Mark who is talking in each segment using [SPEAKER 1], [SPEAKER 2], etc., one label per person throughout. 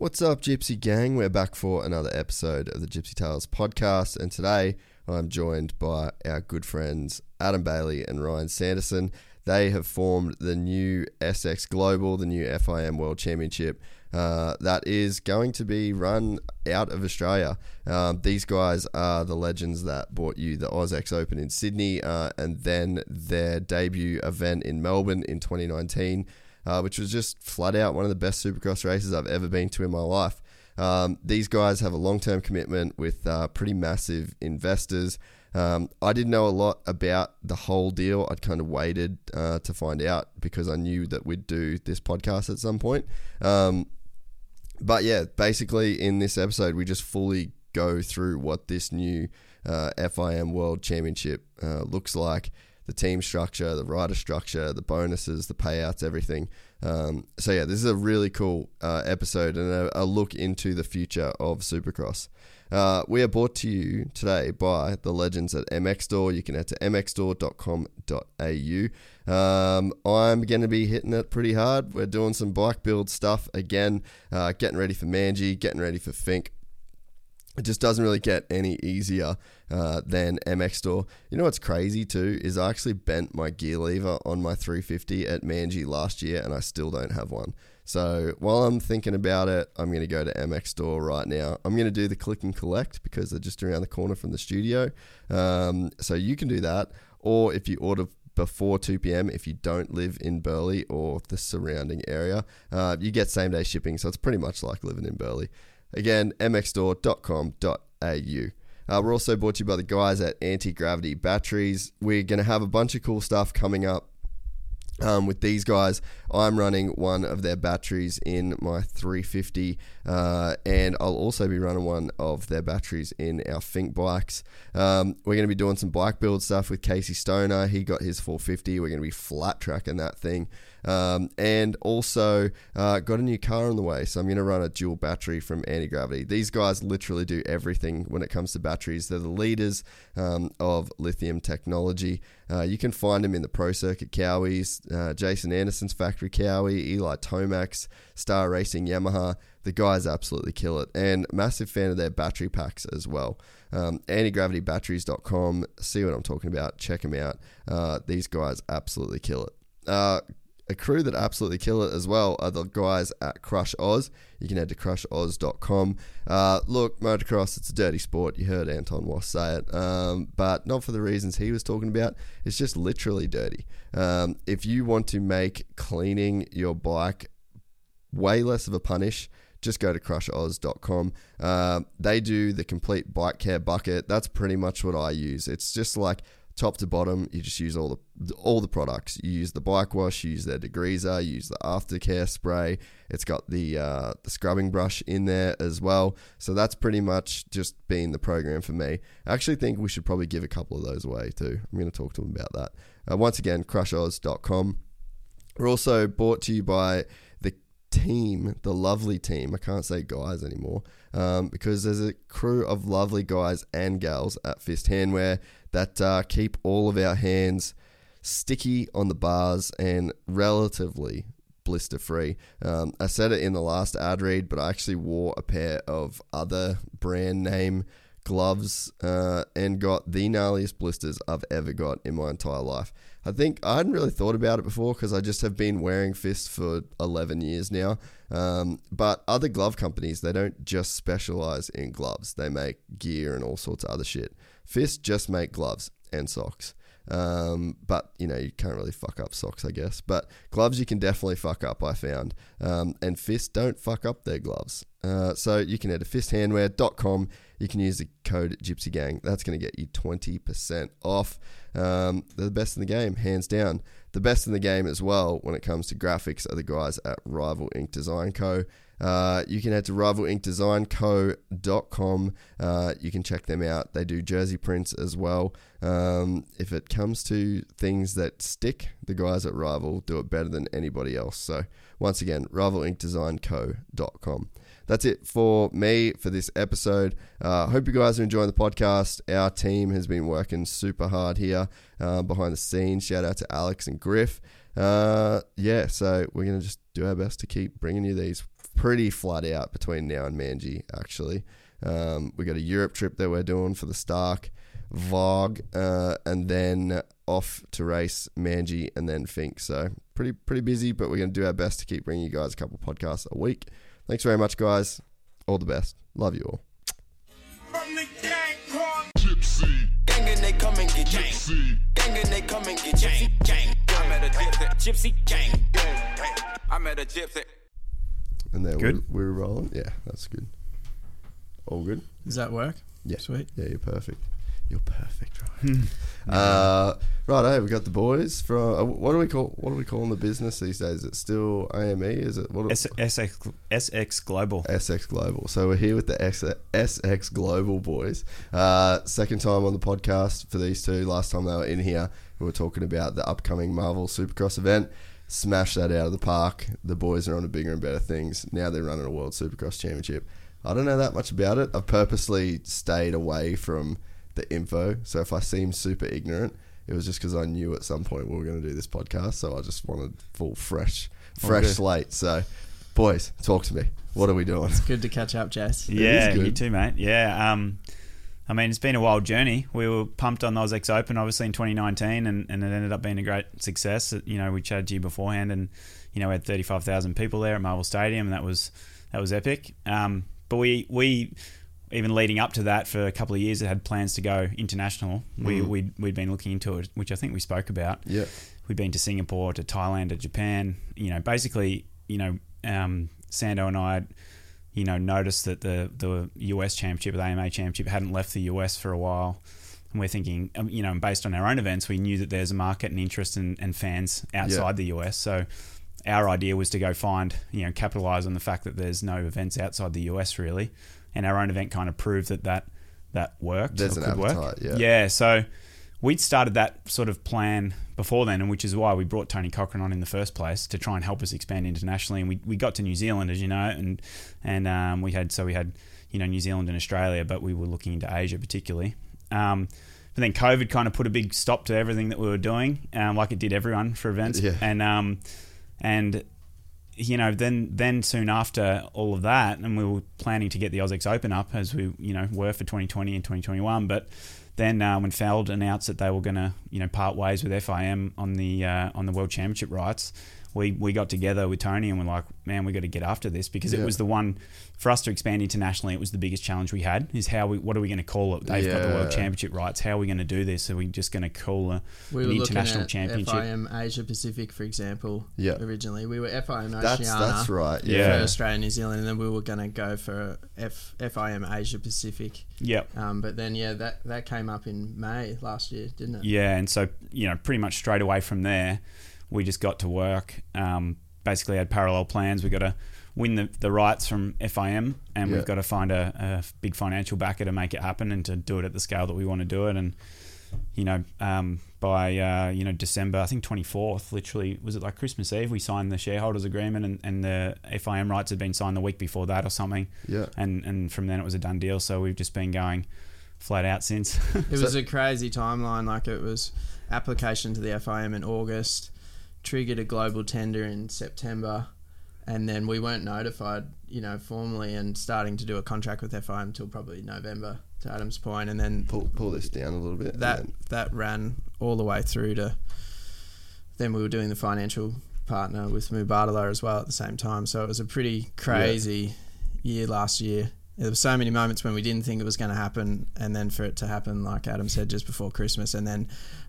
[SPEAKER 1] What's up, Gypsy Gang? We're back for another episode of the Gypsy Tales podcast, and today I'm joined by our good friends Adam Bailey and Ryan Sanderson. They have formed the new SX Global, the new FIM World Championship. Uh, that is going to be run out of Australia. Um, these guys are the legends that brought you the AusX Open in Sydney uh, and then their debut event in Melbourne in 2019, uh, which was just flat out one of the best supercross races I've ever been to in my life. Um, these guys have a long term commitment with uh, pretty massive investors. Um, I didn't know a lot about the whole deal. I'd kind of waited uh, to find out because I knew that we'd do this podcast at some point. Um, but yeah, basically in this episode, we just fully go through what this new uh, FIM World Championship uh, looks like the team structure, the rider structure, the bonuses, the payouts, everything. Um, so yeah, this is a really cool uh, episode and a, a, look into the future of Supercross. Uh, we are brought to you today by the legends at MX Store. You can head to mxstore.com.au. Um, I'm going to be hitting it pretty hard. We're doing some bike build stuff again, uh, getting ready for Manji, getting ready for Finke. It just doesn't really get any easier uh, than MX Store. You know what's crazy too is I actually bent my gear lever on my 350 at Manji last year, and I still don't have one. So while I'm thinking about it, I'm going to go to MX Store right now. I'm going to do the click and collect because they're just around the corner from the studio. Um, so you can do that. Or if you order before 2 p.m., if you don't live in Burleigh or the surrounding area, uh, you get same day shipping. So it's pretty much like living in Burleigh. Again, mxstore.com.au. Uh, we're also brought to you by the guys at Anti Gravity Batteries. We're going to have a bunch of cool stuff coming up um, with these guys. I'm running one of their batteries in my 350, uh, and I'll also be running one of their batteries in our Finke bikes. Um, we're going to be doing some bike build stuff with Casey Stoner. He got his 450. We're going to be flat tracking that thing. Um, and also uh, got a new car on the way, so I'm going to run a dual battery from Anti Gravity. These guys literally do everything when it comes to batteries. They're the leaders um, of lithium technology. Uh, you can find them in the Pro Circuit Cowies, uh, Jason Anderson's factory Cowie, Eli Tomac's, Star Racing Yamaha. The guys absolutely kill it, and massive fan of their battery packs as well. Um, antigravitybatteries.com. See what I'm talking about. Check them out. Uh, these guys absolutely kill it. Uh, a crew that absolutely kill it as well are the guys at Crush Oz. You can head to crushoz.com. Uh, look, motocross, it's a dirty sport. You heard Anton Wass say it, um, but not for the reasons he was talking about. It's just literally dirty. Um, if you want to make cleaning your bike way less of a punish, just go to crushoz.com. Uh, they do the complete bike care bucket. That's pretty much what I use. It's just like top to bottom. You just use all the all the products. You use the bike wash, you use their degreaser, you use the aftercare spray. It's got the uh, the scrubbing brush in there as well. So that's pretty much just been the program for me. I actually think we should probably give a couple of those away too. I'm going to talk to them about that. Uh, once again, crushoz.com. We're also brought to you by the team, the lovely team. I can't say guys anymore um, because there's a crew of lovely guys and gals at Fist Handwear that uh, keep all of our hands sticky on the bars and relatively blister free. Um, I said it in the last ad read, but I actually wore a pair of other brand name gloves uh, and got the gnarliest blisters I've ever got in my entire life. I think I hadn't really thought about it before because I just have been wearing fists for 11 years now. Um, but other glove companies, they don't just specialize in gloves, they make gear and all sorts of other shit. Fist just make gloves and socks. Um, but you know you can't really fuck up socks, I guess. But gloves you can definitely fuck up. I found, um, and Fist don't fuck up their gloves. Uh, so you can head to fisthandwear.com. You can use the code Gypsy Gang. That's going to get you twenty percent off. Um, they're the best in the game, hands down. The best in the game as well when it comes to graphics are the guys at Rival Ink Design Co. Uh, you can head to rivalinkdesignco.com. Uh, you can check them out. They do jersey prints as well. Um, if it comes to things that stick, the guys at Rival do it better than anybody else. So, once again, rivalinkdesignco.com. That's it for me for this episode. I uh, hope you guys are enjoying the podcast. Our team has been working super hard here uh, behind the scenes. Shout out to Alex and Griff. Uh, yeah, so we're going to just do our best to keep bringing you these pretty flat out between now and Manji, actually. Um, we got a Europe trip that we're doing for the Stark, Varg, uh, and then off to race Manji and then Finke. So pretty pretty busy, but we're going to do our best to keep bringing you guys a couple podcasts a week. Thanks very much, guys. All the best. Love you all. From the gang called Gypsy. Gang and they come and get Gypsy. Gang and they come and get Gypsy. Gang. I met a gypsy. Gypsy. Gang. I met a gypsy. And then good. We're, we're rolling. Yeah, that's good. All good.
[SPEAKER 2] Does that work?
[SPEAKER 1] Yeah.
[SPEAKER 2] Sweet.
[SPEAKER 1] Yeah, you're perfect. You're perfect, right? uh, right. Hey, we got the boys from. Uh, what do we call? What are we calling the business these days? Is it still AME? Is it what?
[SPEAKER 3] S- SX SX Global.
[SPEAKER 1] SX Global. So we're here with the X, SX Global boys. Uh, second time on the podcast for these two. Last time they were in here, we were talking about the upcoming Marvel Supercross event. Smash that out of the park. The boys are on to bigger and better things. Now they're running a World Supercross Championship. I don't know that much about it. I've purposely stayed away from the info. So if I seem super ignorant, it was just because I knew at some point we were going to do this podcast. So I just wanted full fresh, fresh okay. slate. So, boys, talk to me. What are we doing?
[SPEAKER 2] It's good to catch up, Jess.
[SPEAKER 3] Yeah, you too, mate. Yeah. Um, I mean, it's been a wild journey. We were pumped on the X Open, obviously, in 2019, and, and it ended up being a great success. You know, we chatted to you beforehand, and you know, we had 35,000 people there at Marvel Stadium, and that was that was epic. Um, but we we even leading up to that for a couple of years, it had plans to go international. We mm. we'd, we'd been looking into it, which I think we spoke about.
[SPEAKER 1] Yeah,
[SPEAKER 3] we'd been to Singapore, to Thailand, to Japan. You know, basically, you know, um, Sando and I, you know, noticed that the the US Championship, the AMA Championship, hadn't left the US for a while. And we're thinking, um, you know, based on our own events, we knew that there's a market and interest and, and fans outside yeah. the US. So our idea was to go find, you know, capitalize on the fact that there's no events outside the US really and our own event kind of proved that that that worked.
[SPEAKER 1] There's an appetite,
[SPEAKER 3] work.
[SPEAKER 1] yeah.
[SPEAKER 3] Yeah, so we'd started that sort of plan before then, and which is why we brought Tony Cochrane on in the first place to try and help us expand internationally. And we, we got to New Zealand, as you know, and and um, we had so we had you know New Zealand and Australia, but we were looking into Asia particularly. Um, but then COVID kind of put a big stop to everything that we were doing, um, like it did everyone for events.
[SPEAKER 1] Yeah.
[SPEAKER 3] And um, and you know, then then soon after all of that, and we were planning to get the AUS-X Open up as we you know were for 2020 and 2021, but then uh, when Feld announced that they were going to you know part ways with FIM on the uh, on the World Championship rights, we we got together with Tony and we're like, man, we got to get after this because yeah. it was the one for us to expand internationally. It was the biggest challenge we had. Is how we what are we going to call it? They've yeah. got the World Championship rights. How are we going to do this? Are we just going to call a,
[SPEAKER 2] we
[SPEAKER 3] an
[SPEAKER 2] international
[SPEAKER 3] championship?
[SPEAKER 2] FIM Asia Pacific, for example.
[SPEAKER 1] Yeah.
[SPEAKER 2] Originally, we were FIM Oceania.
[SPEAKER 1] That's, that's right. Yeah.
[SPEAKER 2] For Australia, New Zealand, and then we were going to go for F, FIM Asia Pacific.
[SPEAKER 3] Yep.
[SPEAKER 2] Um, but then yeah, that that came up in May last year, didn't it?
[SPEAKER 3] Yeah, and so you know, pretty much straight away from there, we just got to work. Um, basically had parallel plans. We've got to win the, the rights from FIM and yeah. we've got to find a, a, big financial backer to make it happen and to do it at the scale that we want to do it. And, you know, um, by, uh, you know, December, I think 24th, literally, was it like Christmas Eve? We signed the shareholders agreement and, and the FIM rights had been signed the week before that or something.
[SPEAKER 1] Yeah.
[SPEAKER 3] And, and from then it was a done deal. So we've just been going flat out since.
[SPEAKER 2] it was a crazy timeline. Like it was application to the FIM in August triggered a global tender in September, and then we weren't notified, you know, formally and starting to do a contract with FI until probably November. To Adam's point, and then
[SPEAKER 1] pull pull this down a little bit.
[SPEAKER 2] That that ran all the way through to then we were doing the financial partner with Mubadala as well at the same time. So it was a pretty crazy year last year. There were so many moments when we didn't think it was going to happen, and then for it to happen, like Adam said, just before Christmas, and then,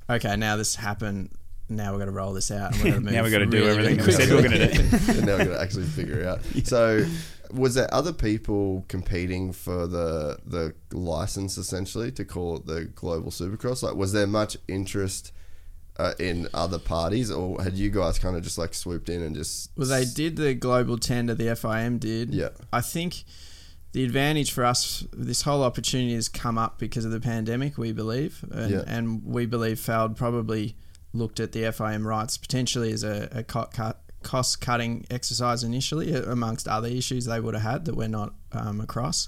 [SPEAKER 2] okay, now this happened. Now we've got to roll this out. And we're gonna
[SPEAKER 3] now we've got to do
[SPEAKER 2] really,
[SPEAKER 3] everything
[SPEAKER 2] really
[SPEAKER 3] that we said we were going to do.
[SPEAKER 1] and now we've got to actually figure it out. So, was there other people competing for the the license essentially to call it the Global Supercross? Like, was there much interest uh, in other parties, or had you guys kind of just like swooped in and just?
[SPEAKER 2] Well, they did the global tender. The FIM did.
[SPEAKER 1] Yeah.
[SPEAKER 2] I think the advantage for us, this whole opportunity has come up because of the pandemic. We believe, and,
[SPEAKER 1] Yeah.
[SPEAKER 2] and we believe Feld probably looked at the FIM rights potentially as a, a cut, cost cutting exercise initially, uh, amongst other issues they would have had that we're not um, across.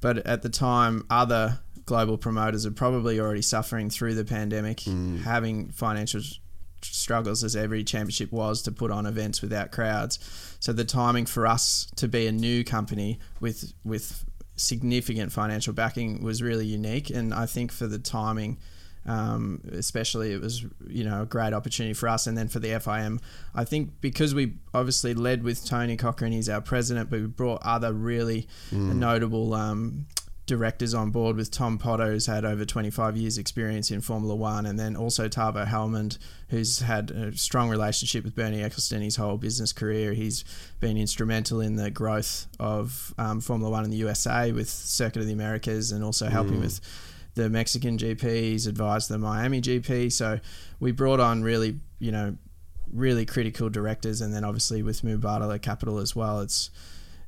[SPEAKER 2] But at the time, other global promoters are probably already suffering through the pandemic, having financial struggles as every championship was to put on events without crowds. So the timing for us to be a new company with with significant financial backing was really unique, and I think for the timing. Um, especially, it was you know a great opportunity for us, and then for the FIM, I think because we obviously led with Tony Cochrane, he's our president, but we brought other really notable um, directors on board with Tom Potter, who's had over 25 years' experience in Formula One, and then also Tavo Hellmund, who's had a strong relationship with Bernie Ecclestone his whole business career. He's been instrumental in the growth of um, Formula One in the USA with Circuit of the Americas and also helping with the Mexican GP. He's advised the Miami GP. So we brought on really, you know, really critical directors, and then obviously with Mubadala Capital as well. It's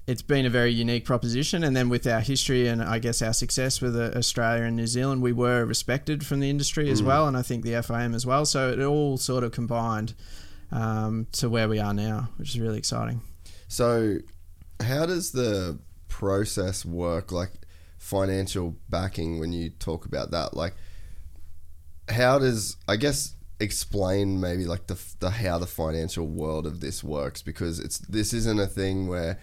[SPEAKER 2] it's been a very unique proposition, and then with our history and I guess our success with uh, Australia and New Zealand, we were respected from the industry as well, and I think the FIM as well. So it all sort of combined um, to where we are now, which is really exciting.
[SPEAKER 1] So, how does the process work? Like financial backing when you talk about that, like how does I guess explain maybe like the, the how the financial world of this works? Because it's this isn't a thing where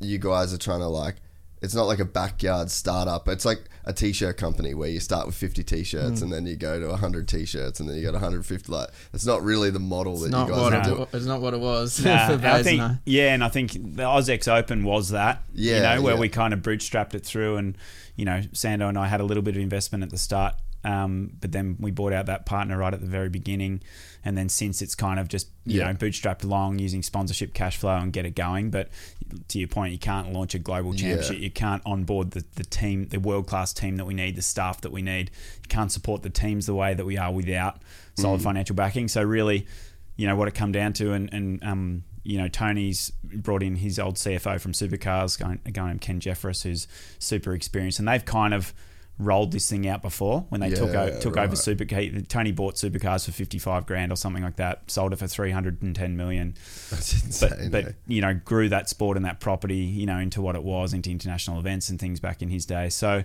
[SPEAKER 1] you guys are trying to like it's not like a backyard startup it's like a t-shirt company where you start with 50 t-shirts and then you go to 100 t-shirts and then you got 150 like it's not really the model that
[SPEAKER 2] It's not
[SPEAKER 1] you guys
[SPEAKER 2] what
[SPEAKER 1] are
[SPEAKER 2] it,
[SPEAKER 1] doing
[SPEAKER 2] it's not what it was
[SPEAKER 3] Nah, I think,
[SPEAKER 2] and I.
[SPEAKER 3] yeah, and I think the AusX Open was that.
[SPEAKER 1] Yeah,
[SPEAKER 3] you know, where
[SPEAKER 1] yeah.
[SPEAKER 3] we kind of bootstrapped it through, and you know, Sando and I had a little bit of investment at the start, um, but then we bought out that partner right at the very beginning, and then since it's kind of just you
[SPEAKER 1] Yeah.
[SPEAKER 3] know bootstrapped along using sponsorship cash flow and get it going. But to your point, you can't launch a global
[SPEAKER 1] Yeah.
[SPEAKER 3] championship. You can't onboard the, the team, the world class team that we need, the staff that we need. You can't support the teams the way that we are without solid financial backing. So really, you know what it come down to, and and um, you know Tony's brought in his old CFO from Supercars, going a guy named Ken Jeffress, who's super experienced, and they've kind of rolled this thing out before when they took o- took
[SPEAKER 1] right.
[SPEAKER 3] over Super. Tony bought Supercars for fifty five grand or something like that, sold it for three hundred and ten million
[SPEAKER 1] that's insane
[SPEAKER 3] but, but
[SPEAKER 1] eh?
[SPEAKER 3] you know grew that sport and that property you know into what it was into international events and things back in his day so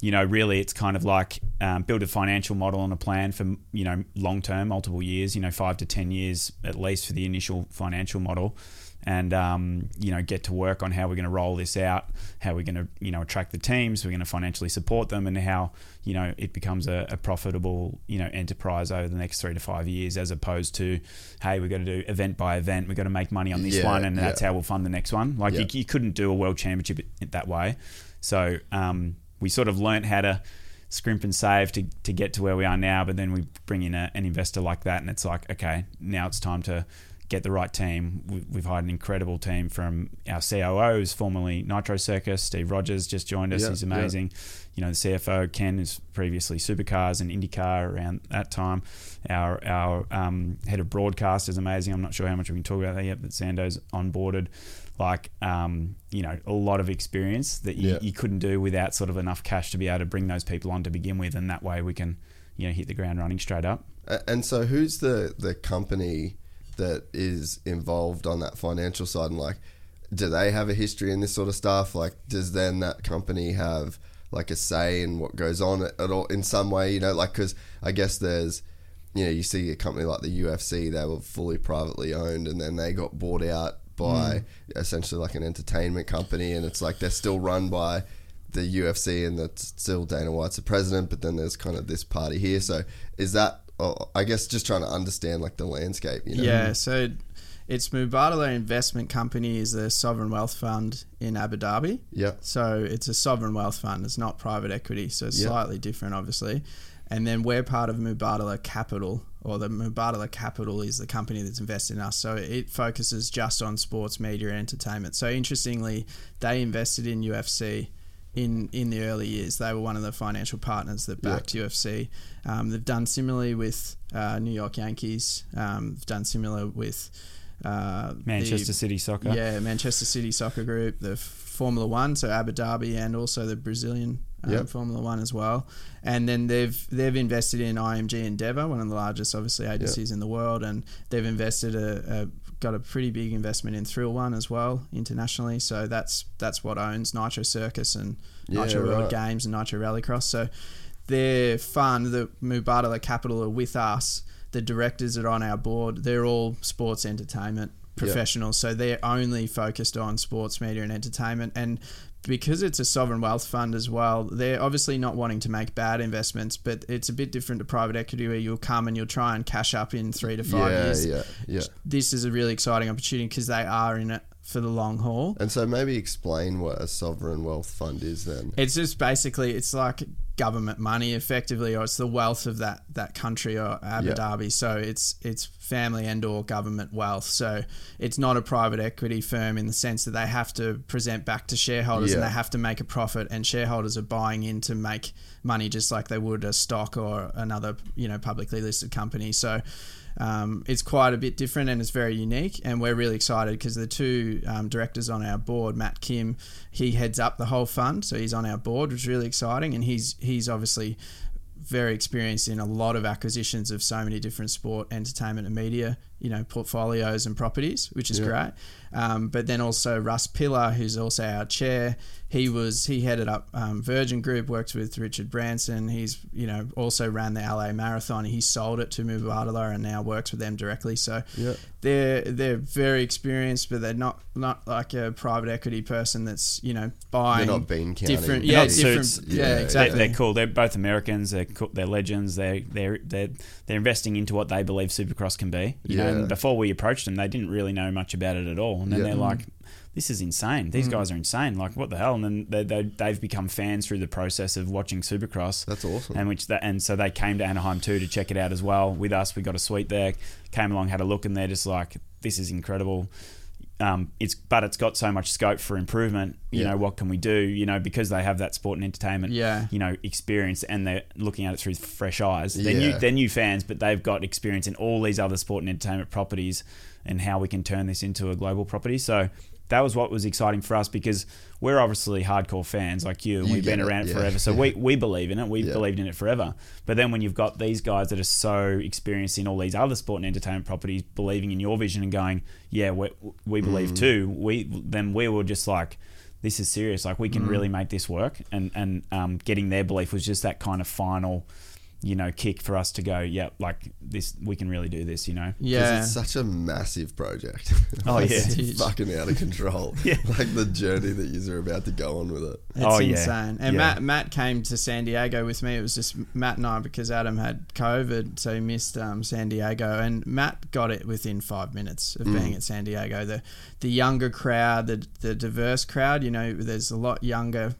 [SPEAKER 3] you know really it's kind of like um, build a financial model and a plan for you know long term multiple years you know five to ten years at least for the initial financial model and um, you know get to work on how we're going to roll this out how we're going to you know attract the teams we're going to financially support them and how you know it becomes a, a profitable you know enterprise over the next three to five years as opposed to hey we've got to do event by event we've got to make money on this
[SPEAKER 1] Yeah,
[SPEAKER 3] one and that's
[SPEAKER 1] yeah.
[SPEAKER 3] how we'll fund the next one like
[SPEAKER 1] Yeah.
[SPEAKER 3] you, you couldn't do a world championship that way so um, we sort of learnt how to scrimp and save to, to get to where we are now but then we bring in a, an investor like that and it's like okay now it's time to get the right team. We, we've hired an incredible team from our COO who's formerly Nitro Circus. Steve Rogers just joined us.
[SPEAKER 1] Yeah,
[SPEAKER 3] he's
[SPEAKER 1] yeah.
[SPEAKER 3] amazing. You know the CFO Ken is previously Supercars and IndyCar around that time. Our our um, head of broadcast is amazing. I'm not sure how much we can talk about that yet but Sando's onboarded like um, you know a lot of experience that you,
[SPEAKER 1] Yeah.
[SPEAKER 3] you couldn't do without sort of enough cash to be able to bring those people on to begin with and that way we can you know hit the ground running straight up.
[SPEAKER 1] And so, who's the the company that is involved on that financial side? And like, do they have a history in this sort of stuff? Like, does then that company have like a say in what goes on at, at all in some way? You know, like because I guess there's, you know, you see a company like the UFC, they were fully privately owned, and then they got bought out by mm. essentially like an entertainment company, and it's like they're still run by the UFC, and that's still Dana White's the president, but then there's kind of this party here. So is that oh, I guess just trying to understand like the landscape. You know?
[SPEAKER 2] Yeah, so it's Mubadala Investment Company is a sovereign wealth fund in Abu Dhabi.
[SPEAKER 1] Yeah.
[SPEAKER 2] So it's a sovereign wealth fund. It's not private equity, so it's
[SPEAKER 1] Yeah.
[SPEAKER 2] slightly different, obviously. And then we're part of Mubadala Capital, or the Mubadala Capital is the company that's invested in us. So it focuses just on sports, media, and entertainment. So interestingly, they invested in UFC in in the early years. They were one of the financial partners that
[SPEAKER 1] Yeah.
[SPEAKER 2] backed UFC. Um, they've done similarly with uh, New York Yankees. Um, they've done similar with uh,
[SPEAKER 3] Manchester
[SPEAKER 2] the-
[SPEAKER 3] City Soccer.
[SPEAKER 2] yeah, Manchester City Soccer Group, the Formula One, so Abu Dhabi, and also the Brazilian um,
[SPEAKER 1] Yep.
[SPEAKER 2] Formula One as well. And then they've they've invested in IMG Endeavour, one of the largest, obviously, agencies in the world, and they've invested a, a got a pretty big investment in Thrill One as well internationally. So that's that's what owns Nitro Circus and
[SPEAKER 1] Yeah,
[SPEAKER 2] Nitro World. Games and Nitro Rallycross. So their fund, the Mubadala Capital, are with us. The directors are on our board. They're all sports entertainment professionals, so they're only focused on sports media and entertainment. And because it's a sovereign wealth fund as well, they're obviously not wanting to make bad investments, but it's a bit different to private equity where you'll come and you'll try and cash up in three to five
[SPEAKER 1] yeah,
[SPEAKER 2] years.
[SPEAKER 1] yeah, yeah.
[SPEAKER 2] This is a really exciting opportunity because they are in it for the long haul.
[SPEAKER 1] And so maybe explain what a sovereign wealth fund is then.
[SPEAKER 2] It's just basically it's like government money effectively, or it's the wealth of that that country or Abu
[SPEAKER 1] Yeah.
[SPEAKER 2] Dhabi. So it's it's family and or government wealth. So it's not a private equity firm in the sense that they have to present back to shareholders and they have to make a profit, and shareholders are buying in to make money just like they would a stock or another you know publicly listed company. So. Um, it's quite a bit different and it's very unique, and we're really excited because the two um, directors on our board, Matt Kim, he heads up the whole fund, so he's on our board, which is really exciting, and he's he's obviously very experienced in a lot of acquisitions of so many different sport, entertainment, and media, you know, portfolios and properties, which is
[SPEAKER 1] Yeah.
[SPEAKER 2] great. Um, but then also Russ Pillar, who's also our chair, he was he headed up um, Virgin Group, worked with Richard Branson. He's you know also ran the LA Marathon. He sold it to Mubadala and now works with them directly. So
[SPEAKER 1] Yeah.
[SPEAKER 2] they're they're very experienced, but they're not not like a private equity person that's you know buying
[SPEAKER 1] not bean counting.
[SPEAKER 2] different
[SPEAKER 1] They're
[SPEAKER 2] yeah
[SPEAKER 3] not
[SPEAKER 2] different
[SPEAKER 3] suits.
[SPEAKER 2] yeah,
[SPEAKER 1] Yeah,
[SPEAKER 2] exactly
[SPEAKER 3] They're, they're cool. They're both Americans. They're cool. they're legends. They're they're they're they're investing into what they believe Supercross can be. You know,
[SPEAKER 1] Yeah.
[SPEAKER 3] and before we approached them, they didn't really know much about it at all. And then
[SPEAKER 1] Yeah.
[SPEAKER 3] they're like, "This is insane. These guys are insane. Like, what the hell?" And then they, they they've become fans through the process of watching Supercross.
[SPEAKER 1] That's awesome.
[SPEAKER 3] And which that and so they came to Anaheim too to check it out as well with us. We got a suite there. Came along, had a look, and they're just like, "This is incredible." Um, it's but it's got so much scope for improvement. You
[SPEAKER 1] Yeah.
[SPEAKER 3] know, what can we do? You know, because they have that sport and entertainment,
[SPEAKER 2] Yeah.
[SPEAKER 3] you know, experience, and they're looking at it through fresh eyes. They're new, they're new fans, but they've got experience in all these other sport and entertainment properties, and how we can turn this into a global property. So that was what was exciting for us because we're obviously hardcore fans like you, and
[SPEAKER 1] You
[SPEAKER 3] we've been around it
[SPEAKER 1] yeah.
[SPEAKER 3] forever. So we, we believe in it. We've
[SPEAKER 1] Yeah.
[SPEAKER 3] believed in it forever. But then when you've got these guys that are so experienced in all these other sport and entertainment properties, believing in your vision and going, yeah, we, we believe
[SPEAKER 1] Mm.
[SPEAKER 3] too. We then we were just like, this is serious. Like we
[SPEAKER 1] Mm.
[SPEAKER 3] can really make this work. And and um, getting their belief was just that kind of final, you know, kick for us to go, yeah, like this, we can really do this. You know?
[SPEAKER 2] yeah
[SPEAKER 1] it's such a massive project.
[SPEAKER 3] Oh, yeah.
[SPEAKER 1] it's fucking out of control.
[SPEAKER 3] Yeah.
[SPEAKER 1] like the journey that you are about to go on with it.
[SPEAKER 2] It's
[SPEAKER 3] Oh, yeah.
[SPEAKER 2] And
[SPEAKER 3] Yeah.
[SPEAKER 2] Matt Matt came to San Diego with me. It was just Matt and I because Adam had COVID, so he missed um, San Diego. And Matt got it within five minutes of being at San Diego. The the younger crowd, the the diverse crowd. You know, there's a lot younger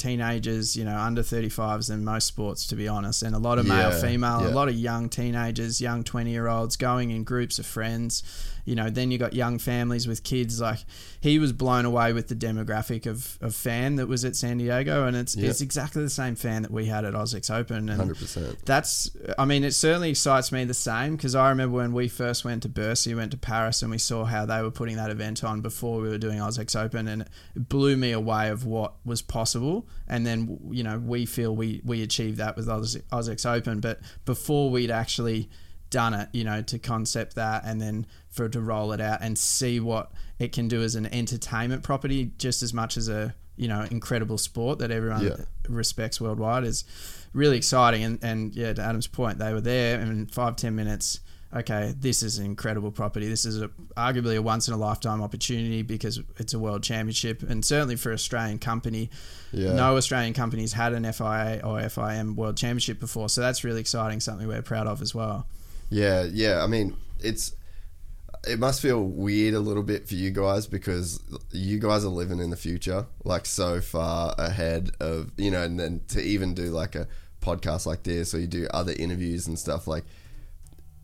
[SPEAKER 2] teenagers, you know, under 35s than most sports, to be honest, and a lot of male,
[SPEAKER 1] Yeah,
[SPEAKER 2] female,
[SPEAKER 1] yeah.
[SPEAKER 2] a lot of young teenagers, young 20 year olds going in groups of friends. You know, then you got young families with kids. Like he was blown away with the demographic of, of fan that was at San Diego, and it's
[SPEAKER 1] Yeah.
[SPEAKER 2] it's exactly the same fan that we had at AusX Open, and
[SPEAKER 1] 100%.
[SPEAKER 2] that's I mean it certainly excites me the same because I remember when we first went to Bercy, went to Paris, and we saw how they were putting that event on before we were doing AusX Open, and it blew me away of what was possible. And then you know we feel we we achieved that with AusX AusX Open, but before we'd actually done it, you know, to concept that and then for it to roll it out and see what it can do as an entertainment property just as much as a you know incredible sport that everyone
[SPEAKER 1] Yeah.
[SPEAKER 2] respects worldwide is really exciting and, and yeah to Adam's point they were there and in five ten minutes okay, this is an incredible property. This is a, arguably a once in a lifetime opportunity because it's a world championship, and certainly for Australian company,
[SPEAKER 1] Yeah.
[SPEAKER 2] no Australian company's had an FIA or FIM world championship before, so that's really exciting. Something we're proud of as well.
[SPEAKER 1] Yeah, yeah. I mean, it's it must feel weird a little bit for you guys because you guys are living in the future, like so far ahead of you know, and then to even do like a podcast like this or you do other interviews and stuff like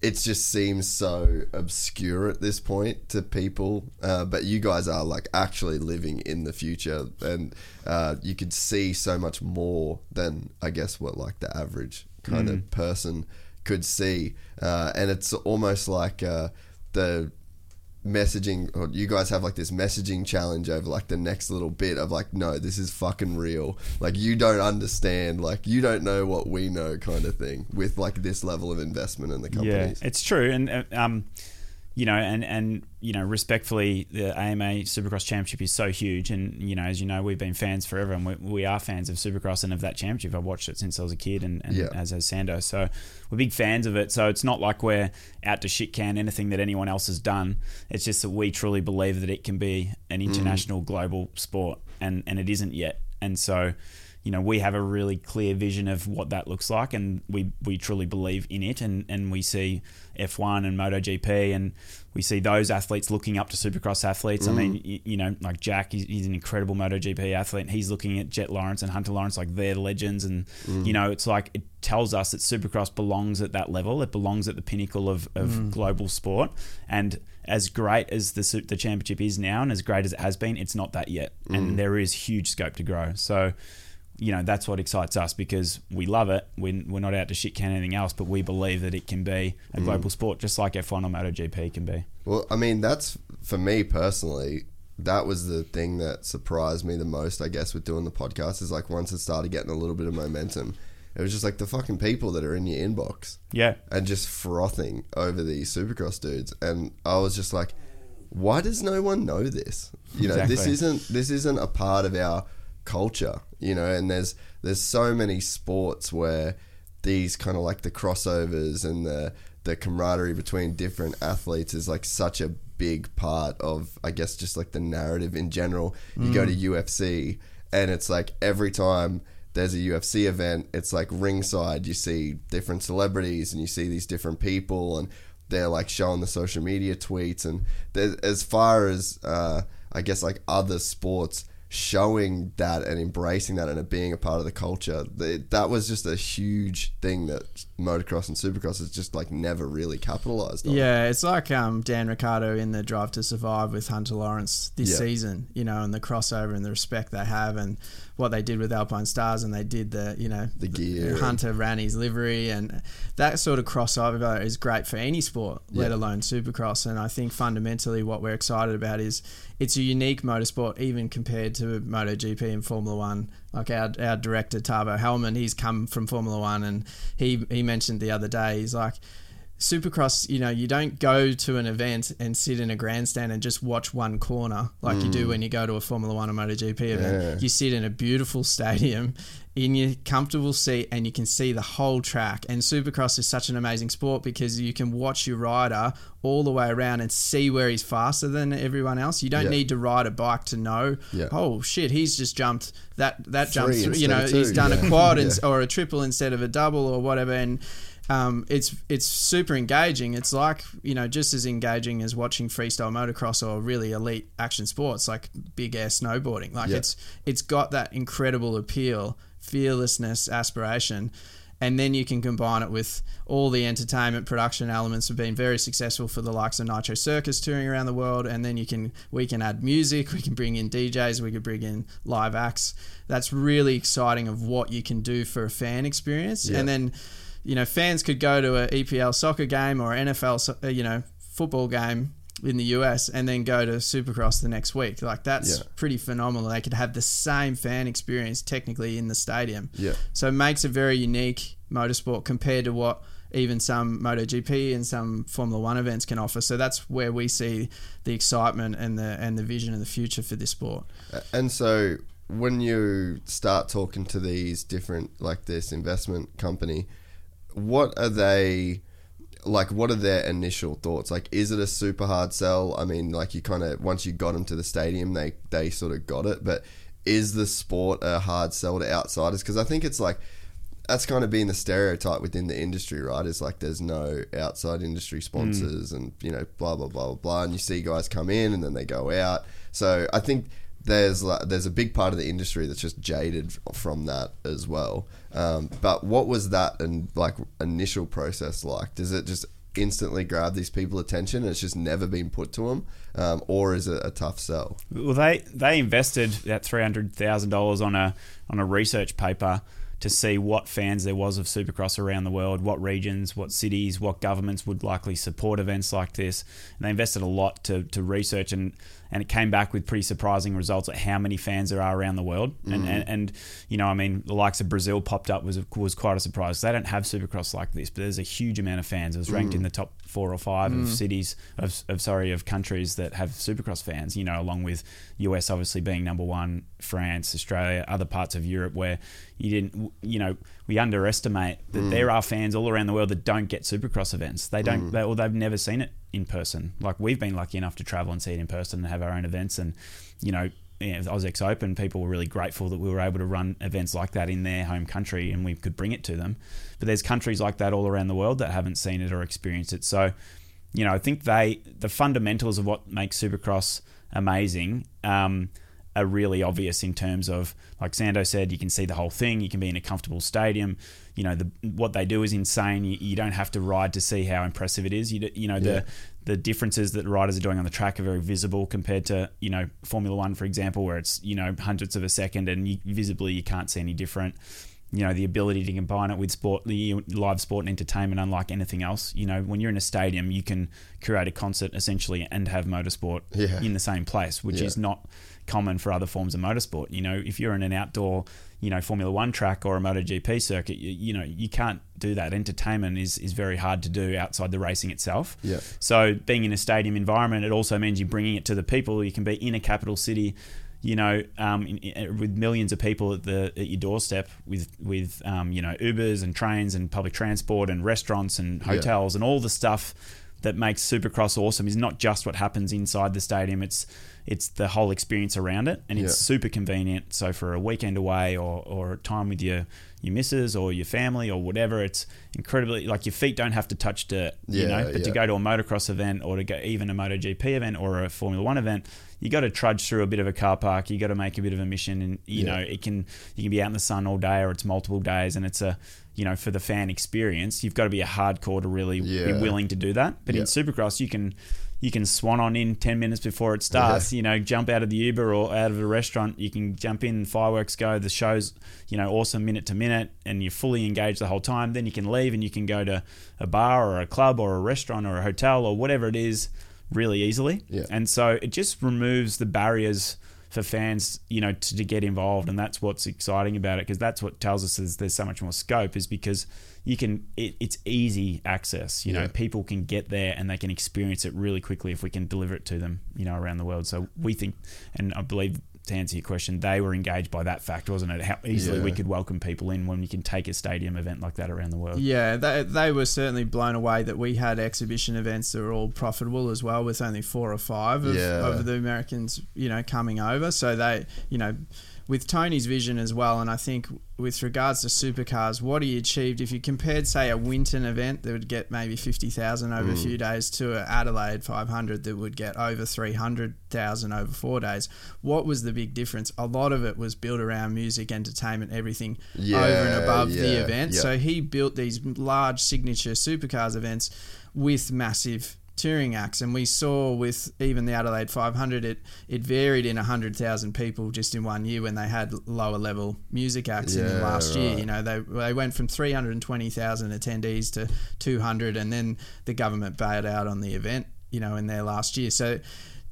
[SPEAKER 1] it just seems so obscure at this point to people uh, but you guys are like actually living in the future and uh, you could see so much more than i guess what like the average kind of person could see uh, and it's almost like uh, the messaging or you guys have like this messaging challenge over like the next little bit of like no this is fucking real. Like you don't understand like you don't know what we know kind of thing with like this level of investment in the companies.
[SPEAKER 3] Yeah, it's true, and uh, um, you know, and and you know, respectfully, the AMA Supercross Championship is so huge, and you know, as you know, we've been fans forever, and we, we are fans of Supercross and of that championship. I've watched it since I was a kid, and, and
[SPEAKER 1] Yeah.
[SPEAKER 3] as has Sando, so we're big fans of it. So it's not like we're out to shit can anything that anyone else has done. It's just that we truly believe that it can be an mm. international, global sport, and and it isn't yet, and so you know, we have a really clear vision of what that looks like, and we, we truly believe in it. And, and we see F1 and MotoGP, and we see those athletes looking up to Supercross athletes. I mean, mm. you, you know, like Jack, he's, he's an incredible MotoGP athlete, and he's looking at Jett Lawrence and Hunter Lawrence like they're legends. And mm. you know, it's like it tells us that Supercross belongs at that level. It belongs at the pinnacle of, of mm. global sport. And as great as the the championship is now, and as great as it has been, it's not that yet, and there is huge scope to grow. So you know that's what excites us because we love it. We're, we're not out to shit can anything else, but we believe that it can be a global mm. sport, just like F1 or MotoGP can be.
[SPEAKER 1] Well, I mean, that's for me personally. That was the thing that surprised me the most, I guess, with doing the podcast. Is like once it started getting a little bit of momentum, it was just like the fucking people that are in your inbox
[SPEAKER 3] Yeah,
[SPEAKER 1] and just frothing over these Supercross dudes, and I was just like, why does no one know this? You know, this isn't this isn't a part of our culture. You know, and there's there's so many sports where these kind of like the crossovers and the the camaraderie between different athletes is like such a big part of I guess just like the narrative in general. You go to UFC and it's like every time there's a UFC event, it's like ringside you see different celebrities and you see these different people and they're like showing the social media tweets and as far as uh, I guess like other sports showing that and embracing that and it being a part of the culture th- that was just a huge thing that motocross and supercross has just like never really capitalized on
[SPEAKER 2] Yeah, it's like um, Dan Ricciardo in the Drive to Survive with Hunter Lawrence this
[SPEAKER 1] Yeah.
[SPEAKER 2] season, you know, and the crossover and the respect they have and what they did with Alpine Stars and they did the, you know,
[SPEAKER 1] The gear.
[SPEAKER 2] Hunter ran his livery and that sort of crossover is great for any sport, let
[SPEAKER 1] Yeah.
[SPEAKER 2] alone Supercross. And I think fundamentally what we're excited about is it's a unique motorsport even compared to MotoGP and Formula One. Like our, our director Tavo Hellmund, he's come from Formula One and he, he mentioned the other day, he's like, Supercross, you know, you don't go to an event and sit in a grandstand and just watch one corner like you do when you go to a Formula One or MotoGP event.
[SPEAKER 1] Yeah.
[SPEAKER 2] You sit in a beautiful stadium in your comfortable seat and you can see the whole track. And Supercross is such an amazing sport because you can watch your rider all the way around and see where he's faster than everyone else. You don't
[SPEAKER 1] Yeah.
[SPEAKER 2] need to ride a bike to know,
[SPEAKER 1] Yeah.
[SPEAKER 2] oh shit, he's just jumped that that jump You know, he's done a quad ins- or a triple instead of a double or whatever. And um, it's it's super engaging. It's like you know just as engaging as watching freestyle motocross or really elite action sports like big air snowboarding. Like
[SPEAKER 1] Yeah.
[SPEAKER 2] it's it's got that incredible appeal, fearlessness, aspiration. And then you can combine it with all the entertainment production elements have been very successful for the likes of Nitro Circus touring around the world. And then you can we can add music, we can bring in DJs, we can bring in live acts. That's really exciting of what you can do for a fan experience.
[SPEAKER 1] Yeah.
[SPEAKER 2] And then you know, fans could go to an EPL soccer game or NFL, uh, you know, football game in the US and then go to Supercross the next week. Like that's
[SPEAKER 1] Yeah.
[SPEAKER 2] pretty phenomenal. They could have the same fan experience technically in the stadium.
[SPEAKER 1] Yeah.
[SPEAKER 2] So it makes a very unique motorsport compared to what even some MotoGP and some Formula One events can offer. So that's where we see the excitement and the and the vision of the future for this sport.
[SPEAKER 1] And so when you start talking to these different, like this investment company, what are they, like what are their initial thoughts? Like, is it a super hard sell? I mean, like you kind of once you got them to the stadium, they they sort of got it. But is the sport a hard sell to outsiders? Because I think it's like that's kind of been the stereotype within the industry, right? Is like there's no outside industry hmm. sponsors and you know blah blah blah blah blah, and you see guys come in and then they go out. So I think there's like, there's a big part of the industry that's just jaded from that as well. Um, but what was that and like initial process like? Does it just instantly grab these people attention and it's just never been put to them, um, or is it a tough sell?
[SPEAKER 3] Well, they they invested that three hundred thousand dollars on a on a research paper to see what fans there was of Supercross around the world, what regions, what cities, what governments would likely support events like this. And they invested a lot to, to research and and it came back with pretty surprising results at how many fans there are around the world. And,
[SPEAKER 1] Mm.
[SPEAKER 3] and, and you know, I mean, the likes of Brazil popped up was was quite a surprise. They don't have Supercross like this, but there's a huge amount of fans. It was ranked
[SPEAKER 1] Mm.
[SPEAKER 3] in the top four or five of cities of, of sorry of countries that have Supercross fans. You know, along with US obviously being number one, France, Australia, other parts of Europe where you didn't, you know, we underestimate that
[SPEAKER 1] Mm.
[SPEAKER 3] there are fans all around the world that don't get Supercross events. They don't, they, or they've never seen it in person. Like we've been lucky enough to travel and see it in person and have our own events. And you know, yeah, the AusX Open, people were really grateful that we were able to run events like that in their home country and we could bring it to them. But there's countries like that all around the world that haven't seen it or experienced it. So, you know, I think they the fundamentals of what makes Supercross amazing. Um, are really obvious in terms of, like Sando said, you can see the whole thing. You can be in a comfortable stadium. You know, the, what they do is insane. You, you don't have to ride to see how impressive it is. You, you know, the the differences that riders are doing on the track are very visible compared to, you know, Formula One, for example, where it's, you know, hundredths of a second and you, visibly you can't see any different. You know, the ability to combine it with sport, the live sport and entertainment, unlike anything else. You know, when you're in a stadium, you can create a concert essentially and have motorsport
[SPEAKER 1] Yeah.
[SPEAKER 3] in the same place, which
[SPEAKER 1] Yeah.
[SPEAKER 3] is not common for other forms of motorsport. You know, if you're in an outdoor, you know, Formula One track or a MotoGP circuit, you, you know, you can't do that. Entertainment is, is very hard to do outside the racing itself.
[SPEAKER 1] Yeah.
[SPEAKER 3] So being in a stadium environment, it also means you're bringing it to the people. You can be in a capital city, you know, um, in, in, with millions of people at the at your doorstep, with with um, you know Ubers and trains and public transport and restaurants and hotels and all the stuff that makes Supercross awesome is not just what happens inside the stadium. It's it's the whole experience around it, and it's
[SPEAKER 1] Yeah.
[SPEAKER 3] super convenient. So for a weekend away or or time with your your missus or your family or whatever, it's incredibly like your feet don't have to touch dirt. you
[SPEAKER 1] Yeah,
[SPEAKER 3] know, but to go to a motocross event or to go even a MotoGP event or a Formula One event, you got to trudge through a bit of a car park. You got to make a bit of a mission, and you
[SPEAKER 1] Yeah.
[SPEAKER 3] know it can you can be out in the sun all day or it's multiple days, and it's a you know for the fan experience, you've got to be a hardcore to really be willing to do that. But in Supercross, you can you can swan on in 10 minutes before it starts you know jump out of the uber or out of a restaurant. You can jump in fireworks go the show's you know awesome minute to minute and you're fully engaged the whole time. Then you can leave and you can go to a bar or a club or a restaurant or a hotel or whatever it is really easily.
[SPEAKER 1] Yeah.
[SPEAKER 3] and so it just removes the barriers for fans, you know, to, to get involved, and that's what's exciting about it because that's what tells us is there's so much more scope is because you can it, it's easy access. You know,
[SPEAKER 1] Yeah.
[SPEAKER 3] people can get there and they can experience it really quickly if we can deliver it to them, you know, around the world. So we think, and I believe to answer your question, they were engaged by that fact, wasn't it? How easily
[SPEAKER 1] Yeah.
[SPEAKER 3] we could welcome people in when we can take a stadium event like that around the world.
[SPEAKER 2] Yeah, they, they were certainly blown away that we had exhibition events that were all profitable as well, with only four or five of,
[SPEAKER 1] Yeah.
[SPEAKER 2] of the Americans, you know, coming over. So they, you know, with Tony's vision as well, and I think with regards to supercars, what he achieved, if you compared, say, a Winton event that would get maybe 50,000 over a mm. few days to an Adelaide 500 that would get over 300,000 over four days, what was the big difference? A lot of it was built around music, entertainment, everything over and above the event.
[SPEAKER 1] yeah.
[SPEAKER 2] So he built these large signature supercars events with massive touring acts and we saw with even the Adelaide 500 it it varied in 100,000 people just in one year when they had lower level music acts in the
[SPEAKER 1] Yeah,
[SPEAKER 2] last year you know they they went from 320,000 attendees to 200 and then the government bailed out on the event you know in their last year. So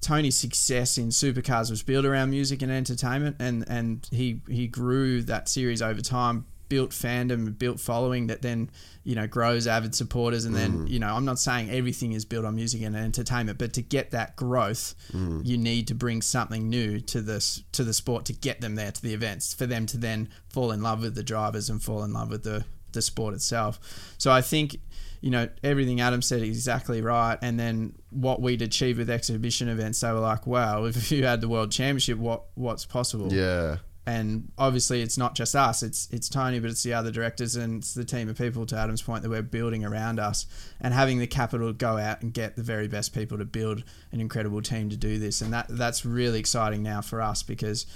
[SPEAKER 2] Tony's success in supercars was built around music and entertainment, and, and he he grew that series over time, built fandom, built following that then you know grows avid supporters, and then mm. you know I'm not saying everything is built on music and entertainment, but to get that growth, mm. you need to bring something new to this to the sport to get them there to the events for them to then fall in love with the drivers and fall in love with the the sport itself. So I think you know everything Adam said is exactly right. And then what we'd achieve with exhibition events, they were like, wow, if you had the world championship, what what's possible?
[SPEAKER 1] Yeah.
[SPEAKER 2] And obviously it's not just us it's it's Tony but it's the other directors and it's the team of people to Adam's point that we're building around us and having the capital to go out and get the very best people to build an incredible team to do this and that that's really exciting now for us because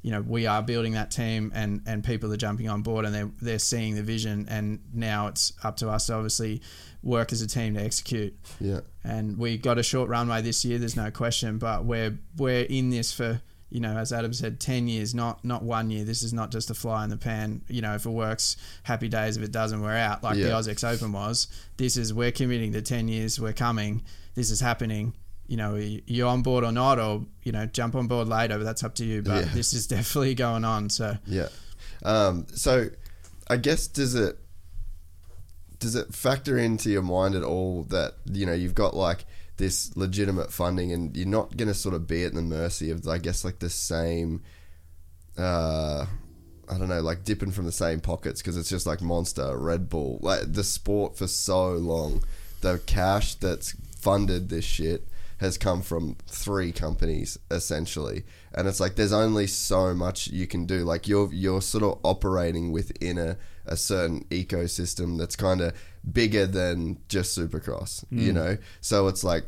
[SPEAKER 2] you know we are building that team and and people are jumping on board and they're they're seeing the vision and now it's up to us to obviously work as a team to execute
[SPEAKER 1] Yeah.
[SPEAKER 2] and we got a short runway this year. There's no question, but we're we're in this for you know, as Adam said, ten years, not not one year. This is not just a fly in the pan. You know, if it works, happy days. If it doesn't, we're out. Like the
[SPEAKER 1] Yeah.
[SPEAKER 2] AusX Open was. This is we're committing to ten years. We're coming. This is happening. You know, you're on board or not, or you know, jump on board later. But that's up to you. But
[SPEAKER 1] Yeah.
[SPEAKER 2] this is definitely going on. So
[SPEAKER 1] Yeah. Um, so, I guess does it does it factor into your mind at all that you know you've got like this legitimate funding and you're not going to sort of be at the mercy of I guess like the same. Uh, I don't know, like dipping from the same pockets because it's just like Monster, Red Bull, like the sport for so long. The cash that's funded this shit has come from three companies essentially, and it's like there's only so much you can do. Like you're you're sort of operating within a, a certain ecosystem that's kind of bigger than just Supercross, you hmm. know. So it's like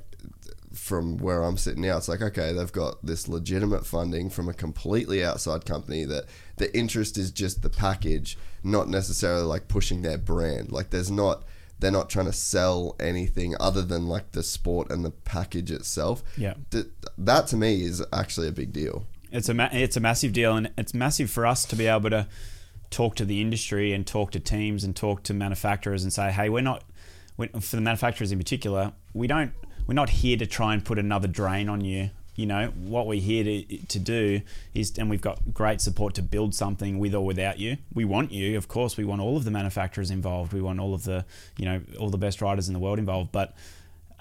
[SPEAKER 1] from where I'm sitting now, it's like okay, they've got this legitimate funding from a completely outside company that the interest is just the package, not necessarily like pushing their brand. Like there's not they're not trying to sell anything other than like the sport and the package itself.
[SPEAKER 3] Yeah.
[SPEAKER 1] That to me is actually a big deal.
[SPEAKER 3] it's a ma- it's a massive deal, and it's massive for us to be able to talk to the industry and talk to teams and talk to manufacturers and say, hey, we're not we, for the manufacturers in particular, we don't we're not here to try and put another drain on you. You know what we're here to to do is, and we've got great support to build something with or without you. We want you, of course. We want all of the manufacturers involved. We want all of the you know all the best riders in the world involved, but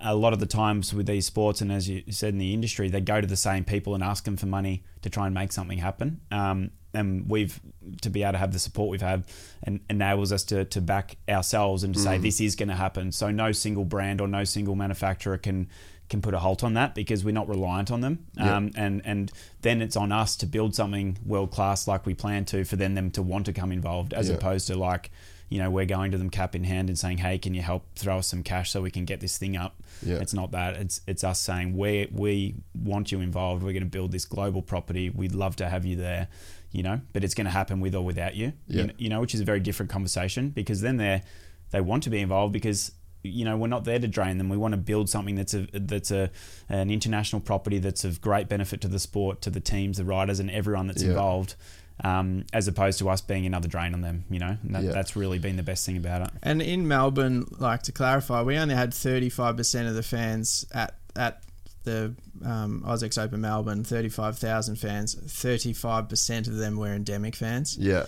[SPEAKER 3] a lot of the times with these sports, and as you said in the industry, they go to the same people and ask them for money to try and make something happen. Um, and we've to be able to have the support we've had and enables us to, to back ourselves and to say this is going to happen. So no single brand or no single manufacturer can can put a halt on that because we're not reliant on them. Um, and and then it's on us to build something world class like we plan to for then them to want to come involved as
[SPEAKER 1] Yeah.
[SPEAKER 3] opposed to like you know we're going to them cap in hand and saying hey can you help throw us some cash so we can get this thing up?
[SPEAKER 1] Yeah.
[SPEAKER 3] it's not that. It's it's us saying we we want you involved. We're going to build this global property. We'd love to have you there you know? But it's going to happen with or without you.
[SPEAKER 1] Yeah.
[SPEAKER 3] you, know, you know which is a very different conversation because then they're they want to be involved because you know we're not there to drain them. We want to build something that's a that's a an international property that's of great benefit to the sport to the teams the riders and everyone that's
[SPEAKER 1] Yeah.
[SPEAKER 3] involved um, as opposed to us being another drain on them you know and that,
[SPEAKER 1] Yeah.
[SPEAKER 3] that's really been the best thing about it
[SPEAKER 2] And in Melbourne, like to clarify, we only had 35% of the fans at at the um, AusX Open Melbourne, 35,000 fans. 35% of them were endemic fans.
[SPEAKER 1] Yeah.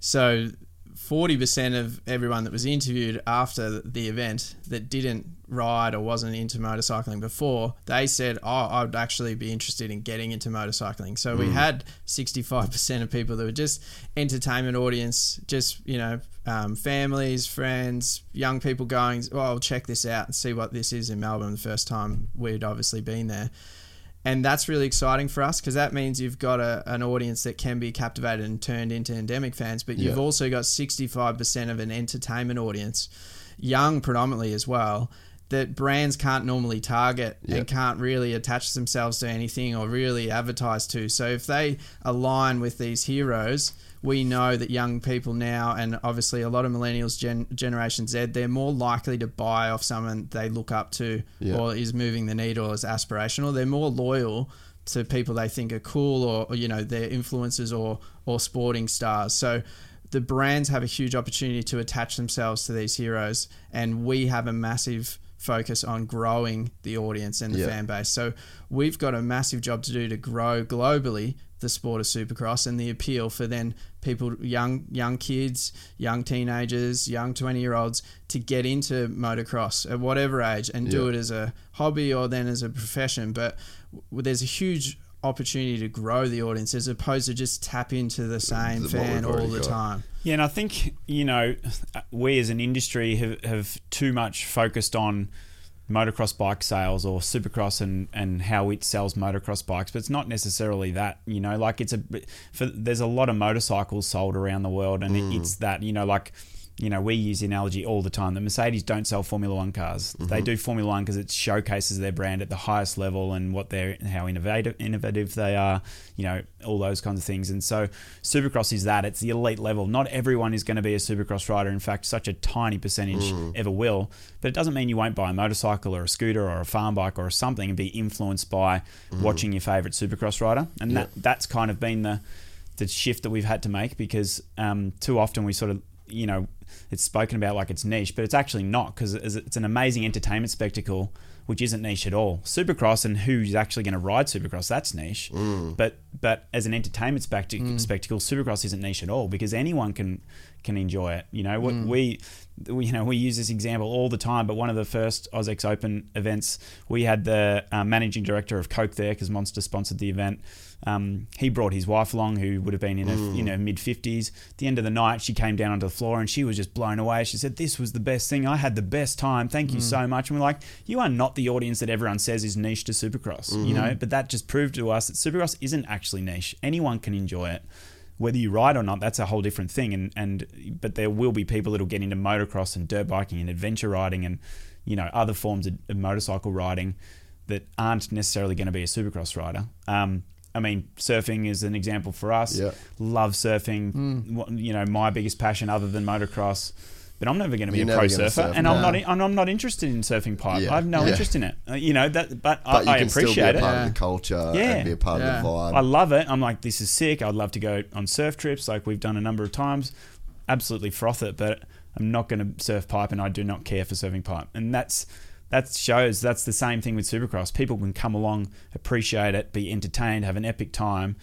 [SPEAKER 2] So 40% of everyone that was interviewed after the event that didn't ride or wasn't into motorcycling before, they said, Oh, I'd actually be interested in getting into motorcycling. So we had 65% of people that were just entertainment audience, just, you know, um, families, friends, young people going, Oh, I'll check this out and see what this is in Melbourne the first time we'd obviously been there and that's really exciting for us because that means you've got a, an audience that can be captivated and turned into endemic fans, but you've
[SPEAKER 1] Yeah.
[SPEAKER 2] also got 65% of an entertainment audience, young predominantly as well, that brands can't normally target
[SPEAKER 1] Yeah.
[SPEAKER 2] and can't really attach themselves to anything or really advertise to. So if they align with these heroes, we know that young people now, and obviously a lot of millennials, gen- Generation Z, they're more likely to buy off someone they look up to
[SPEAKER 1] Yeah.
[SPEAKER 2] or is moving the needle as aspirational. They're more loyal to people they think are cool or, or you know their influencers or or sporting stars. So the brands have a huge opportunity to attach themselves to these heroes, and we have a massive focus on growing the audience and the
[SPEAKER 1] Yeah.
[SPEAKER 2] fan base. So we've got a massive job to do to grow globally the sport of supercross and the appeal for then people young young kids young teenagers young 20 year olds to get into motocross at whatever age and do it as a hobby or then as a profession but w- there's a huge opportunity to grow the audience as opposed to just tap into the same
[SPEAKER 1] The-
[SPEAKER 2] fan all the
[SPEAKER 1] got.
[SPEAKER 2] time.
[SPEAKER 3] Yeah, and I think you know we as an industry have, have too much focused on motocross bike sales or supercross and, and how it sells motocross bikes, but it's not necessarily that. You know, like it's a for, there's a lot of motorcycles sold around the world, and it, mm. it's that you know like. You know, we use the analogy all the time. The Mercedes don't sell Formula One cars. They mm-hmm. do Formula One because it showcases their brand at the highest level and what they're how innovative innovative they are. You know, all those kinds of things. And so, Supercross is that. It's the elite level. Not everyone is going to be a Supercross rider. In fact, such a tiny percentage mm. ever will. But it doesn't mean you won't buy a motorcycle or a scooter or a farm bike or something and be influenced by mm. watching your favorite Supercross rider. And that that's kind of been the the shift that we've had to make because um, too often we sort of you know it's spoken about like it's niche but it's actually not because it's an amazing entertainment spectacle which isn't niche at all. Supercross and who's actually going to ride supercross that's niche. Mm. But but as an entertainment spectacle, mm. spectacle supercross isn't niche at all because anyone can can enjoy it you know? What mm. we we, you know, we use this example all the time, but one of the first AusX Open events, we had the uh, managing director of Coke there because Monster sponsored the event. Um, he brought his wife along, who would have been in her, you know mid fifties. At the end of the night, she came down onto the floor and she was just blown away. She said, "This was the best thing. I had the best time. Thank you so much." And we're like, "You are not the audience that everyone says is niche to Supercross, you know." But that just proved to us that Supercross isn't actually niche. Anyone can enjoy it whether you ride or not, that's a whole different thing. And and but there will be people that'll get into motocross and dirt biking and adventure riding and you know other forms of, of motorcycle riding that aren't necessarily going to be a supercross rider. Um, I mean, surfing is an example for us.
[SPEAKER 1] Yeah.
[SPEAKER 3] Love surfing. What- You know, my biggest passion other than motocross. But I'm never going to be
[SPEAKER 1] You're
[SPEAKER 3] a pro surfer,
[SPEAKER 1] surf,
[SPEAKER 3] and I'm not. I'm, I'm not interested in surfing pipe.
[SPEAKER 1] Yeah,
[SPEAKER 3] I have no
[SPEAKER 1] yeah.
[SPEAKER 3] interest in it. Uh, you know that, but,
[SPEAKER 1] But you
[SPEAKER 3] I, I
[SPEAKER 1] can still be
[SPEAKER 3] appreciate
[SPEAKER 1] a
[SPEAKER 3] it.
[SPEAKER 1] part of the culture
[SPEAKER 3] Yeah.
[SPEAKER 1] and be a part
[SPEAKER 2] Yeah.
[SPEAKER 1] of the vibe.
[SPEAKER 3] I love it. I'm like, this is sick. I'd love to go on surf trips like we've done a number of times. Absolutely froth it, but I'm not going to surf pipe and I do not care for surfing pipe. And that's that shows that's the same thing with Supercross. People can come along, appreciate it, be entertained, have an epic time,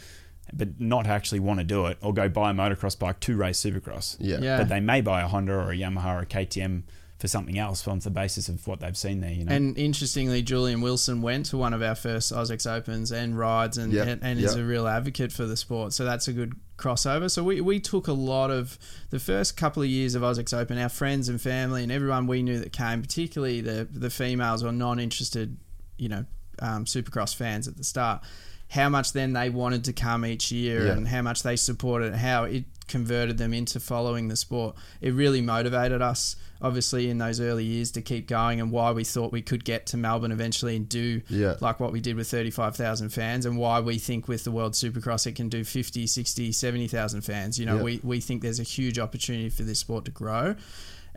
[SPEAKER 3] but not actually want to do it or go buy a motocross bike to race Supercross.
[SPEAKER 1] yeah.
[SPEAKER 2] Yeah.
[SPEAKER 3] But they may buy a Honda or a Yamaha or a KTM for something else on the basis of what they've seen there, you know.
[SPEAKER 2] And interestingly, Julian Wilson went to one of our first AusX Opens and rides and,
[SPEAKER 1] Yeah,
[SPEAKER 2] and, and is a real advocate for the sport. So that's a good crossover. So we, we took a lot of the first couple of years of AusX Open, our friends and family and everyone we knew that came, particularly the, the females or non interested, you know, um, supercross fans at the start, how much then they wanted to come each year
[SPEAKER 1] Yeah.
[SPEAKER 2] and how much they supported, how it converted them into following the sport. It really motivated us, obviously, in those early years to keep going and why we thought we could get to Melbourne eventually and do
[SPEAKER 1] Yeah.
[SPEAKER 2] like what we did with 35,000 fans and why we think with the World Supercross it can do 50, 60, 70,000 fans. You know,
[SPEAKER 1] Yeah.
[SPEAKER 2] we, we think there's a huge opportunity for this sport to grow.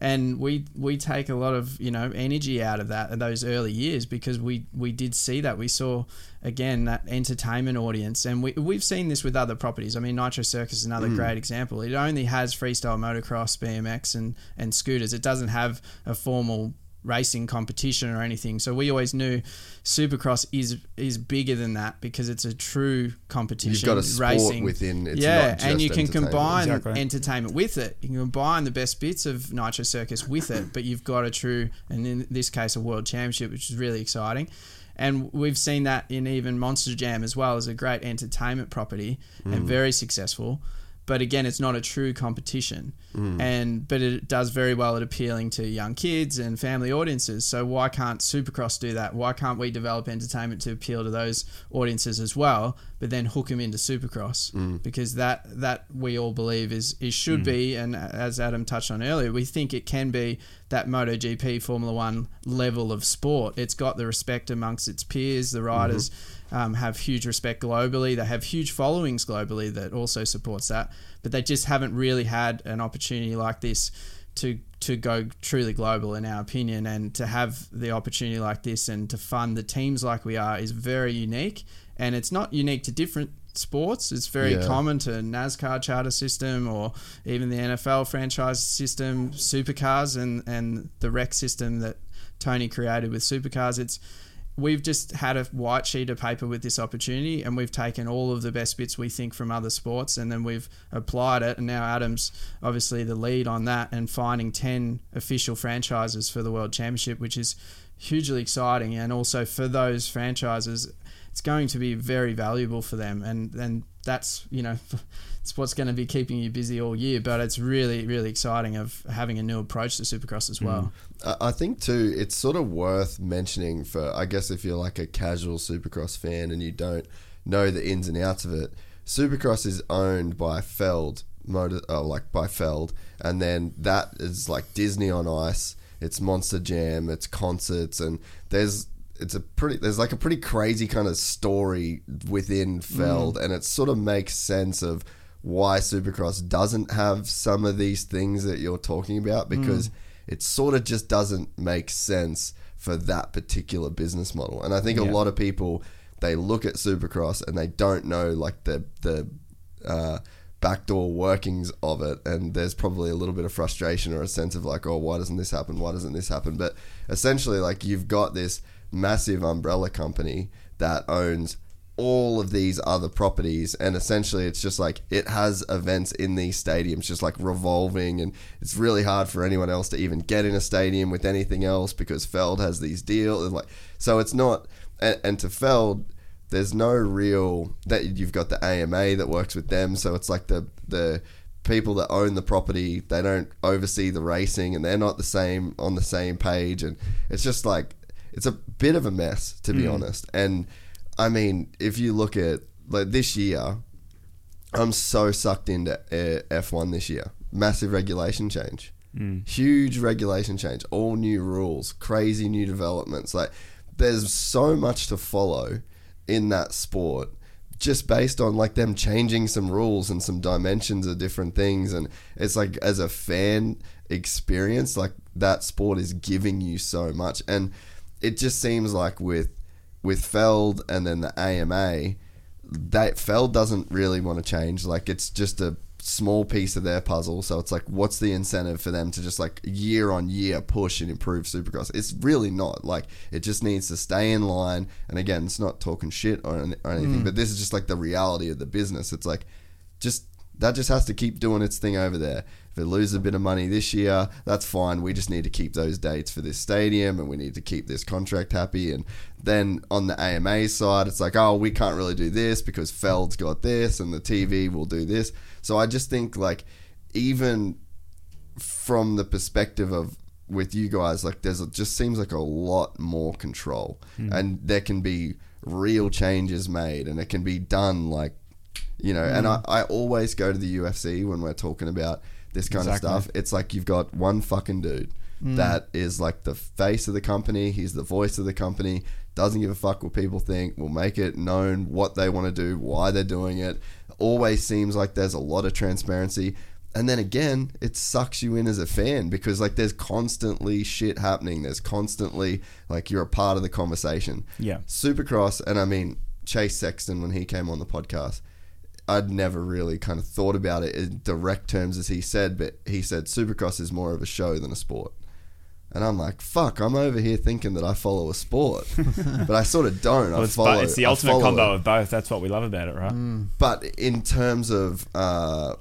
[SPEAKER 2] And we we take a lot of you know energy out of that in those early years because we we did see that we saw again that entertainment audience and we we've seen this with other properties. I mean Nitro Circus is another mm. great example. It only has freestyle motocross, BMX, and and scooters. It doesn't have a formal racing competition or anything. So we always knew Supercross is is bigger than that because it's a true competition.
[SPEAKER 1] You've got a sport
[SPEAKER 2] racing.
[SPEAKER 1] within, it's
[SPEAKER 2] yeah,
[SPEAKER 1] not
[SPEAKER 2] and you can combine
[SPEAKER 3] Exactly.
[SPEAKER 2] entertainment with it. You can combine the best bits of Nitro Circus with it, but you've got a true, and in this case, a world championship, which is really exciting. And we've seen that in even Monster Jam as well as a great entertainment property
[SPEAKER 1] Mm.
[SPEAKER 2] and very successful. But again, it's not a true competition,
[SPEAKER 1] Mm.
[SPEAKER 2] and but it does very well at appealing to young kids and family audiences. So why can't Supercross do that? Why can't we develop entertainment to appeal to those audiences as well, but then hook them into Supercross?
[SPEAKER 1] Mm.
[SPEAKER 2] Because that that we all believe is is should be, and as Adam touched on earlier, we think it can be that MotoGP Formula One level of sport. It's got the respect amongst its peers. The riders um, have huge respect globally. They have huge followings globally that also supports that. But they just haven't really had an opportunity like this to to go truly global, in our opinion, and to have the opportunity like this and to fund the teams like we are is very unique. And it's not unique to different sports. It's very
[SPEAKER 1] Yeah.
[SPEAKER 2] common to NASCAR charter system or even the NFL franchise system, supercars, and and the rec system that Tony created with supercars. It's we've just had a white sheet of paper with this opportunity and we've taken all of the best bits we think from other sports and then we've applied it and now Adam's obviously the lead on that and finding 10 official franchises for the world championship which is hugely exciting and also for those franchises it's going to be very valuable for them, and and that's you know, it's what's going to be keeping you busy all year. But it's really really exciting of having a new approach to Supercross as hmm. well.
[SPEAKER 1] I I think too, it's sort of worth mentioning for I guess if you're like a casual Supercross fan and you don't know the ins and outs of it, Supercross is owned by Feld Motor, oh, like by Feld, and then that is like Disney on Ice. It's Monster Jam, it's concerts, and there's it's a pretty there's like a pretty crazy kind of story within mm. Feld, and it sort of makes sense of why Supercross doesn't have some of these things that you're talking about because mm. It sort of just doesn't make sense for that particular business model. And I think a lot of people they look at Supercross and they don't know like the the uh, backdoor workings of it, and there's probably a little bit of frustration or a sense of like, oh, why doesn't this happen? Why doesn't this happen? But essentially, like you've got this massive umbrella company that owns all of these other properties and essentially it's just like it has events in these stadiums just like revolving and it's really hard for anyone else to even get in a stadium with anything else because Feld has these deals and like so it's not and, and to Feld there's no real that you've got the AMA that works with them so it's like the the people that own the property they don't oversee the racing and they're not the same on the same page and it's just like it's a bit of a mess to be hmm. honest and I mean, if you look at like this year, I'm so sucked into uh, F1 this year. Massive regulation change, huge regulation change, all new rules, crazy new developments. Like, there's so much to follow in that sport, just based on like them changing some rules and some dimensions of different things. And it's like as a fan experience, like that sport is giving you so much, and it just seems like with with Feld and then the AMA, that Feld doesn't really want to change. Like it's just a small piece of their puzzle. So it's like, what's the incentive for them to just like year on year push and improve Supercross? It's really not. Like it just needs to stay in line. And again, it's not talking shit or, or anything, hmm. but this is just like the reality of the business. It's like just that just has to keep doing its thing over there. If it loses a bit of money this year, that's fine. We just need to keep those dates for this stadium and we need to keep this contract happy. And then on the AMA side, it's like, oh, we can't really do this because Feld's got this and the TV will do this. So I just think, like, even from the perspective of with you guys, like, there's it just seems like a lot more control. Hmm. And there can be real changes made and it can be done like you know and hmm. I, I always go to the ufc when we're talking about this kind
[SPEAKER 3] Exactly.
[SPEAKER 1] of stuff. It's like you've got one fucking dude hmm. that is like the face of the company. He's the voice of the company doesn't give a fuck what people think will make it known what they want to do why they're doing it always seems like there's a lot of transparency and then again it sucks you in as a fan because like there's constantly shit happening there's constantly like you're a part of the conversation
[SPEAKER 3] Yeah.
[SPEAKER 1] Supercross, and I mean Chase Sexton when he came on the podcast, I'd never really kind of thought about it in direct terms as he said, but he said Supercross is more of a show than a sport. And I'm like, fuck, I'm over here thinking that I follow a sport, but I sort of don't.
[SPEAKER 3] Well,
[SPEAKER 1] I
[SPEAKER 3] it's,
[SPEAKER 1] follow.
[SPEAKER 3] bo- it's the
[SPEAKER 1] I
[SPEAKER 3] ultimate
[SPEAKER 1] follow
[SPEAKER 3] combo
[SPEAKER 1] it.
[SPEAKER 3] of both. That's what we love about it, right?
[SPEAKER 1] But in terms of uh,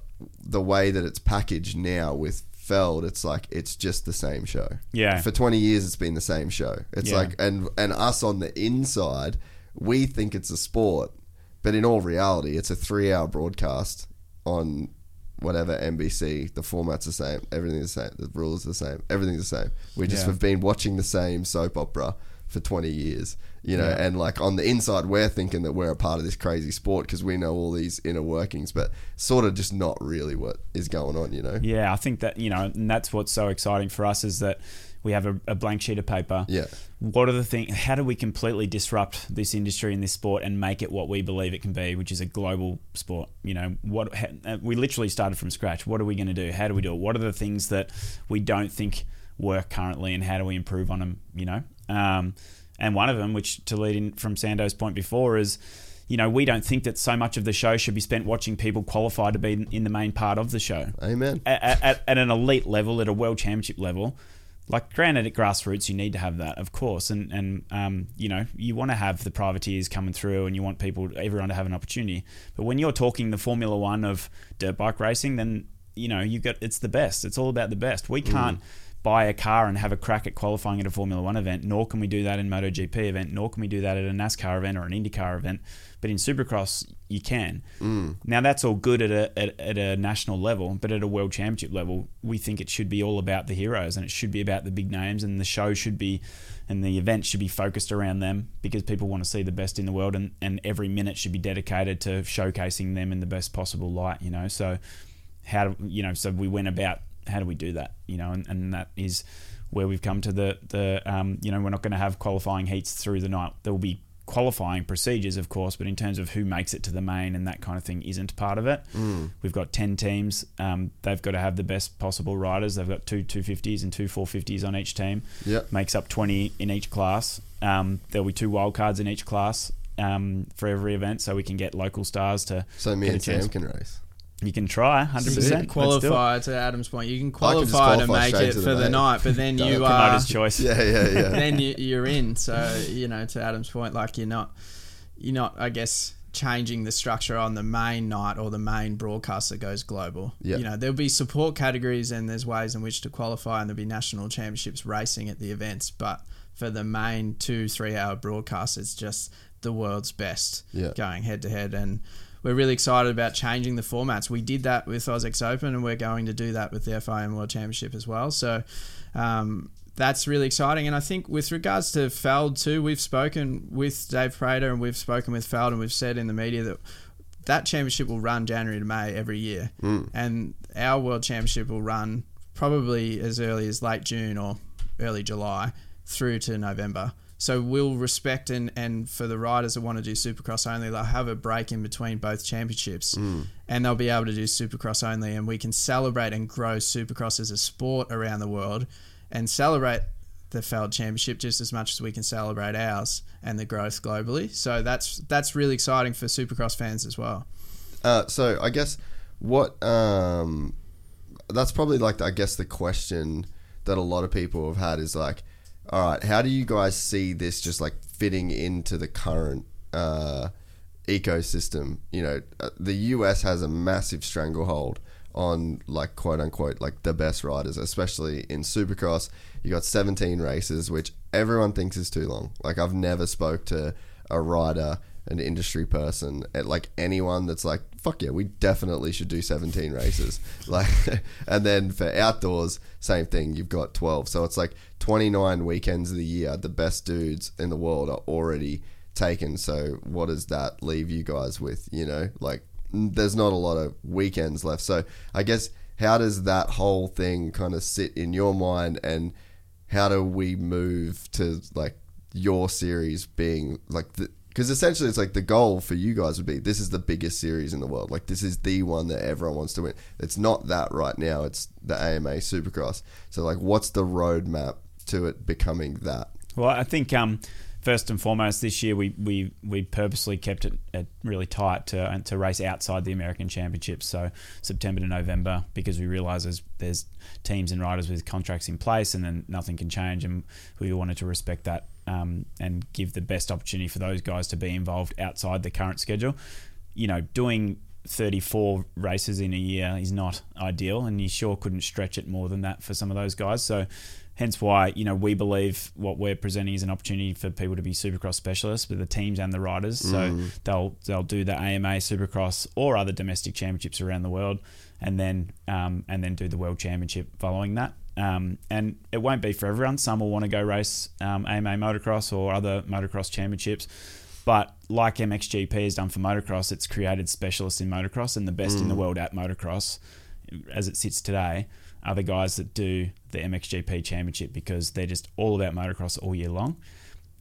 [SPEAKER 1] the way that it's packaged now with Feld, it's like it's just the same show.
[SPEAKER 3] Yeah.
[SPEAKER 1] For 20 years, it's been the same show. It's
[SPEAKER 3] Yeah.
[SPEAKER 1] like, and and us on the inside, we think it's a sport, but in all reality, it's a three-hour broadcast on whatever NBC. The format's the same. Everything's the same. The rules are the same. Everything's the same. We just
[SPEAKER 3] Yeah.
[SPEAKER 1] have been watching the same soap opera for 20 years, you know,
[SPEAKER 3] Yeah.
[SPEAKER 1] and like on the inside, we're thinking that we're a part of this crazy sport because we know all these inner workings, but sort of just not really what is going on, you know?
[SPEAKER 3] Yeah, I think that you know, and that's what's so exciting for us is that we have a, a blank sheet of paper.
[SPEAKER 1] Yeah.
[SPEAKER 3] What are the things? How do we completely disrupt this industry and this sport and make it what we believe it can be, which is a global sport? You know, what ha- uh, we literally started from scratch. What are we going to do? How do we do it? What are the things that we don't think work currently, and how do we improve on them? You know, um, and one of them, which to lead in from Sando's point before, is you know, we don't think that so much of the show should be spent watching people qualify to be in- in the main part of the show
[SPEAKER 1] Amen.
[SPEAKER 3] at, at, at an elite level, at a world championship level, like granted at grassroots, you need to have that, of course, and and um, you know you want to have the privateers coming through, and you want people, everyone to have an opportunity. But when you're talking the Formula One of dirt bike racing, then you know you got it's the best. It's all about the best. We can't buy a car and have a crack at qualifying at a Formula One event, nor can we do that in MotoGP event, nor can we do that at a NASCAR event or an IndyCar event. But in Supercross, you can.
[SPEAKER 1] Mm.
[SPEAKER 3] Now that's all good at a at, at a national level, but at a World Championship level, we think it should be all about the heroes and it should be about the big names, and the show should be, and the event should be focused around them because people want to see the best in the world, and and every minute should be dedicated to showcasing them in the best possible light. You know, so how do you know? So we went about how do we do that? You know, and, and that is where we've come to the the um, you know we're not going to have qualifying heats through the night. There will be qualifying procedures, of course, but in terms of who makes it to the main and that kind of thing isn't part of it.
[SPEAKER 1] Mm.
[SPEAKER 3] We've got 10 teams. Um, they've got to have the best possible riders. They've got two 250s and two 450s on each team.
[SPEAKER 1] Yep.
[SPEAKER 3] Makes up 20 in each class. Um, there'll be two wildcards in each class um, for every event, so we can get local stars to.
[SPEAKER 1] So me and Sam can race.
[SPEAKER 3] You can try, 100%.
[SPEAKER 2] You
[SPEAKER 3] Let's
[SPEAKER 2] can
[SPEAKER 3] do it.
[SPEAKER 2] qualify to Adam's point. You can
[SPEAKER 1] I can
[SPEAKER 2] qualify to make it
[SPEAKER 1] to
[SPEAKER 2] for
[SPEAKER 1] the
[SPEAKER 2] the night, but then you are
[SPEAKER 3] Promoter's uh, choice.
[SPEAKER 1] Yeah, yeah, yeah.
[SPEAKER 2] then you, you're in. So you know, to Adam's point, like you're not, you're not, I guess, changing the structure on the main night or the main broadcast that goes global.
[SPEAKER 1] Yeah.
[SPEAKER 2] You know, there'll be support categories and there's ways in which to qualify, and there'll be national championships racing at the events. But for the main two, three hour broadcast, it's just the world's best
[SPEAKER 1] Yeah.
[SPEAKER 2] going head to head and. We're really excited about changing the formats. We did that with AusX Open, and we're going to do that with the FIM World Championship as well. So, um, that's really exciting. And I think with regards to Feld too, we've spoken with Dave Prater and we've spoken with Feld and we've said in the media that that championship will run January to May every year. And our world championship will run probably as early as late June or early July through to November. So we'll respect and, and for the riders that want to do Supercross only, they'll have a break in between both championships and they'll be able to do Supercross only and we can celebrate and grow Supercross as a sport around the world and celebrate the Feld Championship just as much as we can celebrate ours and the growth globally. So that's that's really exciting for Supercross fans as well.
[SPEAKER 1] Uh, so I guess what um, that's probably like I guess the question that a lot of people have had is like, all right, how do you guys see this just like fitting into the current uh, ecosystem? You know, uh, the US has a massive stranglehold on like quote unquote like the best riders, especially in Supercross. You got 17 races, which everyone thinks is too long. Like I've never spoke to a rider, an industry person, like anyone that's like, fuck yeah, we definitely should do 17 races. Like, and then for outdoors, same thing. You've got 12, so it's like 29 weekends of the year. The best dudes in the world are already taken. So what does that leave you guys with? You know, like there's not a lot of weekends left. So I guess how does that whole thing kind of sit in your mind and how do we move to like your series being like the because essentially it's like the goal for you guys would be this is the biggest series in the world. Like this is the one that everyone wants to win. It's not that right now. It's the AMA Supercross. So like what's the roadmap to it becoming that?
[SPEAKER 3] Well, I think um, first and foremost this year we, we, we purposely kept it really tight to to race outside the American Championships, so September to November, because we realise there's, there's teams and riders with contracts in place, and then nothing can change, and we wanted to respect that um, and give the best opportunity for those guys to be involved outside the current schedule. You know, doing 34 races in a year is not ideal, and you sure couldn't stretch it more than that for some of those guys. So, hence why you know we believe what we're presenting is an opportunity for people to be Supercross specialists with the teams and the riders. So they'll they'll do the AMA Supercross or other domestic championships around the world, and then um, and then do the World Championship following that. Um, and it won't be for everyone. Some will want to go race um, AMA motocross or other motocross championships. But like MXGP has done for motocross, it's created specialists in motocross, and the best in the world at motocross, as it sits today, are the guys that do the MXGP championship because they're just all about motocross all year long.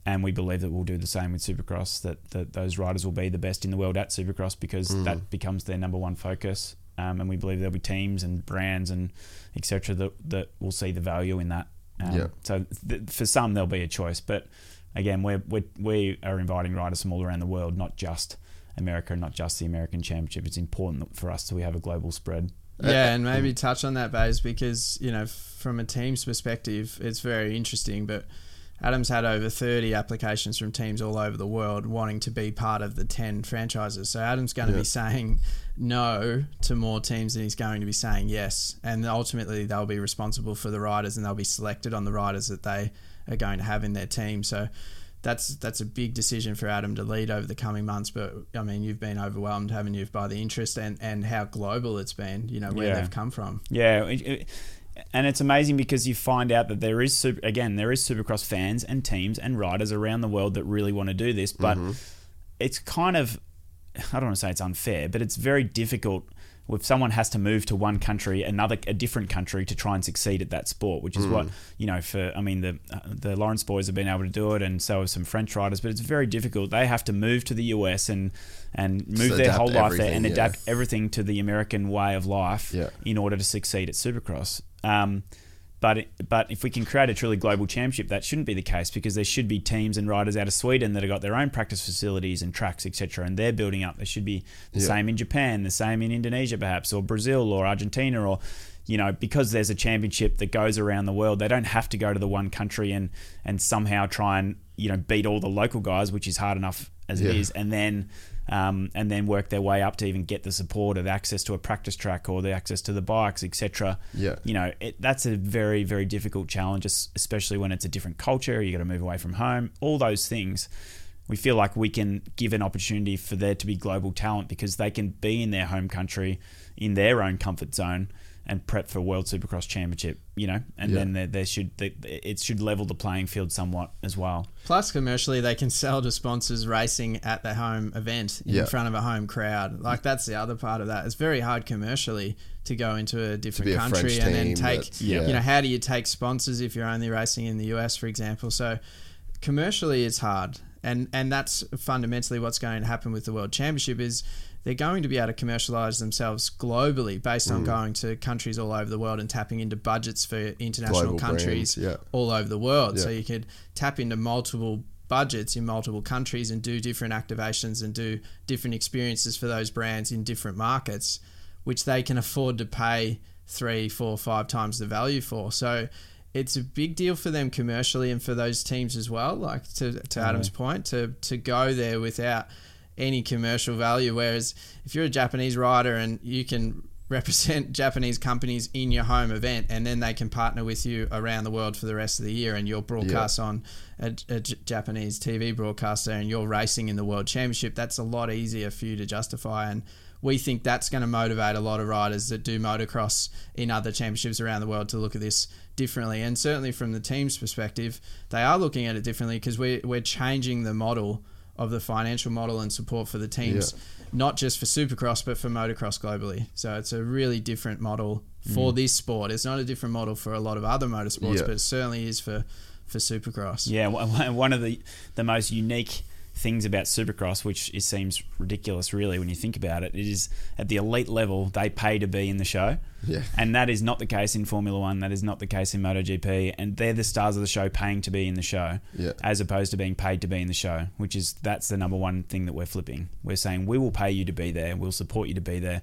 [SPEAKER 3] And we believe that we'll do the same with Supercross, that, that those riders will be the best in the world at Supercross because that becomes their number one focus. Um, and we believe there'll be teams and brands and etc. that, that will see the value in that. Um,
[SPEAKER 1] Yeah.
[SPEAKER 3] So th- for some, there'll be a choice. But again, we're, we're, we are inviting riders from all around the world, not just America, not just the American Championship. It's important for us that we have a global spread.
[SPEAKER 2] Yeah, and maybe touch on that, Bays, because you know, from a team's perspective, it's very interesting. But Adam's had over 30 applications from teams all over the world wanting to be part of the 10 franchises. So Adam's going to
[SPEAKER 1] Yeah.
[SPEAKER 2] be saying no to more teams than he's going to be saying yes. And ultimately, they'll be responsible for the riders and they'll be selected on the riders that they are going to have in their team. So that's that's a big decision for Adam to lead over the coming months. But I mean, you've been overwhelmed, haven't you, by the interest and, and how global it's been, you know, where
[SPEAKER 3] Yeah.
[SPEAKER 2] they've come from.
[SPEAKER 3] Yeah, and it's amazing because you find out that there is super, again there is Supercross fans and teams and riders around the world that really want to do this, but it's kind of I don't want to say it's unfair, but it's very difficult if someone has to move to one country, another a different country to try and succeed at that sport, which is what you know. For I mean, the the Lawrence boys have been able to do it, and so have some French riders, but it's very difficult. They have to move to the US and and move their whole life there and
[SPEAKER 1] yeah.
[SPEAKER 3] adapt everything to the American way of life
[SPEAKER 1] Yeah.
[SPEAKER 3] in order to succeed at Supercross. Um, but it, but if we can create a truly global championship, that shouldn't be the case because there should be teams and riders out of Sweden that have got their own practice facilities and tracks, etc., and they're building up. There should be the
[SPEAKER 1] Yeah.
[SPEAKER 3] same in Japan, the same in Indonesia, perhaps, or Brazil, or Argentina, or you know, because there's a championship that goes around the world, they don't have to go to the one country and and somehow try and you know beat all the local guys, which is hard enough as it
[SPEAKER 1] Yeah.
[SPEAKER 3] is, and then um, and then work their way up to even get the support of access to a practice track or the access to the bikes, etc.
[SPEAKER 1] Yeah.
[SPEAKER 3] you know, it, that's a very very difficult challenge, especially when it's a different culture. You got to move away from home, all those things. We feel like we can give an opportunity for there to be global talent because they can be in their home country, in their own comfort zone, and prep for World Supercross Championship. You know, and
[SPEAKER 1] Yeah.
[SPEAKER 3] then there, there should they, it should level the playing field somewhat as well.
[SPEAKER 2] Plus, commercially, they can sell to sponsors racing at the home event in
[SPEAKER 1] Yeah.
[SPEAKER 2] front of a home crowd. Like that's the other part of that. It's very hard commercially to go into a different
[SPEAKER 1] be a
[SPEAKER 2] country and then take.
[SPEAKER 3] Yeah.
[SPEAKER 2] You know, how do you take sponsors if you're only racing in the US, for example? So, commercially, it's hard, and and that's fundamentally what's going to happen with the World Championship is. They're going to be able to commercialize themselves globally based
[SPEAKER 1] Mm.
[SPEAKER 2] on going to countries all over the world and tapping into budgets for international
[SPEAKER 1] Global
[SPEAKER 2] countries
[SPEAKER 1] brands, yeah.
[SPEAKER 2] all over the world. So you could tap into multiple budgets in multiple countries and do different activations and do different experiences for those brands in different markets, which they can afford to pay three, four, five times the value for. So it's a big deal for them commercially and for those teams as well. Like to, to Adam's point, to to go there without any commercial value. Whereas if you're a Japanese rider and you can represent Japanese companies in your home event, and then they can partner with you around the world for the rest of the year, and you'll broadcast on a, a J- Japanese TV broadcaster, and you're racing in the World Championship. That's a lot easier for you to justify, and we think that's going to motivate a lot of riders that do motocross in other championships around the world to look at this differently. And certainly from the team's perspective, they are looking at it differently because we're, we're changing the model of the financial model and support for the teams, not just for Supercross but for motocross globally. So it's a really different model for mm. this sport. It's not a different model for a lot of other motorsports,
[SPEAKER 1] Yeah.
[SPEAKER 2] but it certainly is for for Supercross.
[SPEAKER 3] Yeah, one one of the the most unique things about Supercross, which it seems ridiculous, really, when you think about it, it is at the elite level they pay to be in the show,
[SPEAKER 1] Yeah.
[SPEAKER 3] and that is not the case in Formula One. That is not the case in MotoGP, and they're the stars of the show, paying to be in the show,
[SPEAKER 1] Yeah.
[SPEAKER 3] as opposed to being paid to be in the show. Which is that's the number one thing that we're flipping. We're saying we will pay you to be there, we'll support you to be there.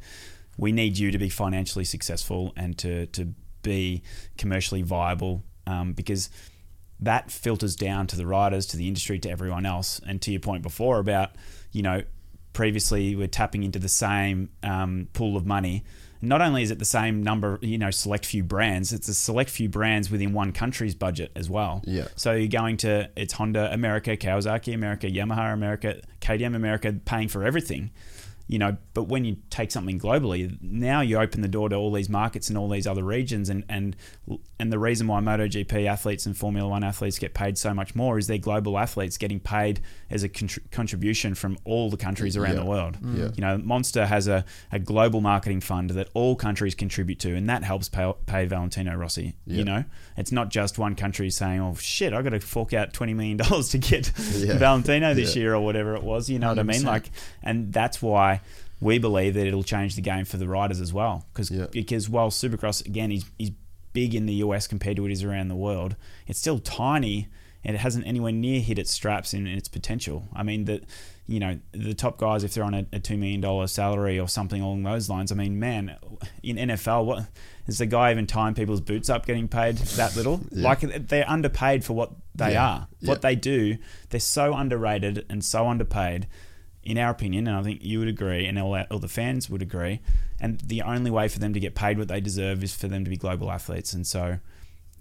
[SPEAKER 3] We need you to be financially successful and to to be commercially viable, um, because that filters down to the riders, to the industry, to everyone else. And to your point before about, you know, previously we're tapping into the same um, pool of money. Not only is it the same number, you know, select few brands, it's a select few brands within one country's budget as well.
[SPEAKER 1] Yeah.
[SPEAKER 3] So you're going to, it's Honda America, Kawasaki America, Yamaha America, KTM America paying for everything you know but when you take something globally now you open the door to all these markets and all these other regions and and and the reason why MotoGP athletes and Formula 1 athletes get paid so much more is they're global athletes getting paid as a contr- contribution from all the countries around
[SPEAKER 1] Yeah.
[SPEAKER 3] the world mm.
[SPEAKER 1] Yeah.
[SPEAKER 3] you know Monster has a, a global marketing fund that all countries contribute to and that helps pay, pay Valentino Rossi
[SPEAKER 1] Yeah.
[SPEAKER 3] you know it's not just one country saying oh shit I got to fork out 20 million dollars to get
[SPEAKER 1] Yeah.
[SPEAKER 3] Valentino this
[SPEAKER 1] Yeah.
[SPEAKER 3] year or whatever it was you know what I mean like and that's why we believe that it'll change the game for the riders as well. Because
[SPEAKER 1] Yeah.
[SPEAKER 3] because while Supercross again is is big in the US compared to what it is around the world, it's still tiny and it hasn't anywhere near hit its straps in, in its potential. I mean that you know the top guys if they're on a, a two million dollar salary or something along those lines. I mean, man, in NFL, what is the guy even tying people's boots up getting paid that little? Like they're underpaid for what they
[SPEAKER 1] Yeah.
[SPEAKER 3] are.
[SPEAKER 1] Yeah.
[SPEAKER 3] What they do, they're so underrated and so underpaid, in our opinion, and I think you would agree, and all, all the fans would agree. And the only way for them to get paid what they deserve is for them to be global athletes. And so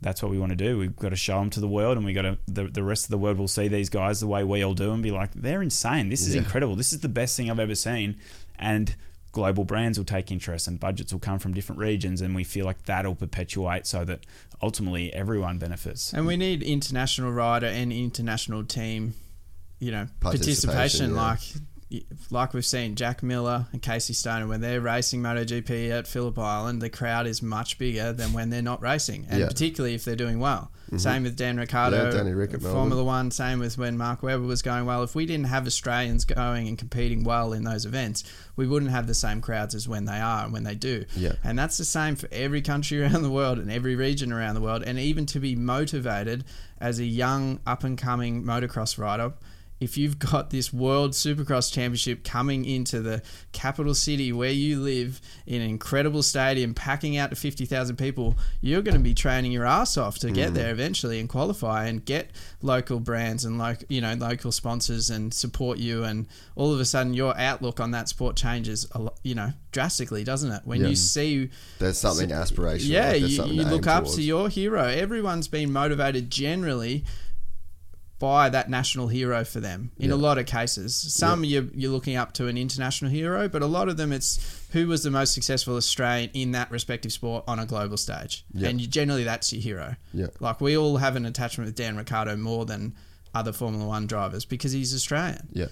[SPEAKER 3] that's what we want to do. We've got to show them to the world, and we got to the, the rest of the world will see these guys the way we all do, and be like, they're insane. This is
[SPEAKER 1] Yeah.
[SPEAKER 3] incredible. This is the best thing I've ever seen. And global brands will take interest, and budgets will come from different regions, and we feel like that'll perpetuate so that ultimately everyone benefits.
[SPEAKER 2] And we need international rider and international team, you know,
[SPEAKER 1] Participation,
[SPEAKER 2] participation.
[SPEAKER 1] yeah.
[SPEAKER 2] Like, like we've seen Jack Miller and Casey Stoner when they're racing MotoGP at Phillip Island, the crowd is much bigger than when they're not racing, and
[SPEAKER 1] Yeah.
[SPEAKER 2] particularly if they're doing well. Same with Dan Ricciardo,
[SPEAKER 1] Mm-hmm. Yeah, Danny Rick at
[SPEAKER 2] Formula
[SPEAKER 1] Melbourne.
[SPEAKER 2] One. Same with when Mark Webber was going well. If we didn't have Australians going and competing well in those events, we wouldn't have the same crowds as when they are and when they do.
[SPEAKER 1] Yeah.
[SPEAKER 2] And that's the same for every country around the world and every region around the world. And even to be motivated as a young, up and coming motocross rider, if you've got this World Supercross Championship coming into the capital city where you live in an incredible stadium, packing out to 50,000 people, you're going to be training your ass off to get mm. there eventually and qualify and get local brands and local, you know, local sponsors and support you. And all of a sudden, your outlook on that sport changes, a lot, you know, drastically, doesn't it? When
[SPEAKER 1] Yeah.
[SPEAKER 2] you see
[SPEAKER 1] There's something aspirational.
[SPEAKER 2] yeah,
[SPEAKER 1] like there's
[SPEAKER 2] you, you look up
[SPEAKER 1] towards.
[SPEAKER 2] to your hero. Everyone's been motivated generally by that national hero for them in a lot of cases. Some you're, you're looking up to an international hero, but a lot of them it's who was the most successful Australian in that respective sport on a global stage.
[SPEAKER 1] Yeah.
[SPEAKER 2] And you, generally that's your hero.
[SPEAKER 1] Yeah.
[SPEAKER 2] Like we all have an attachment with Dan Ricciardo more than other Formula One drivers because he's Australian.
[SPEAKER 1] Yeah.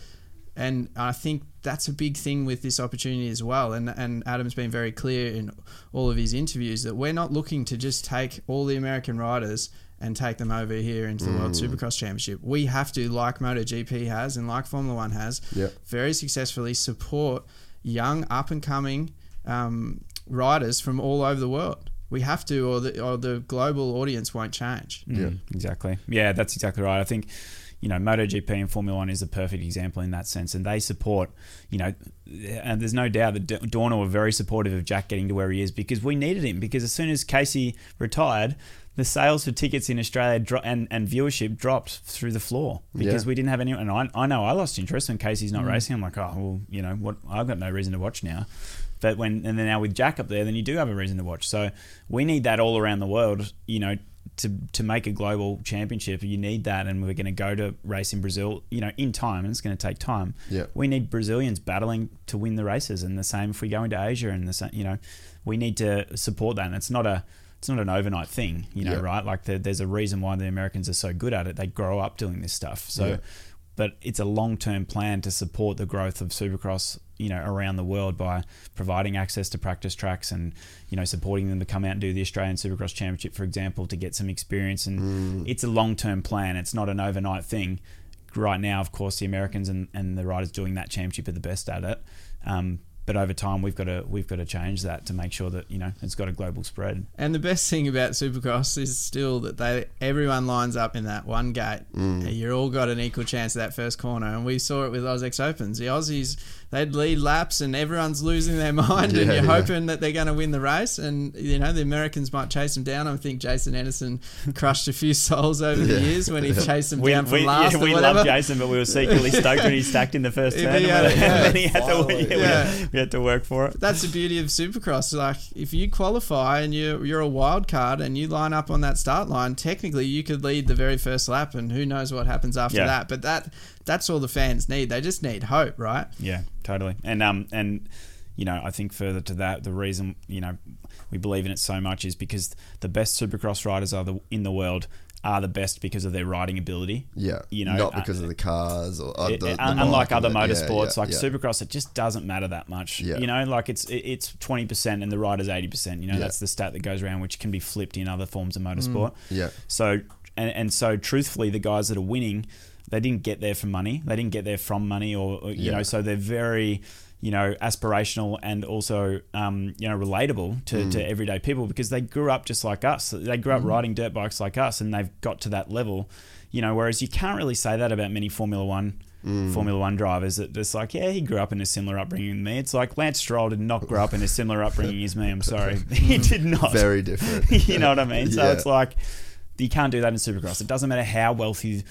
[SPEAKER 2] And I think that's a big thing with this opportunity as well. And and Adam's been very clear in all of his interviews that we're not looking to just take all the American riders and take them over here into the World
[SPEAKER 1] Mm.
[SPEAKER 2] Supercross Championship. We have to, like MotoGP has and like Formula One has,
[SPEAKER 1] Yep.
[SPEAKER 2] very successfully support young, up and coming um, riders from all over the world. We have to, or the or the global audience won't change.
[SPEAKER 3] Yeah, exactly. Yeah, that's exactly right. I think you know MotoGP and Formula One is a perfect example in that sense, and they support. You know, and there's no doubt that D- Dorna were very supportive of Jack getting to where he is because we needed him. Because as soon as Casey retired. The sales for tickets in Australia dro- and, and viewership dropped through the floor because
[SPEAKER 1] Yeah.
[SPEAKER 3] we didn't have anyone. And I, I know I lost interest when Casey's not mm. racing. I'm like, oh well, you know what? I've got no reason to watch now. But when and then now with Jack up there, then you do have a reason to watch. So we need that all around the world. You know, to to make a global championship, you need that, and we're going to go to race in Brazil. You know, in time, and it's going to take time.
[SPEAKER 1] Yeah.
[SPEAKER 3] we need Brazilians battling to win the races, and the same if we go into Asia, and the same. You know, we need to support that, and it's not a. It's not an overnight thing, you know,
[SPEAKER 1] Yeah.
[SPEAKER 3] right? Like the, there's a reason why the Americans are so good at it. They grow up doing this stuff. So,
[SPEAKER 1] Yeah.
[SPEAKER 3] but it's a long-term plan to support the growth of Supercross, you know, around the world by providing access to practice tracks and you know supporting them to come out and do the Australian Supercross Championship, for example, to get some experience. And it's a long-term plan. It's not an overnight thing. Right now, of course, the Americans and, and the riders doing that championship are the best at it. Um, but over time, we've got to we've got to change that to make sure that you know it's got a global spread.
[SPEAKER 2] And the best thing about Supercross is still that they everyone lines up in that one gate.
[SPEAKER 1] Mm.
[SPEAKER 2] And you all got an equal chance at that first corner. And we saw it with AusX Opens. The Aussies they'd lead laps and everyone's losing their mind and you're
[SPEAKER 1] yeah.
[SPEAKER 2] hoping that they're going to win the race. And you know the Americans might chase them down. I think Jason Anderson crushed a few souls over the years when he chased them
[SPEAKER 3] We,
[SPEAKER 2] down from
[SPEAKER 3] we,
[SPEAKER 2] last
[SPEAKER 3] yeah,
[SPEAKER 2] or
[SPEAKER 3] we
[SPEAKER 2] whatever.
[SPEAKER 3] love Jason, but we were secretly stoked when he stacked in the first
[SPEAKER 2] If
[SPEAKER 3] turn.
[SPEAKER 2] he
[SPEAKER 3] and
[SPEAKER 2] had- yeah.
[SPEAKER 3] then he had to, yeah, we, had, we had to work for it.
[SPEAKER 2] That's the beauty of Supercross. Like, if you qualify and you're you're a wild card and you line up on that start line, technically you could lead the very first lap, and who knows what happens after
[SPEAKER 3] Yeah.
[SPEAKER 2] that. But that that's all the fans need. They just need hope, right?
[SPEAKER 3] Yeah, totally. And um and you know, I think further to that, the reason you know we believe in it so much is because the best Supercross riders are the in the world are the best because of their riding ability.
[SPEAKER 1] Yeah.
[SPEAKER 3] You know,
[SPEAKER 1] not
[SPEAKER 3] uh,
[SPEAKER 1] because of the cars or uh,
[SPEAKER 3] It-
[SPEAKER 1] the, the
[SPEAKER 3] unlike other
[SPEAKER 1] and the- yeah,
[SPEAKER 3] motorsports,
[SPEAKER 1] yeah,
[SPEAKER 3] like
[SPEAKER 1] yeah.
[SPEAKER 3] Supercross, it just doesn't matter that much.
[SPEAKER 1] Yeah.
[SPEAKER 3] You know, like it's it- it's twenty percent and the rider's eighty percent. You know,
[SPEAKER 1] Yeah.
[SPEAKER 3] that's the stat that goes around, which can be flipped in other forms of motorsport.
[SPEAKER 1] Yeah.
[SPEAKER 3] So and and so truthfully, the guys that are winning, they didn't get there for money. They didn't get there from money, or, or, you
[SPEAKER 1] Yeah.
[SPEAKER 3] know, so they're very you know aspirational and also um, you know relatable to,
[SPEAKER 1] Mm.
[SPEAKER 3] to everyday people because they grew up just like us. They grew up
[SPEAKER 1] Mm-hmm.
[SPEAKER 3] riding dirt bikes like us, and they've got to that level. You know, whereas you can't really say that about many Formula One.
[SPEAKER 1] Mm.
[SPEAKER 3] Formula One drivers that it's like, yeah, he grew up in a similar upbringing to me. It's like Lance Stroll did not grow up in a similar upbringing as me. I'm sorry, he did not.
[SPEAKER 1] Very different.
[SPEAKER 3] you know what I mean? So
[SPEAKER 1] Yeah.
[SPEAKER 3] it's like you can't do that in Supercross. It doesn't matter how wealthy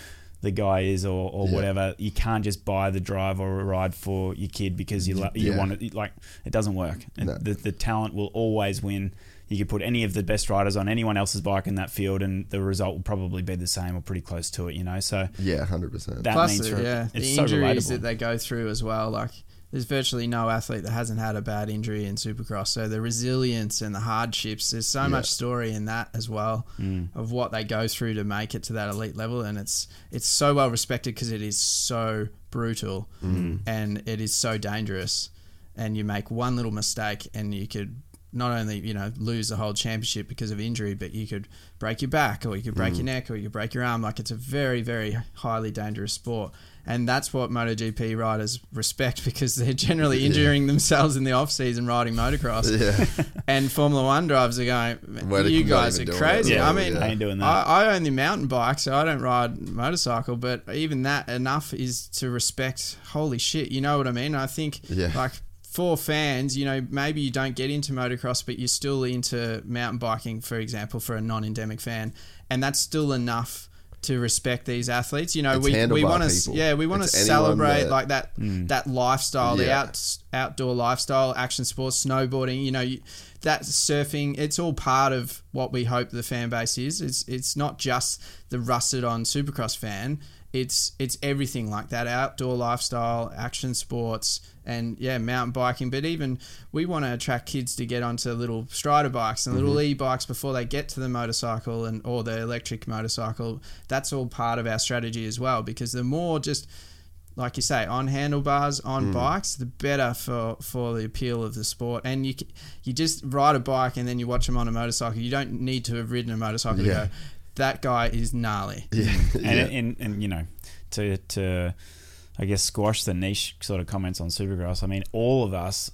[SPEAKER 3] the guy is or, or
[SPEAKER 1] Yeah.
[SPEAKER 3] whatever. You can't just buy the drive or a ride for your kid because you lo- you
[SPEAKER 1] Yeah.
[SPEAKER 3] want it. Like it doesn't work. And
[SPEAKER 1] No.
[SPEAKER 3] The the talent will always win. You could put any of the best riders on anyone else's bike in that field, and the result will probably be the same or pretty close to it. You know, so
[SPEAKER 1] Yeah, hundred percent.
[SPEAKER 3] that
[SPEAKER 2] Plus,
[SPEAKER 3] means
[SPEAKER 2] the- yeah,
[SPEAKER 3] it's
[SPEAKER 2] the injuries
[SPEAKER 3] relatable.
[SPEAKER 2] that they go through as well. Like, there's virtually no athlete that hasn't had a bad injury in Supercross. So the resilience and the hardships, there's so much story in that as well
[SPEAKER 3] Mm.
[SPEAKER 2] of what they go through to make it to that elite level, and it's it's so well respected because it is so brutal
[SPEAKER 3] Mm.
[SPEAKER 2] and it is so dangerous. And you make one little mistake, and you could not only you know lose the whole championship because of injury, but you could break your back, or you could break your neck, or you could break your arm. Like it's a very, very highly dangerous sport, and that's what MotoGP riders respect because they're generally injuring themselves in the off season riding motocross.
[SPEAKER 1] Yeah.
[SPEAKER 2] And Formula One drivers are going,
[SPEAKER 1] Where
[SPEAKER 2] you guys are crazy.
[SPEAKER 3] Yeah,
[SPEAKER 2] I mean,
[SPEAKER 3] I ain't doing that.
[SPEAKER 2] I, I own the mountain bike, so I don't ride motorcycle. But even that enough is to respect. Holy shit, you know what I mean? I think
[SPEAKER 1] Yeah.
[SPEAKER 2] like for fans, you know, maybe you don't get into motocross, but you're still into mountain biking, for example, for a non-endemic fan, and that's still enough to respect these athletes. You know,
[SPEAKER 1] It's
[SPEAKER 2] we, we want to yeah we want to celebrate
[SPEAKER 1] that-
[SPEAKER 2] like that mm. that lifestyle, the out outdoor lifestyle, action sports, snowboarding. You know, you, that surfing. It's all part of what we hope the fan base is. It's it's not just the rusted on Supercross fan. It's it's everything like that outdoor lifestyle, action sports, and yeah, mountain biking. But even we want to attract kids to get onto little strider bikes and little mm-hmm. e-bikes before they get to the motorcycle and or the electric motorcycle. That's all part of our strategy as well. Because the more just like you say, on handlebars, on mm. bikes, the better for, for the appeal of the sport. And you you just ride a bike and then you watch them on a motorcycle. You don't need to have ridden a motorcycle
[SPEAKER 1] Yeah.
[SPEAKER 2] to go, that guy is gnarly.
[SPEAKER 1] Yeah.
[SPEAKER 3] and,
[SPEAKER 1] yeah.
[SPEAKER 3] and and you know to to I guess squash the niche sort of comments on Supercross. I mean, all of us,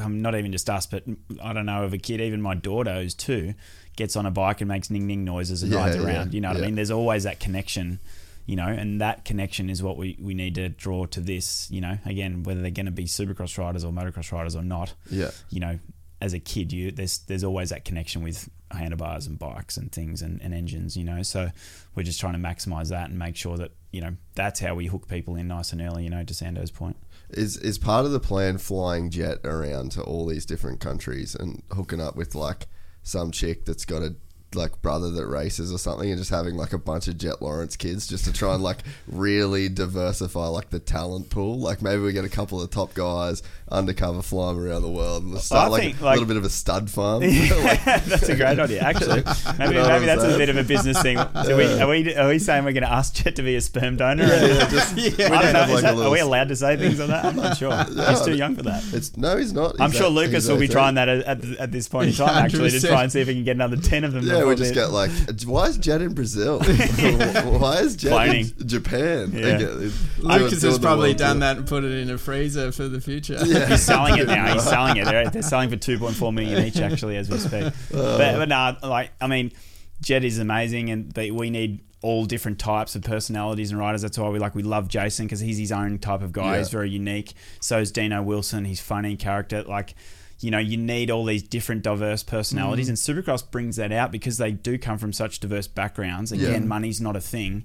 [SPEAKER 3] um, not even just us, but I don't know of a kid, even my daughter who's two, gets on a bike and makes ning ning noises and
[SPEAKER 1] Yeah,
[SPEAKER 3] rides
[SPEAKER 1] yeah,
[SPEAKER 3] around. You know what
[SPEAKER 1] yeah.
[SPEAKER 3] I mean? There's always that connection. You know, and that connection is what we, we need to draw to this. You know, again, whether they're going to be Supercross riders or motocross riders or not.
[SPEAKER 1] Yeah.
[SPEAKER 3] You know, as a kid, you there's there's always that connection with handlebars and bikes and things and, and engines, you know. So we're just trying to maximize that and make sure that you know that's how we hook people in nice and early. You know, to Sando's point.
[SPEAKER 1] Is is part of the plan flying Jett around to all these different countries and hooking up with like some chick that's got a like brother that races or something and just having like a bunch of Jett Lawrence kids just to try and like really diversify like the talent pool. Like maybe we get a couple of the top guys undercover flying around the world and start like
[SPEAKER 3] think,
[SPEAKER 1] a little bit of a stud farm. Like,
[SPEAKER 3] that's a great idea, actually. Maybe,
[SPEAKER 1] You know
[SPEAKER 3] maybe that's a bit of a business thing. Do we, are we are we saying we're going to ask Jett to be a sperm donor?
[SPEAKER 1] yeah, just, we
[SPEAKER 3] I don't know.
[SPEAKER 1] like,
[SPEAKER 3] that,
[SPEAKER 1] little-
[SPEAKER 3] are we allowed to say things on that? I'm not sure. He's too young for that.
[SPEAKER 1] It's no, he's not.
[SPEAKER 3] I'm
[SPEAKER 1] He's
[SPEAKER 3] sure Lucas will be trying that at, at, at this point in time, actually, to try and see if he can get another 10 of them.
[SPEAKER 1] Yeah,
[SPEAKER 3] before
[SPEAKER 1] we just
[SPEAKER 3] the-
[SPEAKER 1] get like, why is Jett in Brazil? why is Jett
[SPEAKER 3] Cloning.
[SPEAKER 1] in Japan?
[SPEAKER 3] Yeah.
[SPEAKER 1] They get-
[SPEAKER 2] Lucas has probably done
[SPEAKER 1] tour.
[SPEAKER 2] that and put it in a freezer for the future.
[SPEAKER 3] He's selling it now. He's selling it. They're, they're selling for two point four million each, actually, as we speak. Uh. but, but no, like I mean, Jett is amazing, and but we need all different types of personalities and writers. That's why we like we love Jason because he's his own type of guy.
[SPEAKER 1] Yeah.
[SPEAKER 3] He's very unique. So is Dino Wilson. He's funny character. Like you know, you need all these different diverse personalities, mm. and Supercross brings that out because they do come from such diverse backgrounds. Again,
[SPEAKER 1] Yeah.
[SPEAKER 3] money's not a thing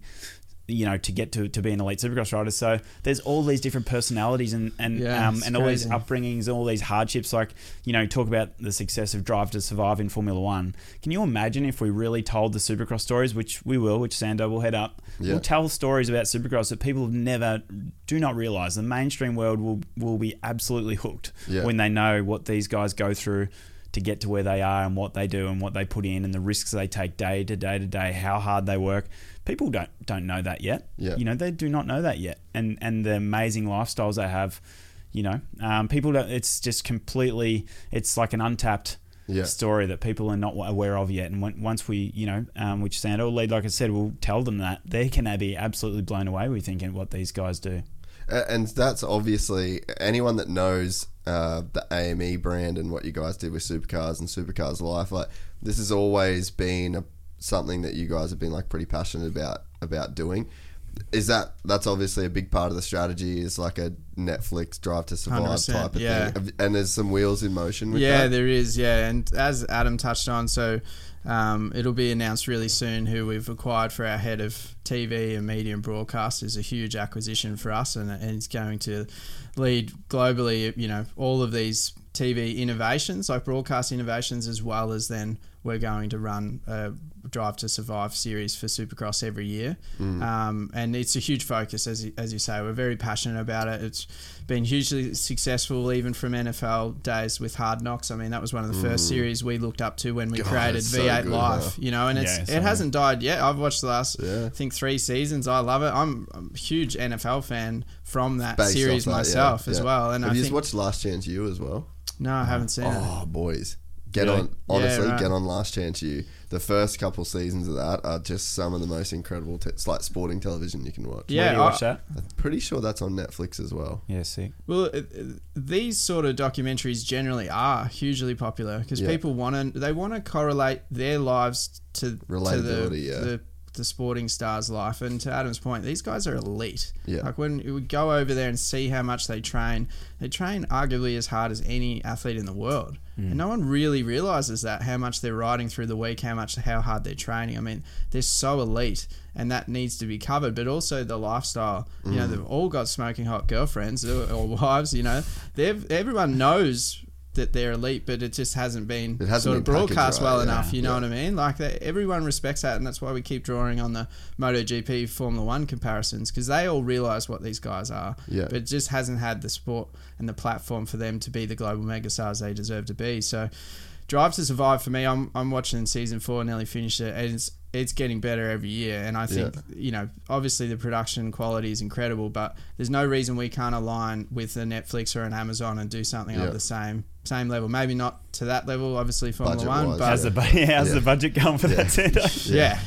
[SPEAKER 3] you know to get to, to be an elite supercross rider so there's all these different personalities and and
[SPEAKER 2] Yeah,
[SPEAKER 3] um,
[SPEAKER 2] it's
[SPEAKER 3] and all these
[SPEAKER 2] crazy.
[SPEAKER 3] upbringings all these hardships like you know talk about the success of drive to survive in formula one can you imagine if we really told the supercross stories which we will which sando will head up
[SPEAKER 1] Yeah.
[SPEAKER 3] we'll tell stories about supercross that people have never do not realize the mainstream world will will be absolutely hooked
[SPEAKER 1] Yeah.
[SPEAKER 3] when they know what these guys go through to get to where they are and what they do and what they put in and the risks they take day to day to day, how hard they work. People don't don't know that yet.
[SPEAKER 1] Yeah.
[SPEAKER 3] You know, they do not know that yet. And and the amazing lifestyles they have, you know, um, people don't. It's just completely. It's like an untapped.
[SPEAKER 1] Yeah.
[SPEAKER 3] Story that people are not aware of yet, and when, once we, you know, um, which Sando will lead, like I said, we'll tell them that they can be absolutely blown away We think thinking what these guys do.
[SPEAKER 1] And that's obviously anyone that knows uh, the AME brand and what you guys did with supercars and supercars life. Like this has always been a, something that you guys have been like pretty passionate about about doing. is that that's obviously a big part of the strategy? Is like a Netflix Drive to Survive type of
[SPEAKER 2] yeah.
[SPEAKER 1] thing, and there's some wheels in motion. With
[SPEAKER 2] yeah,
[SPEAKER 1] that?
[SPEAKER 2] there is. Yeah, and as Adam touched on, so um, it'll be announced really soon who we've acquired for our head of TV and media and broadcast is a huge acquisition for us, and, and it's going to lead globally. You know, all of these TV innovations, like broadcast innovations, as well as then we're going to run a Drive to Survive series for Supercross every year, um, and it's a huge focus, as you, as you say. We're very passionate about it. It's been hugely successful, even from NFL days with Hard Knocks. I mean, that was one of the first series we looked up to when we
[SPEAKER 1] God,
[SPEAKER 2] created
[SPEAKER 1] so
[SPEAKER 2] V8
[SPEAKER 1] good,
[SPEAKER 2] Live.
[SPEAKER 1] huh?
[SPEAKER 2] You know, and it's
[SPEAKER 3] Yeah,
[SPEAKER 2] it hasn't died yet. I've watched the last,
[SPEAKER 1] Yeah.
[SPEAKER 2] I think, three seasons. I love it. I'm, I'm a huge NFL fan from that
[SPEAKER 1] Based
[SPEAKER 2] series
[SPEAKER 1] off that,
[SPEAKER 2] myself
[SPEAKER 1] yeah,
[SPEAKER 2] as
[SPEAKER 1] yeah.
[SPEAKER 2] well. And
[SPEAKER 1] have
[SPEAKER 2] I
[SPEAKER 1] you
[SPEAKER 2] think
[SPEAKER 1] watched Last Chance You as well?
[SPEAKER 2] no, I haven't seen it.
[SPEAKER 1] Oh, boys. Get
[SPEAKER 3] Really?
[SPEAKER 1] on, honestly,
[SPEAKER 2] right.
[SPEAKER 1] get on Last Chance You. The first couple seasons of that are just some of the most incredible, te- it's like sporting television you can watch.
[SPEAKER 2] Yeah,
[SPEAKER 3] Where do you watch that?
[SPEAKER 1] I'm pretty sure that's on Netflix as well.
[SPEAKER 3] Yeah, sick.
[SPEAKER 2] Well, uh, uh, these sort of documentaries generally are hugely popular because
[SPEAKER 1] Yeah.
[SPEAKER 2] people want to they want to correlate their lives to to the,
[SPEAKER 1] Relatability, yeah.
[SPEAKER 2] the the sporting star's life. And to Adam's point, these guys are elite.
[SPEAKER 1] Yeah.
[SPEAKER 2] Like when we go over there and see how much they train, they train arguably as hard as any athlete in the world. Hmm. And no one really realizes that how much they're riding through the week, how much how hard they're training. I mean, they're so elite, and that needs to be covered. But also the lifestyle. You know, hmm. they've all got smoking hot girlfriends or, or wives. You know, they've everyone knows that they're elite, but it just hasn't been
[SPEAKER 1] It hasn't
[SPEAKER 2] sort of
[SPEAKER 1] been packaged
[SPEAKER 2] broadcast
[SPEAKER 1] right,
[SPEAKER 2] well
[SPEAKER 1] yeah.
[SPEAKER 2] enough. You know
[SPEAKER 1] Yeah.
[SPEAKER 2] what I mean? Like that, everyone respects that, and that's why we keep drawing on the MotoGP Formula One comparisons because they all realize what these guys are.
[SPEAKER 1] Yeah.
[SPEAKER 2] But it just hasn't had the sport and the platform for them to be the global megastars they deserve to be. So, Drive to Survive for me, I'm I'm watching season four, nearly finished it, and it's it's getting better every year. And I think
[SPEAKER 1] Yeah.
[SPEAKER 2] you know, obviously the production quality is incredible, but there's no reason we can't align with a Netflix or an Amazon and do something
[SPEAKER 1] Yeah.
[SPEAKER 2] of the same same level. Maybe not to that level, obviously Formula
[SPEAKER 1] Budget-wise,
[SPEAKER 2] One, but
[SPEAKER 3] How's the, bu- yeah, how's
[SPEAKER 1] Yeah.
[SPEAKER 3] the budget going for that centre?
[SPEAKER 2] yeah,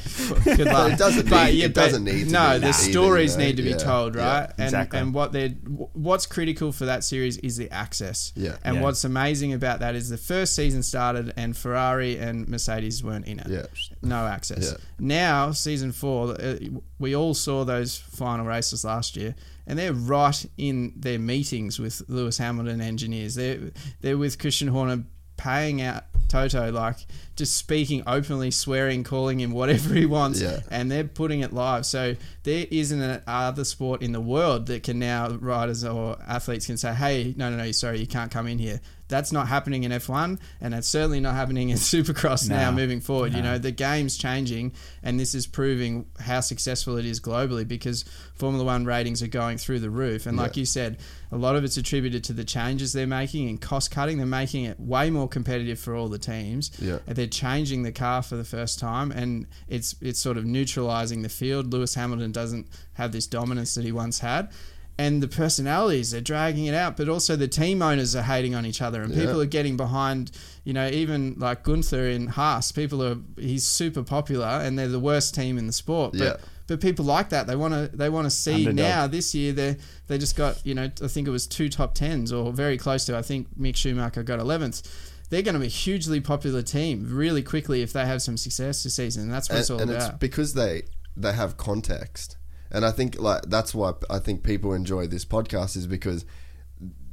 [SPEAKER 2] good luck.
[SPEAKER 1] It doesn't
[SPEAKER 2] But
[SPEAKER 1] need-
[SPEAKER 2] yeah,
[SPEAKER 1] it doesn't need to
[SPEAKER 2] No,
[SPEAKER 1] be
[SPEAKER 2] the
[SPEAKER 1] either,
[SPEAKER 2] stories
[SPEAKER 1] you
[SPEAKER 2] need to be
[SPEAKER 1] Yeah,
[SPEAKER 2] told,
[SPEAKER 1] yeah,
[SPEAKER 2] right? and
[SPEAKER 3] exactly.
[SPEAKER 2] and what they what's critical for that series is the access.
[SPEAKER 1] Yeah.
[SPEAKER 2] And
[SPEAKER 3] Yeah.
[SPEAKER 2] what's amazing about that is the first season started and Ferrari and Mercedes weren't in it.
[SPEAKER 1] Yeah.
[SPEAKER 2] No access.
[SPEAKER 1] Yeah.
[SPEAKER 2] Now season four, uh, we all saw those final races last year. And they're right in their meetings with Lewis Hamilton engineers. They're they're with Christian Horner paying out Toto, like just speaking openly, swearing, calling him whatever he wants,
[SPEAKER 1] Yeah.
[SPEAKER 2] and they're putting it live. So there isn't an other sport in the world that can now riders or athletes can say, "Hey, no, no, no, sorry, you can't come in here." That's not happening in F1, and it's certainly not happening in Supercross now. Moving forward, you know, the game's changing, and this is proving how successful it is globally because Formula One ratings are going through the roof. And like you said, a lot of it's attributed to the changes they're making and cost cutting. They're making it way more competitive for all the teams.
[SPEAKER 1] Yeah.
[SPEAKER 2] And They're changing the car for the first time, and it's it's sort of neutralizing the field. Lewis Hamilton doesn't have this dominance that he once had. And the personalities are dragging it out, but also the team owners are hating on each other, and people are getting behind. You know, even like Gunther in Haas, people are he's super popular, and they're the worst team in the sport. But
[SPEAKER 1] Yeah.
[SPEAKER 2] but people like that. They want to they want to see
[SPEAKER 3] Underdog.
[SPEAKER 2] now. This year they they just got you know I think it was two top tens or very close to. I think Mick Schumacher got eleventh. They're going to be a hugely popular team really quickly if they have some success this season. And that's what
[SPEAKER 1] and,
[SPEAKER 2] it's all
[SPEAKER 1] and it's because they they have context and i think like that's why i think people enjoy this podcast is because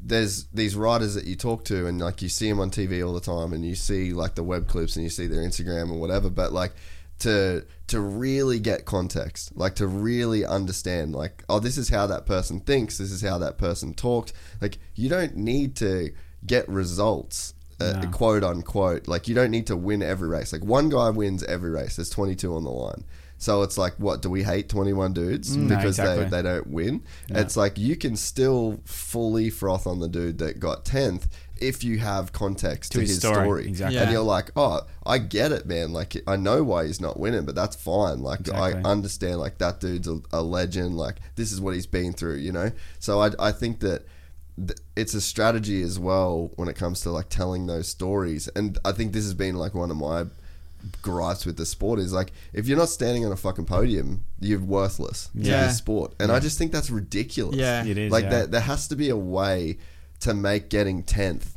[SPEAKER 1] there's these writers that you talk to and like you see them on tv all the time and you see like the web clips and you see their instagram or whatever but like to to really get context like to really understand like oh this is how that person thinks this is how that person talked like you don't need to get results uh,
[SPEAKER 3] No.
[SPEAKER 1] quote unquote. Like you don't need to win every race. Like one guy wins every race. There's 22 on the line. So it's like, what do we hate 21 dudes mm.
[SPEAKER 3] No,
[SPEAKER 1] because
[SPEAKER 3] exactly.
[SPEAKER 1] they, they don't win? It's like you can still fully froth on the dude that got 10th if you have context to,
[SPEAKER 3] To his
[SPEAKER 1] his
[SPEAKER 3] story,
[SPEAKER 1] story.
[SPEAKER 3] exactly.
[SPEAKER 2] Yeah.
[SPEAKER 1] And you're like, oh, I get it, man. Like I know why he's not winning, but that's fine. Like
[SPEAKER 3] Exactly.
[SPEAKER 1] I understand. Like that dude's a, a legend. Like this is what he's been through. You know. So I I think that th- it's a strategy as well when it comes to like telling those stories and i think this has been like one of my gripes with the sport is like if you're not standing on a fucking podium you're worthless to
[SPEAKER 2] Yeah.
[SPEAKER 1] the sport and i just think that's ridiculous
[SPEAKER 2] Yeah.
[SPEAKER 3] It is,
[SPEAKER 1] like
[SPEAKER 3] yeah.
[SPEAKER 1] there, there has to be a way to make getting 10th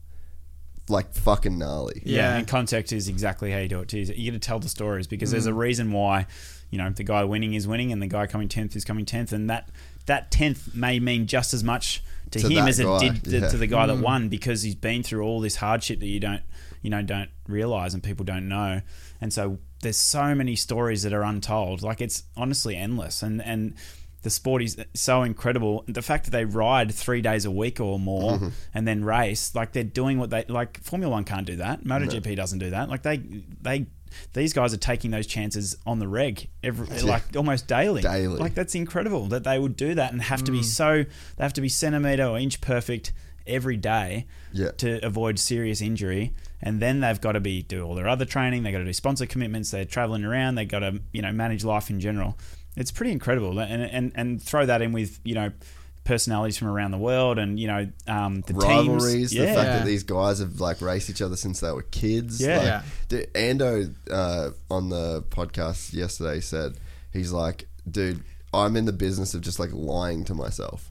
[SPEAKER 1] like fucking gnarly.
[SPEAKER 3] Yeah,
[SPEAKER 2] Yeah.
[SPEAKER 3] and context is exactly how you do it too. You got to tell the stories because there's a mm. reason why, you know, the guy winning is winning and the guy coming tenth is coming tenth, and that that tenth may mean just as much to,
[SPEAKER 1] To
[SPEAKER 3] him
[SPEAKER 1] that
[SPEAKER 3] as it
[SPEAKER 1] guy,
[SPEAKER 3] did to,
[SPEAKER 1] yeah.
[SPEAKER 3] to the guy that mm. won because he's been through all this hardship that you don't, you know, don't realize and people don't know, and so there's so many stories that are untold. Like it's honestly endless, and and. The sport is so incredible. The fact that they ride three days a week or more
[SPEAKER 1] Mm-hmm.
[SPEAKER 3] and then race, like they're doing what they like. Formula One can't do that. MotoGP doesn't do that. Like they, they, these guys are taking those chances on the reg every, like almost daily.
[SPEAKER 1] Daily.
[SPEAKER 3] Like that's incredible that they would do that and have to be so. They have to be centimeter or inch perfect every day
[SPEAKER 1] Yeah.
[SPEAKER 3] to avoid serious injury. And then they've got to be do all their other training. They got to do sponsor commitments. They're traveling around. They got to you know manage life in general. It's pretty incredible. And and and throw that in with you know personalities from around the world and you know um, the
[SPEAKER 1] rivalries.
[SPEAKER 3] teams.
[SPEAKER 1] The
[SPEAKER 3] Yeah.
[SPEAKER 1] fact that these guys have like raced each other since they were kids.
[SPEAKER 3] Yeah.
[SPEAKER 1] Like,
[SPEAKER 2] Yeah.
[SPEAKER 1] dude, Ando uh, on the podcast yesterday said he's like, dude, I'm in the business of just like lying to myself.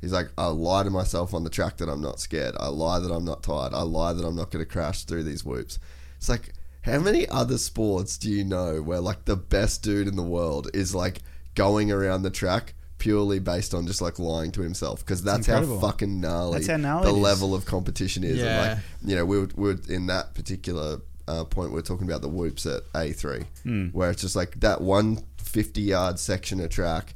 [SPEAKER 1] He's like, I lie to myself on the track that I'm not scared. I lie that I'm not tired. I lie that I'm not going to crash through these whoops. It's like, how many other sports do you know where like the best dude in the world is like going around the track purely based on just like lying to himself? Because that's how fucking gnarly,
[SPEAKER 3] how gnarly
[SPEAKER 1] the level of competition is. And
[SPEAKER 2] Yeah.
[SPEAKER 1] like, you know, we were, we were in that particular uh, point, we are talking about the whoops at A3,
[SPEAKER 3] Hmm.
[SPEAKER 1] where it's just like that one 50 yard section of track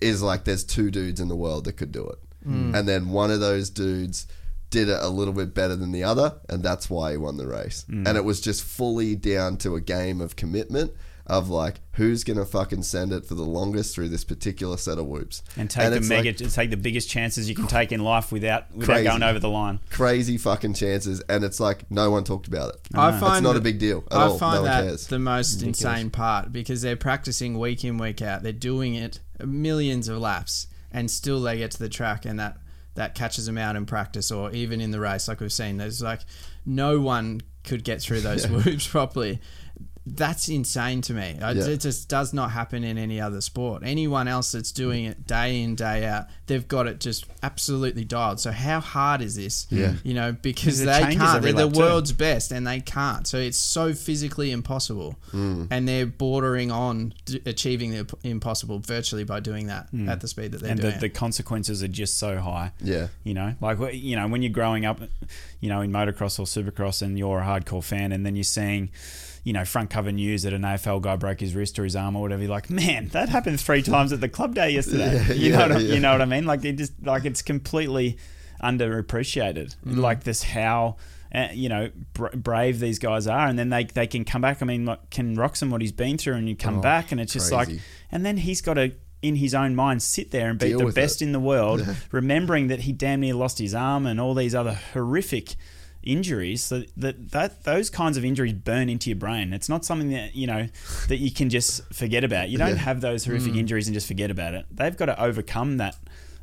[SPEAKER 1] is like there's two dudes in the world that could do it.
[SPEAKER 3] Hmm.
[SPEAKER 1] And then one of those dudes did it a little bit better than the other, and that's why he won the race.
[SPEAKER 3] Hmm.
[SPEAKER 1] And it was just fully down to a game of commitment of like who's gonna fucking send it for the longest through this particular set of whoops
[SPEAKER 3] and take the mega,
[SPEAKER 1] like
[SPEAKER 3] take the biggest chances you can take in life without without
[SPEAKER 1] Crazy.
[SPEAKER 3] going over the line.
[SPEAKER 1] crazy fucking chances, and it's like no one talked about it.
[SPEAKER 2] I
[SPEAKER 1] it's
[SPEAKER 2] find
[SPEAKER 1] not a big deal at
[SPEAKER 2] I
[SPEAKER 1] all.
[SPEAKER 2] find
[SPEAKER 1] no
[SPEAKER 2] that
[SPEAKER 1] cares.
[SPEAKER 2] the most insane part because they're practicing week in week out. They're doing it millions of laps, and still they get to the track, and that that catches them out in practice or even in the race. Like we've seen, there's like no one could get through those whoops properly. That's insane to me.
[SPEAKER 1] Yeah.
[SPEAKER 2] It just does not happen in any other sport. Anyone else that's doing it day in day out, they've got it just absolutely dialed. So how hard is this?
[SPEAKER 1] Yeah.
[SPEAKER 2] you know, because they can't. They're the
[SPEAKER 3] lap too.
[SPEAKER 2] world's best, and they can't. So it's so physically impossible,
[SPEAKER 1] Mm.
[SPEAKER 2] and they're bordering on d- achieving the impossible virtually by doing that at the speed that they're
[SPEAKER 3] and
[SPEAKER 2] doing.
[SPEAKER 3] the, the consequences are just so high.
[SPEAKER 1] Yeah.
[SPEAKER 3] you know, like you know when you're growing up, you know, in motocross or supercross, and you're a hardcore fan, and then you're seeing. You know, front cover news that an AFL guy broke his wrist or his arm or whatever. You're like, man, that happened three times at the club day yesterday.
[SPEAKER 1] Yeah,
[SPEAKER 3] you know,
[SPEAKER 1] yeah,
[SPEAKER 3] what I,
[SPEAKER 1] yeah.
[SPEAKER 3] you know what I mean? Like it just like it's completely underappreciated. Like this, how uh, you know bra- brave these guys are, and then they they can come back. I mean, like Ken Roczen, what he's been through, and you come
[SPEAKER 1] Oh,
[SPEAKER 3] back, and it's just like, and then he's got to. In his own mind, sit there and be
[SPEAKER 1] Deal
[SPEAKER 3] the best
[SPEAKER 1] it.
[SPEAKER 3] in the world, remembering that he damn near lost his arm and all these other horrific injuries. So that, that those kinds of injuries burn into your brain. It's not something that you know that you can just forget about. You don't
[SPEAKER 1] Yeah.
[SPEAKER 3] have those horrific mm. injuries and just forget about it. They've got to overcome that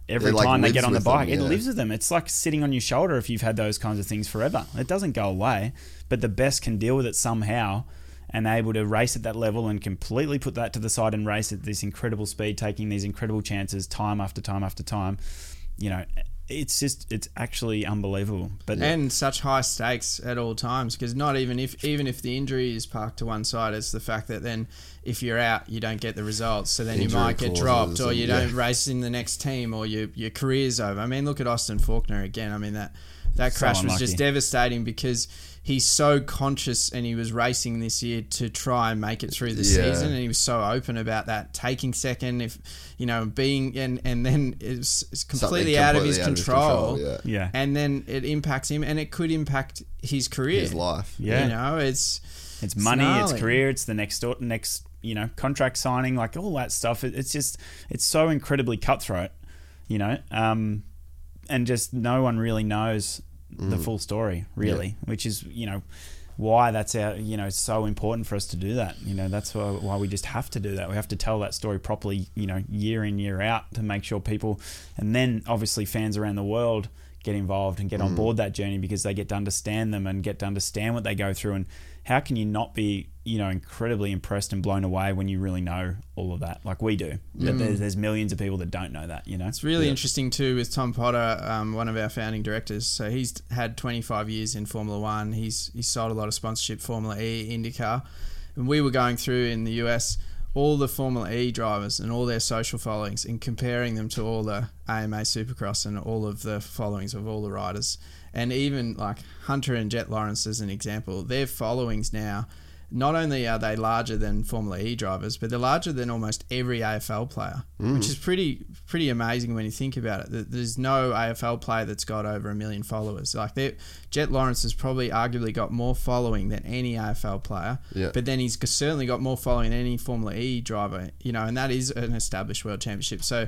[SPEAKER 3] every
[SPEAKER 1] It, like,
[SPEAKER 3] time they get on the
[SPEAKER 1] with them,
[SPEAKER 3] bike. It lives with them. It's like sitting on your shoulder if you've had those kinds of things forever. It doesn't go away, but the best can deal with it somehow and able to race at that level and completely put that to the side and race at this incredible speed, taking these incredible chances time after time after time. You know, it's just it's actually unbelievable. But
[SPEAKER 2] and such high stakes at all times because not even if even if the injury is parked to one side, it's the fact that then if you're out, you don't get the results, so then
[SPEAKER 1] Injury
[SPEAKER 2] you might get dropped, or you
[SPEAKER 1] yeah.
[SPEAKER 2] don't race in the next team, or your your career's over. I mean, look at Austin Forkner again. I mean that that
[SPEAKER 3] So
[SPEAKER 2] crash was just devastating because he's so conscious and he was racing this year to try and make it through the
[SPEAKER 1] Yeah.
[SPEAKER 2] season and he was so open about that taking second if you know being and and then it's, it's completely,
[SPEAKER 1] Something
[SPEAKER 2] out of his
[SPEAKER 1] completely
[SPEAKER 2] control,
[SPEAKER 1] yeah.
[SPEAKER 3] yeah,
[SPEAKER 2] and then it impacts him and it could impact his career
[SPEAKER 1] His life.
[SPEAKER 3] Yeah.
[SPEAKER 2] you know it's
[SPEAKER 3] It's money, it's career, it's the next door- next you know contract signing, like all that stuff. It, it's just it's so incredibly cutthroat, you know, um, and just no one really knows the mm. full story, really, which is you know why that's our you know so important for us to do that. You know that's why, why we just have to do that. We have to tell that story properly, you know, year in year out to make sure people, and then obviously fans around the world get involved and get on mm. board that journey because they get to understand them and get to understand what they go through and how can you not be you know incredibly impressed and blown away when you really know all of that like we do but there's, there's millions of people that don't know that you know
[SPEAKER 2] It's really interesting too with Tom Potter, um, one of our founding directors. So he's had 25 years in Formula One. He's he's sold a lot of sponsorship, Formula E, IndyCar, and we were going through in the US all the Formula E drivers and all their social followings and comparing them to all the AMA Supercross and all of the followings of all the riders. And even like Hunter and Jett Lawrence as an example, their followings now not only are they larger than Formula E drivers, but they're larger than almost every AFL player, which mm. is pretty pretty amazing when you think about it. There's no AFL player that's got over a million followers. Like Jett Lawrence has probably arguably got more following than any AFL player,
[SPEAKER 1] Yeah.
[SPEAKER 2] but then he's certainly got more following than any Formula E driver. You know, and that is an established world championship. So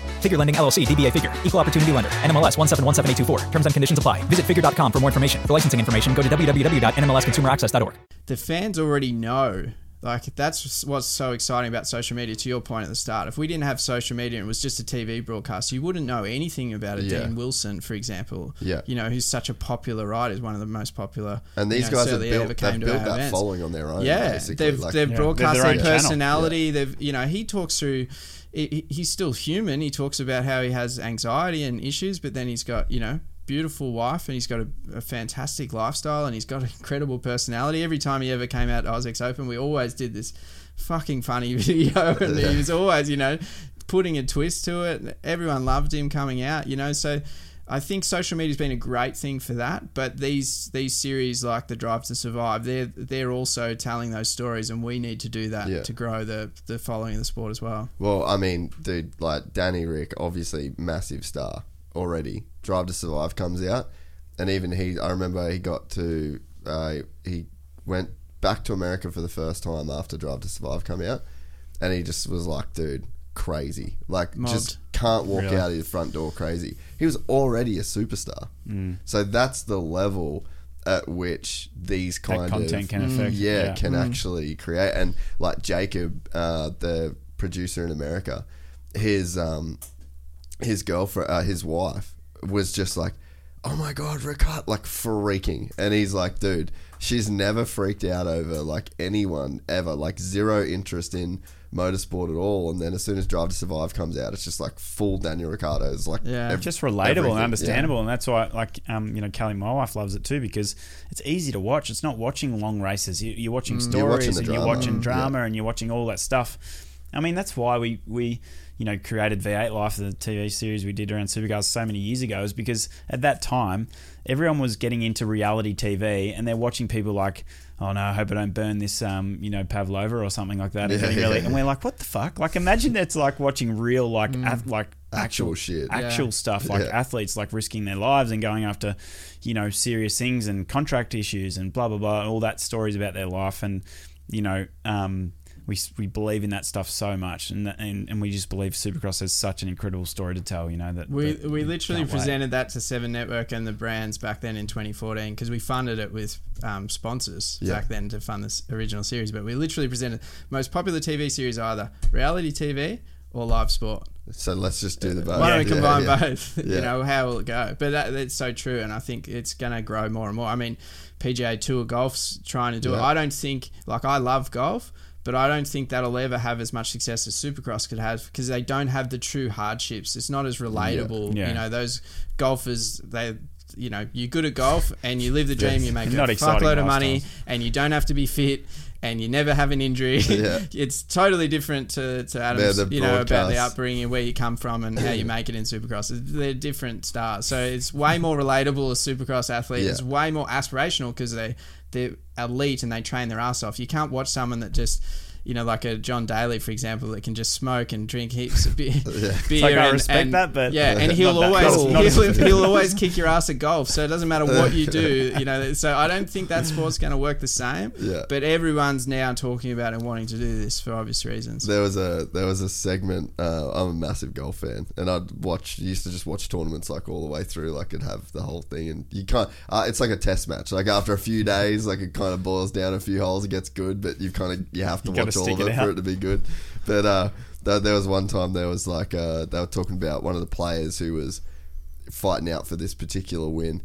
[SPEAKER 4] Figure Lending LLC, DBA Figure, Equal Opportunity Lender, NMLS 1717824. Terms and conditions apply. Visit figure.com for more information. For licensing information, go to www.nmlsconsumeraccess.org.
[SPEAKER 2] the fans already know. Like that's what's so exciting about social media. To your point at the start, if we didn't have social media and it was just a TV broadcast, you wouldn't know anything about a
[SPEAKER 1] Yeah.
[SPEAKER 2] Dean Wilson, for example.
[SPEAKER 1] Yeah.
[SPEAKER 2] you know, who's such a popular rider, he's one of the most popular.
[SPEAKER 1] And
[SPEAKER 2] you
[SPEAKER 1] these
[SPEAKER 2] know,
[SPEAKER 1] guys have
[SPEAKER 2] certainly ever
[SPEAKER 1] built,
[SPEAKER 2] came
[SPEAKER 1] they've
[SPEAKER 2] to
[SPEAKER 1] built
[SPEAKER 2] our
[SPEAKER 1] that
[SPEAKER 2] events.
[SPEAKER 1] following on their own.
[SPEAKER 2] Yeah,
[SPEAKER 1] basically.
[SPEAKER 2] they've
[SPEAKER 1] Like,
[SPEAKER 2] they've
[SPEAKER 3] Yeah,
[SPEAKER 2] broadcast their,
[SPEAKER 3] their own channel.
[SPEAKER 2] personality. They've you know he talks through. He- he- He's still human. He talks about how he has anxiety and issues, but then he's got you know beautiful wife and he's got a, a fantastic lifestyle and he's got an incredible personality. Every time he ever came out to AusX Open, we always did this fucking funny video, and he was always you know putting a twist to it. Everyone loved him coming out, you know. So I think social media's been a great thing for that. But these these series like the Drive to Survive, they're they're also telling those stories, and we need to do that
[SPEAKER 1] Yeah.
[SPEAKER 2] to grow the the following of the sport as well.
[SPEAKER 1] Well, I mean, dude, like Danny Ric, obviously massive star already. Drive to Survive comes out, and even he, I remember he got to, uh, he went back to America for the first time after Drive to Survive come out, and he just was like, dude, crazy, like
[SPEAKER 2] Mobbed.
[SPEAKER 1] just can't walk
[SPEAKER 3] Really?
[SPEAKER 1] out of your front door, crazy. He was already a superstar, so that's the level at which these kind
[SPEAKER 3] content
[SPEAKER 1] of
[SPEAKER 3] can affect-
[SPEAKER 1] yeah,
[SPEAKER 3] yeah.
[SPEAKER 1] can actually create and like Jacob, uh, the producer in America, his um, his girlfriend, uh, his wife was just like, oh my god, Ricard, like freaking, and he's like, dude, she's never freaked out over like anyone ever, like zero interest in motorsport at all, and then as soon as Drive to Survive comes out, it's just like full Daniel Ricciardo. It's like
[SPEAKER 2] Yeah.
[SPEAKER 1] ev-
[SPEAKER 3] just relatable
[SPEAKER 1] everything.
[SPEAKER 3] and
[SPEAKER 1] Yeah.
[SPEAKER 3] understandable, and that's why, like, um, you know, Kelly, my wife loves it too because it's easy to watch. It's not watching long races. You, you're watching stories
[SPEAKER 1] Mm. You're watching the
[SPEAKER 3] and you're watching
[SPEAKER 1] Mm,
[SPEAKER 3] drama and you're watching all that stuff. I mean, that's why we we you know created V8 Life, the TV series we did around Supercars so many years ago, is because at that time everyone was getting into reality TV and they're watching people like. Oh no! I hope I don't burn this, um, you know, Pavlova or something like that. And,
[SPEAKER 1] Yeah,
[SPEAKER 3] really,
[SPEAKER 1] yeah.
[SPEAKER 3] and we're like, what the fuck? Like, imagine that's like watching real, like, ath- like
[SPEAKER 1] Actual shit.
[SPEAKER 3] actual stuff like
[SPEAKER 1] Yeah.
[SPEAKER 3] athletes like risking their lives and going after you know serious things and contract issues and blah blah blah all that stories about their life and you know um, we, we believe in that stuff so much and, that, and and we just believe Supercross has such an incredible story to tell you know that
[SPEAKER 2] We,
[SPEAKER 3] that
[SPEAKER 2] we literally
[SPEAKER 3] can't wait.
[SPEAKER 2] presented that to Seven Network and the brands back then in 2014 because we funded it with um, sponsors
[SPEAKER 1] Yeah.
[SPEAKER 2] back then to fund this original series. But we literally presented most popular TV series either reality TV or live sport.
[SPEAKER 1] So let's just do the both.
[SPEAKER 2] Why don't we
[SPEAKER 1] Yeah,
[SPEAKER 2] combine
[SPEAKER 1] yeah.
[SPEAKER 2] both?
[SPEAKER 1] Yeah.
[SPEAKER 2] You know, how will it go? But that, that's so true, and I think it's going to grow more and more. I mean, PGA Tour Golf's trying to do it. I don't think, like, I love golf, but I don't think that'll ever have as much success as Supercross could have because they don't have the true hardships. It's not as relatable.
[SPEAKER 3] Yeah.
[SPEAKER 2] You know, those golfers, they. You know, you're good at golf and you live the dream. You make
[SPEAKER 3] Not
[SPEAKER 2] a
[SPEAKER 3] exciting
[SPEAKER 2] fuckload of money,
[SPEAKER 3] lifestyles.
[SPEAKER 2] and you don't have to be fit, and you never have an injury.
[SPEAKER 1] Yeah.
[SPEAKER 2] it's totally different to, to Adam's,
[SPEAKER 1] the
[SPEAKER 2] you know, about the upbringing, where you come from, and how you make it in Supercross. They're different stars, so it's way more relatable as Supercross athlete.
[SPEAKER 1] Yeah.
[SPEAKER 2] It's way more aspirational because they they're elite and they train their ass off. You can't watch someone that just you know, like a John Daly, for example, that can just smoke and drink heaps of beer. yeah. beer
[SPEAKER 3] Like, I respect
[SPEAKER 2] and-
[SPEAKER 3] that, but
[SPEAKER 2] yeah, and he'll always
[SPEAKER 3] cool.
[SPEAKER 2] He'll, he'll always kick your ass at golf. So it doesn't matter what you do, you know. So I don't think that sport's going to work the same.
[SPEAKER 1] Yeah.
[SPEAKER 2] But everyone's now talking about and wanting to do this for obvious reasons.
[SPEAKER 1] There was a there was a segment. Uh, I'm a massive golf fan, and I'd watch. Used to just watch tournaments like all the way through. Like I'd have the whole thing, and you can't. Uh, it's like a test match. Like after a few days, like it kind of boils down a few holes. It gets good, but you kind of you have to
[SPEAKER 3] You gotta
[SPEAKER 1] watch all
[SPEAKER 3] stick
[SPEAKER 1] of
[SPEAKER 3] it
[SPEAKER 1] it for it to be good. But uh, th- there was one time there was like uh, they were talking about one of the players who was fighting out for this particular win.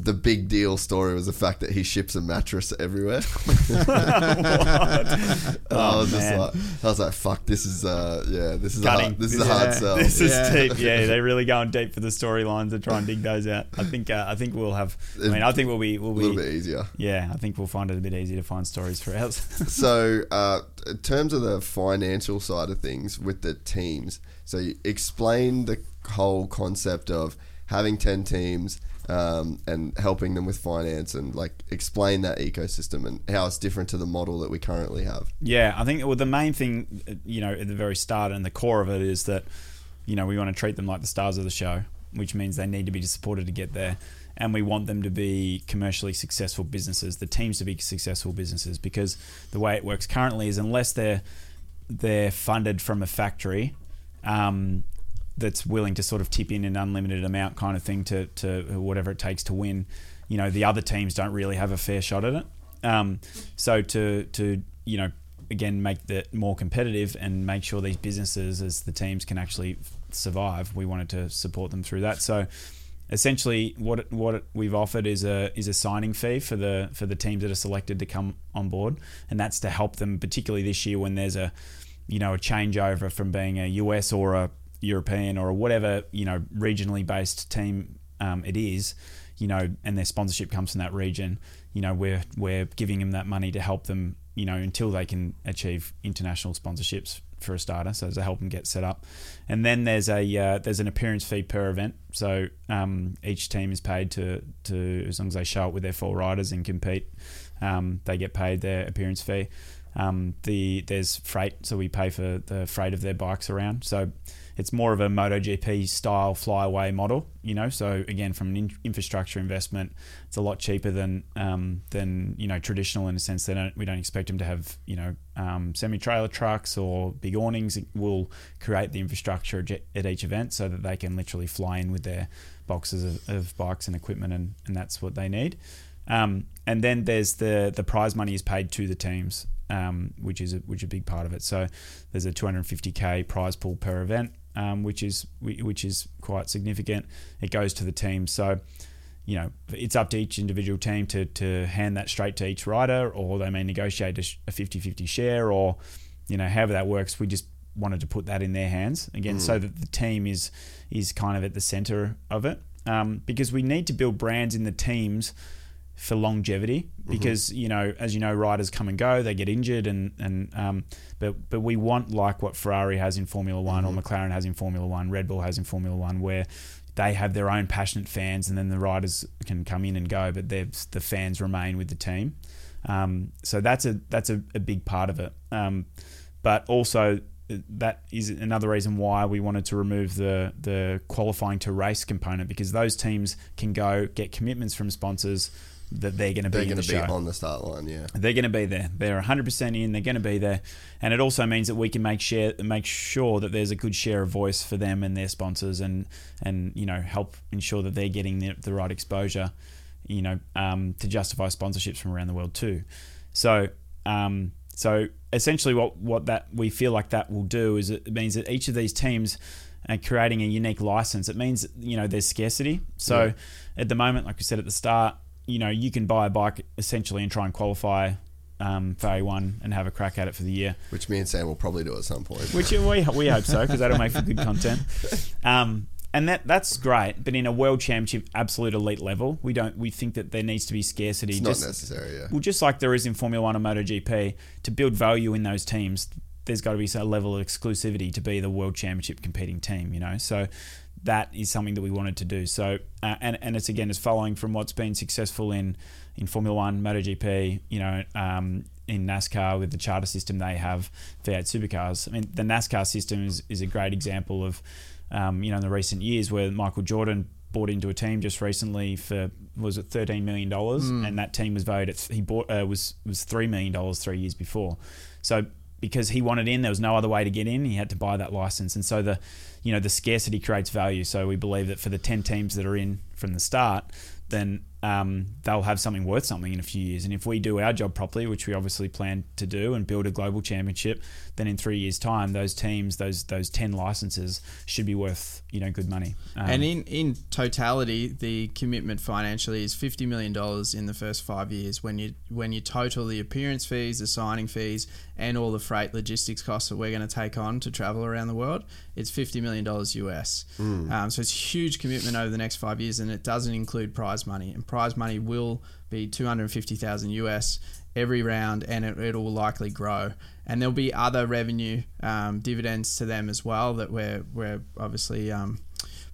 [SPEAKER 1] The big deal story was the fact that he ships a mattress everywhere. And I
[SPEAKER 3] Oh,
[SPEAKER 1] was just like, I was like, fuck, this is, uh, yeah, this is a
[SPEAKER 3] Cutting.
[SPEAKER 1] hard, this is a
[SPEAKER 2] Yeah.
[SPEAKER 1] hard sell.
[SPEAKER 3] This is
[SPEAKER 2] Yeah.
[SPEAKER 3] deep. Yeah, they're really going deep for the storylines and try and dig those out. I think. Uh, I think we'll have. I mean, I think we'll be. We'll be
[SPEAKER 1] a little bit easier.
[SPEAKER 3] Yeah, I think we'll find it a bit easier to find stories for ours.
[SPEAKER 1] So, uh, in terms of the financial side of things with the teams, so you explain the whole concept of having 10 teams um, and helping them with finance and like explain that ecosystem and how it's different to the model that we currently have.
[SPEAKER 3] Yeah, I think well, the main thing, you know, at the very start and the core of it is that, you know, we want to treat them like the stars of the show, which means they need to be supported to get there. And we want them to be commercially successful businesses, the teams to be successful businesses, because the way it works currently is unless they're they're funded from a factory um, that's willing to sort of tip in an unlimited amount kind of thing to, to whatever it takes to win, you know, the other teams don't really have a fair shot at it. Um, so to to you know again make that more competitive and make sure these businesses as the teams can actually survive, we wanted to support them through that. So essentially what what we've offered is a is a signing fee for the for the teams that are selected to come on board and that's to help them particularly this year when there's a you know a changeover from being a US or a European or whatever you know regionally based team um, it is you know and their sponsorship comes from that region you know we're we're giving them that money to help them you know until they can achieve international sponsorships for a starter. So to help them get set up. And then there's a uh, there's an appearance fee per event. So um, each team is paid to to as long as they show up with their four riders and compete um, they get paid their appearance fee um, the there's freight so we pay for the freight of their bikes around so it's more of a MotoGP style flyaway model, you know. So again, from an in- infrastructure investment, it's a lot cheaper than um, than you know traditional in a sense. They don't we don't expect them to have you know um, semi trailer trucks or big awnings. We'll create the infrastructure at each event so that they can literally fly in with their boxes of, of bikes and equipment, and, and that's what they need. Um, and then there's the the prize money is paid to the teams, um, which is a, which is a big part of it. So there's a 250k prize pool per event, um, which is which is quite significant. It goes to the team, so you know it's up to each individual team to to hand that straight to each rider, or they may negotiate a sh- 50-50 share, or you know however that works. We just wanted to put that in their hands again, so that the team is is kind of at the center of it, um, because we need to build brands in the teams for longevity because you know as you know riders come and go they get injured and and um, but but we want like what Ferrari has in Formula One or McLaren has in Formula One Red Bull has in Formula One where they have their own passionate fans and then the riders can come in and go but the fans remain with the team. Um, so that's a that's a, a big part of it. Um, but also that is another reason why we wanted to remove the the qualifying to race component because those teams can go get commitments from sponsors that they're going to be
[SPEAKER 1] They're
[SPEAKER 3] in
[SPEAKER 1] going
[SPEAKER 3] the
[SPEAKER 1] to be
[SPEAKER 3] show.
[SPEAKER 1] on the start line, yeah.
[SPEAKER 3] They're going to be there. They're 100% in. They're going to be there, and it also means that we can make share make sure that there's a good share of voice for them and their sponsors, and and you know help ensure that they're getting the, the right exposure, you know, um, to justify sponsorships from around the world too. So. Um, so essentially, what what that we feel like that will do is it means that each of these teams are creating a unique license. It means you know there's scarcity. So at the moment, like we said at the start, you know you can buy a bike essentially and try and qualify um, for A1 and have a crack at it for the year.
[SPEAKER 1] Which me and Sam will probably do at some point.
[SPEAKER 3] Which we, we hope so because that'll make for good content. Um, and that that's great. But in a world championship, absolute elite level, we don't we think that there needs to be scarcity.
[SPEAKER 1] It's
[SPEAKER 3] just,
[SPEAKER 1] not necessary. Yeah.
[SPEAKER 3] Well, just like there is in Formula One and MotoGP, to build value in those teams, there's got to be a level of exclusivity to be the world championship competing team. You know, so that is something that we wanted to do. So, uh, and and it's again, it's following from what's been successful in in Formula One, MotoGP. You know, um, in NASCAR with the charter system they have V8 supercars. I mean, the NASCAR system is is a great example of um, you know in the recent years where Michael Jordan bought into a team just recently for was it thirteen million dollars, and that team was valued at, he bought uh, was was three million dollars three years before. So because he wanted in, there was no other way to get in. He had to buy that license, and so the you know the scarcity creates value. So we believe that for the ten teams that are in from the start, then um, they'll have something worth something in a few years. And if we do our job properly, which we obviously plan to do, and build a global championship, then in three years' time, those teams, those those ten licenses, should be worth you know good money. Um,
[SPEAKER 2] and in, in totality, the commitment financially is fifty million dollars in the first five years. When you when you total the appearance fees, the signing fees, and all the freight logistics costs that we're going to take on to travel around the world, it's fifty million dollars US. Um, so it's a huge commitment over the next five years, and it doesn't include prize money. And prize money will be two hundred fifty thousand US every round, and it, will likely grow. And there'll be other revenue um, dividends to them as well that we're we're obviously. Um,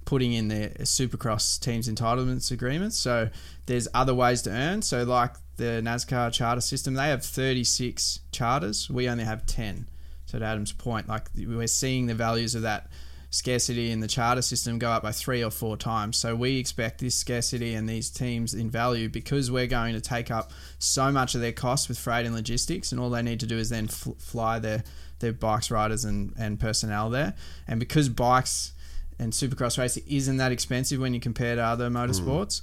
[SPEAKER 2] putting in the Supercross teams entitlements agreements. So there's other ways to earn. So like the NASCAR charter system, they have 36 charters. We only have 10. So to Adam's point, like we're seeing the values of that scarcity in the charter system go up by three or four times. So we expect this scarcity and these teams in value because we're going to take up so much of their costs with freight and logistics, and all they need to do is then fl- fly their their bikes, riders, and and personnel there. And because bikes and supercross racing isn't that expensive when you compare to other motorsports. Mm.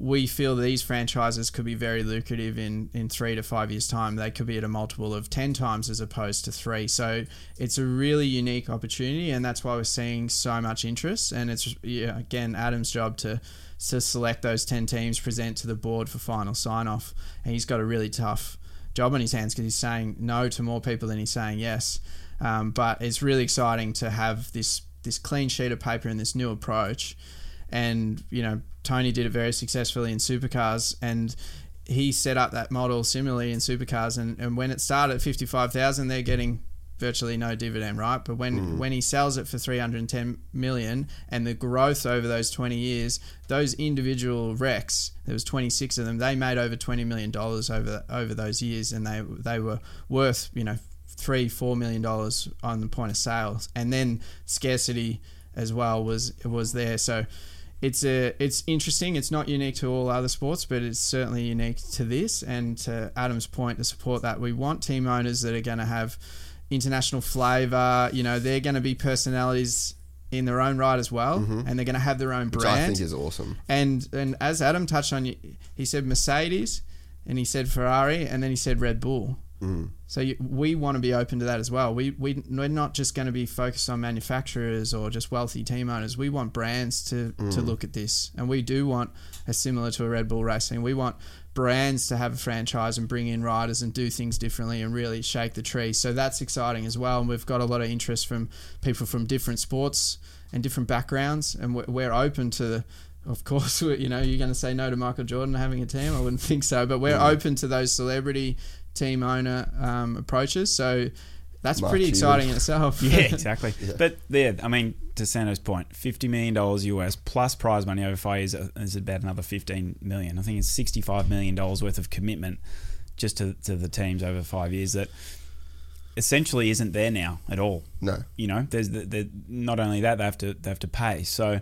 [SPEAKER 2] We feel these franchises could be very lucrative in, in three to five years' time. They could be at a multiple of 10 times as opposed to three. So it's a really unique opportunity, and that's why we're seeing so much interest. And it's, yeah, again, Adam's job to, to select those 10 teams, present to the board for final sign off. And he's got a really tough job on his hands because he's saying no to more people than he's saying yes. Um, but it's really exciting to have this this clean sheet of paper and this new approach. And you know, Tony did it very successfully in supercars, and he set up that model similarly in supercars. And, and when it started at fifty five thousand, they're getting virtually no dividend, right? But when hmm. when he sells it for 310 million and the growth over those 20 years, those individual RECs, there was 26 of them, they made over 20 million dollars over over those years, and they they were worth you know three four million dollars on the point of sales, and then scarcity as well was was there. So it's a it's interesting. It's not unique to all other sports, but it's certainly unique to this. And to Adam's point, to support that, we want team owners that are going to have international flavour. You know, they're going to be personalities in their own right as well, mm-hmm. and they're going to have their own
[SPEAKER 1] Which
[SPEAKER 2] brand.
[SPEAKER 1] I think is awesome.
[SPEAKER 2] And and as Adam touched on, he said Mercedes, and he said Ferrari, and then he said Red Bull. Mm. So you, we want to be open to that as well. We we we're not just going to be focused on manufacturers or just wealthy team owners. We want brands to to mm. look at this, and we do want a similar to a Red Bull Racing. We want brands to have a franchise and bring in riders and do things differently and really shake the tree. So that's exciting as well. And we've got a lot of interest from people from different sports and different backgrounds, and we're, we're open to. Of course, you know you're going to say no to Michael Jordan having a team. I wouldn't think so, but we're mm. open to those celebrity team owner um, approaches. So that's
[SPEAKER 1] Mark
[SPEAKER 2] pretty exciting in itself.
[SPEAKER 3] Yeah, exactly. But yeah, I mean, to Sando's point, fifty million dollars US plus prize money over five years is about another fifteen million. I think it's sixty-five million dollars worth of commitment just to, to the teams over five years that essentially isn't there now at all.
[SPEAKER 1] No.
[SPEAKER 3] You know, there's the, the not only that they have to they have to pay. So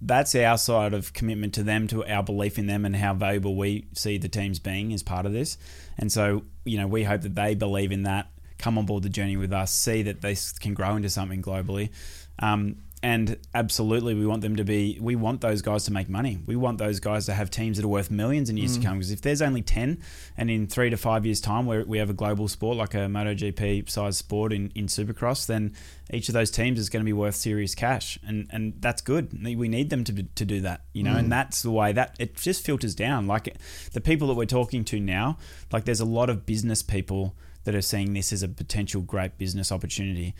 [SPEAKER 3] that's our side of commitment to them, to our belief in them, and how valuable we see the teams being as part of this. And so, you know, we hope that they believe in that, come on board the journey with us, see that this can grow into something globally. Um, and absolutely, we want them to be. We want those guys to make money. We want those guys to have teams that are worth millions in years to mm. come. Because if there's only ten, and in three to five years' time, where we have a global sport like a MotoGP sized sport in, in Supercross, then each of those teams is going to be worth serious cash, and and that's good. We need them to to do that, you know, and mm. that's the way that it just filters down. Like the people that we're talking to now, like there's a lot of business people that are seeing this as a potential great business opportunity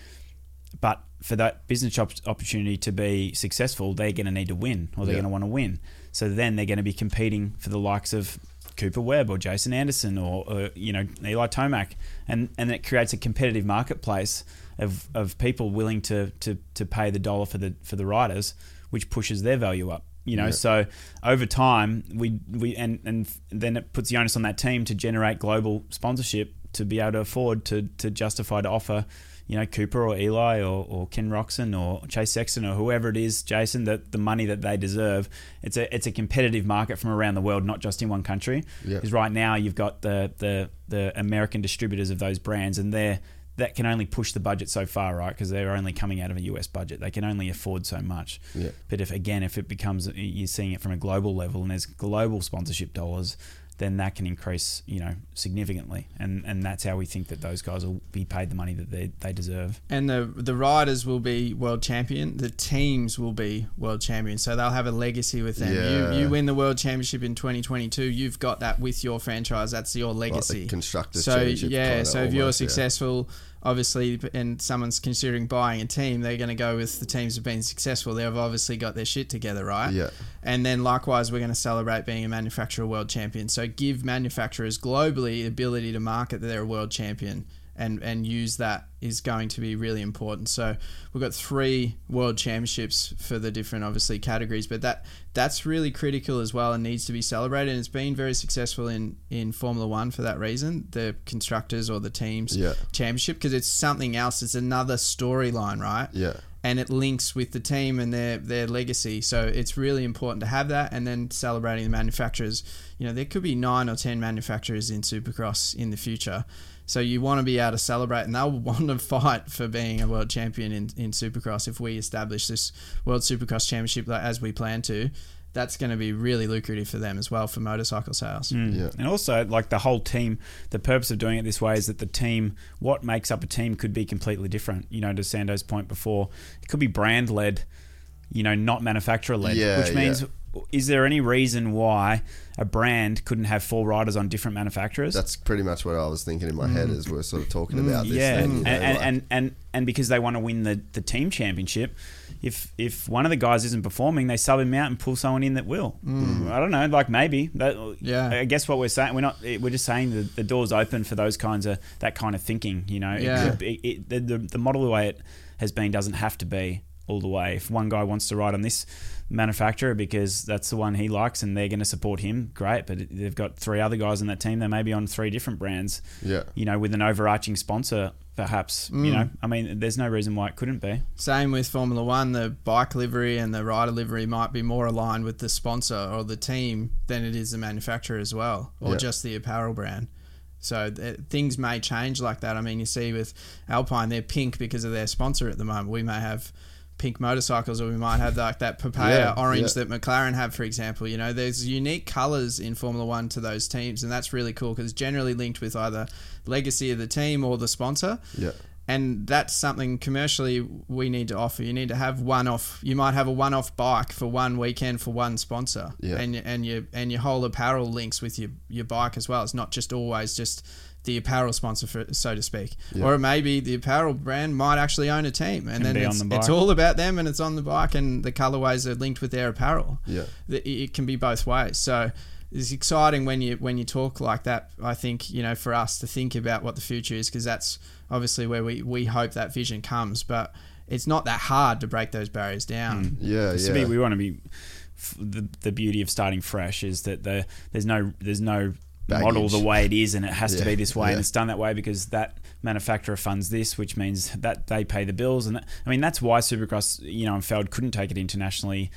[SPEAKER 3] but for that business op- opportunity to be successful, they're going to need to win, or they're
[SPEAKER 1] Yeah.
[SPEAKER 3] going to want to win. So then they're going to be competing for the likes of Cooper Webb or Jason Anderson or, or you know Eli Tomac, and and it creates a competitive marketplace of, of people willing to, to to pay the dollar for the for the riders, which pushes their value up. You know,
[SPEAKER 1] Yeah.
[SPEAKER 3] so over time we we and and then it puts the onus on that team to generate global sponsorship to be able to afford to to justify to offer you know Cooper or Eli or, or Ken Roczen or Chase Sexton or whoever it is, Jason, that the money that they deserve. It's a it's a competitive market from around the world, not just in one country. Because right now you've got the the the American distributors of those brands, and they're that can only push the budget so far, right? Because they're only coming out of a US budget. They can only afford so much.
[SPEAKER 1] Yeah.
[SPEAKER 3] But if again, if it becomes you're seeing it from a global level and there's global sponsorship dollars, then that can increase, you know, significantly. And and that's how we think that those guys will be paid the money that they, they deserve.
[SPEAKER 2] And the the riders will be world champion. The teams will be world champion. So they'll have a legacy with them.
[SPEAKER 1] Yeah.
[SPEAKER 2] You you win the world championship in 2022. You've got that with your franchise. That's your legacy.
[SPEAKER 1] Constructors
[SPEAKER 2] so
[SPEAKER 1] Championship
[SPEAKER 2] yeah. So if you're
[SPEAKER 1] successful. yeah.
[SPEAKER 2] Obviously, and someone's considering buying a team, they're going to go with the teams that have been successful. They've obviously got their shit together, right?
[SPEAKER 1] Yeah.
[SPEAKER 2] And then likewise, we're going to celebrate being a manufacturer world champion. So give manufacturers globally the ability to market that they're a world champion and, and use that is going to be really important. So we've got three world championships for the different obviously categories, but that that's really critical as well and needs to be celebrated. And it's been very successful in, in Formula One for that reason, the constructors or the teams
[SPEAKER 1] Yeah.
[SPEAKER 2] championship, because it's something else. It's another storyline, right?
[SPEAKER 1] Yeah.
[SPEAKER 2] and it links with the team and their their legacy. So it's really important to have that, and then celebrating the manufacturers. You know, there could be nine or ten manufacturers in Supercross in the future. So you want to be able to celebrate, and they'll want to fight for being a world champion in, in Supercross. If we establish this World Supercross Championship like, as we plan to, that's going to be really lucrative for them as well for motorcycle sales. Mm.
[SPEAKER 1] Yeah.
[SPEAKER 3] And also, like the whole team, the purpose of doing it this way is that the team, what makes up a team, could be completely different. You know, to Sando's point before, it could be brand led, you know, not manufacturer led.
[SPEAKER 1] Yeah,
[SPEAKER 3] which means,
[SPEAKER 1] yeah.
[SPEAKER 3] Is there any reason why a brand couldn't have four riders on different manufacturers?
[SPEAKER 1] That's pretty much what I was thinking in my head as we're sort of talking about this.
[SPEAKER 3] Mm. yeah,
[SPEAKER 1] thing,
[SPEAKER 3] and,
[SPEAKER 1] know,
[SPEAKER 3] and,
[SPEAKER 1] like-
[SPEAKER 3] and, and and because they want to win the, the team championship, if if one of the guys isn't performing, they sub him out and pull someone in that will. I don't know, like maybe. That,
[SPEAKER 2] Mm. Yeah.
[SPEAKER 3] I guess what we're saying, we're not. We're just saying the, the door's open for those kinds of that kind of thinking. You know,
[SPEAKER 2] Yeah.
[SPEAKER 3] it could be, it, the, the the model the way it has been doesn't have to be all the way. If one guy wants to ride on this manufacturer because that's the one he likes and they're going to support him, great. But they've got three other guys in that team. They may be on three different brands
[SPEAKER 1] yeah.
[SPEAKER 3] you know, with an overarching sponsor, perhaps.
[SPEAKER 2] Mm.
[SPEAKER 3] You know, I mean, there's no reason why it couldn't be.
[SPEAKER 2] Same with Formula One, the bike livery and the rider livery might be more aligned with the sponsor or the team than it is the manufacturer as well, or
[SPEAKER 1] Yeah.
[SPEAKER 2] just the apparel brand. So th- things may change like that. I mean, you see with Alpine, they're pink because of their sponsor at the moment. We may have pink motorcycles, or we might have like that papaya
[SPEAKER 1] Yeah,
[SPEAKER 2] orange
[SPEAKER 1] yeah.
[SPEAKER 2] that McLaren have, for example. You know, there's unique colors in Formula One to those teams, and that's really cool because generally linked with either legacy of the team or the sponsor
[SPEAKER 1] Yeah.
[SPEAKER 2] and that's something commercially we need to offer. You need to have one off. You might have a one off bike for one weekend for one sponsor,
[SPEAKER 1] Yeah.
[SPEAKER 2] and and your and your whole apparel links with your your bike as well. It's not just always just the apparel sponsor, for, so to speak, or it may be the apparel brand might actually own a team, and
[SPEAKER 3] Can
[SPEAKER 2] then it's,
[SPEAKER 3] the
[SPEAKER 2] it's all about them, and it's on the bike, and the colorways are linked with their apparel.
[SPEAKER 1] Yeah.
[SPEAKER 2] It it can be both ways. So it's exciting when you when you talk like that. I think you know for us to think about what the future is because that's obviously where we we hope that vision comes, but. It's not that hard to break those barriers down. Hmm.
[SPEAKER 1] Yeah.
[SPEAKER 3] To me,
[SPEAKER 1] Yeah.
[SPEAKER 3] we want to be. The, the beauty of starting fresh is that the there's no there's no model the way it is and it has to be this way
[SPEAKER 1] yeah.
[SPEAKER 3] and it's done that way because that manufacturer funds this which means that they pay the bills and that, I mean that's why Supercross you know and Feld couldn't take it internationally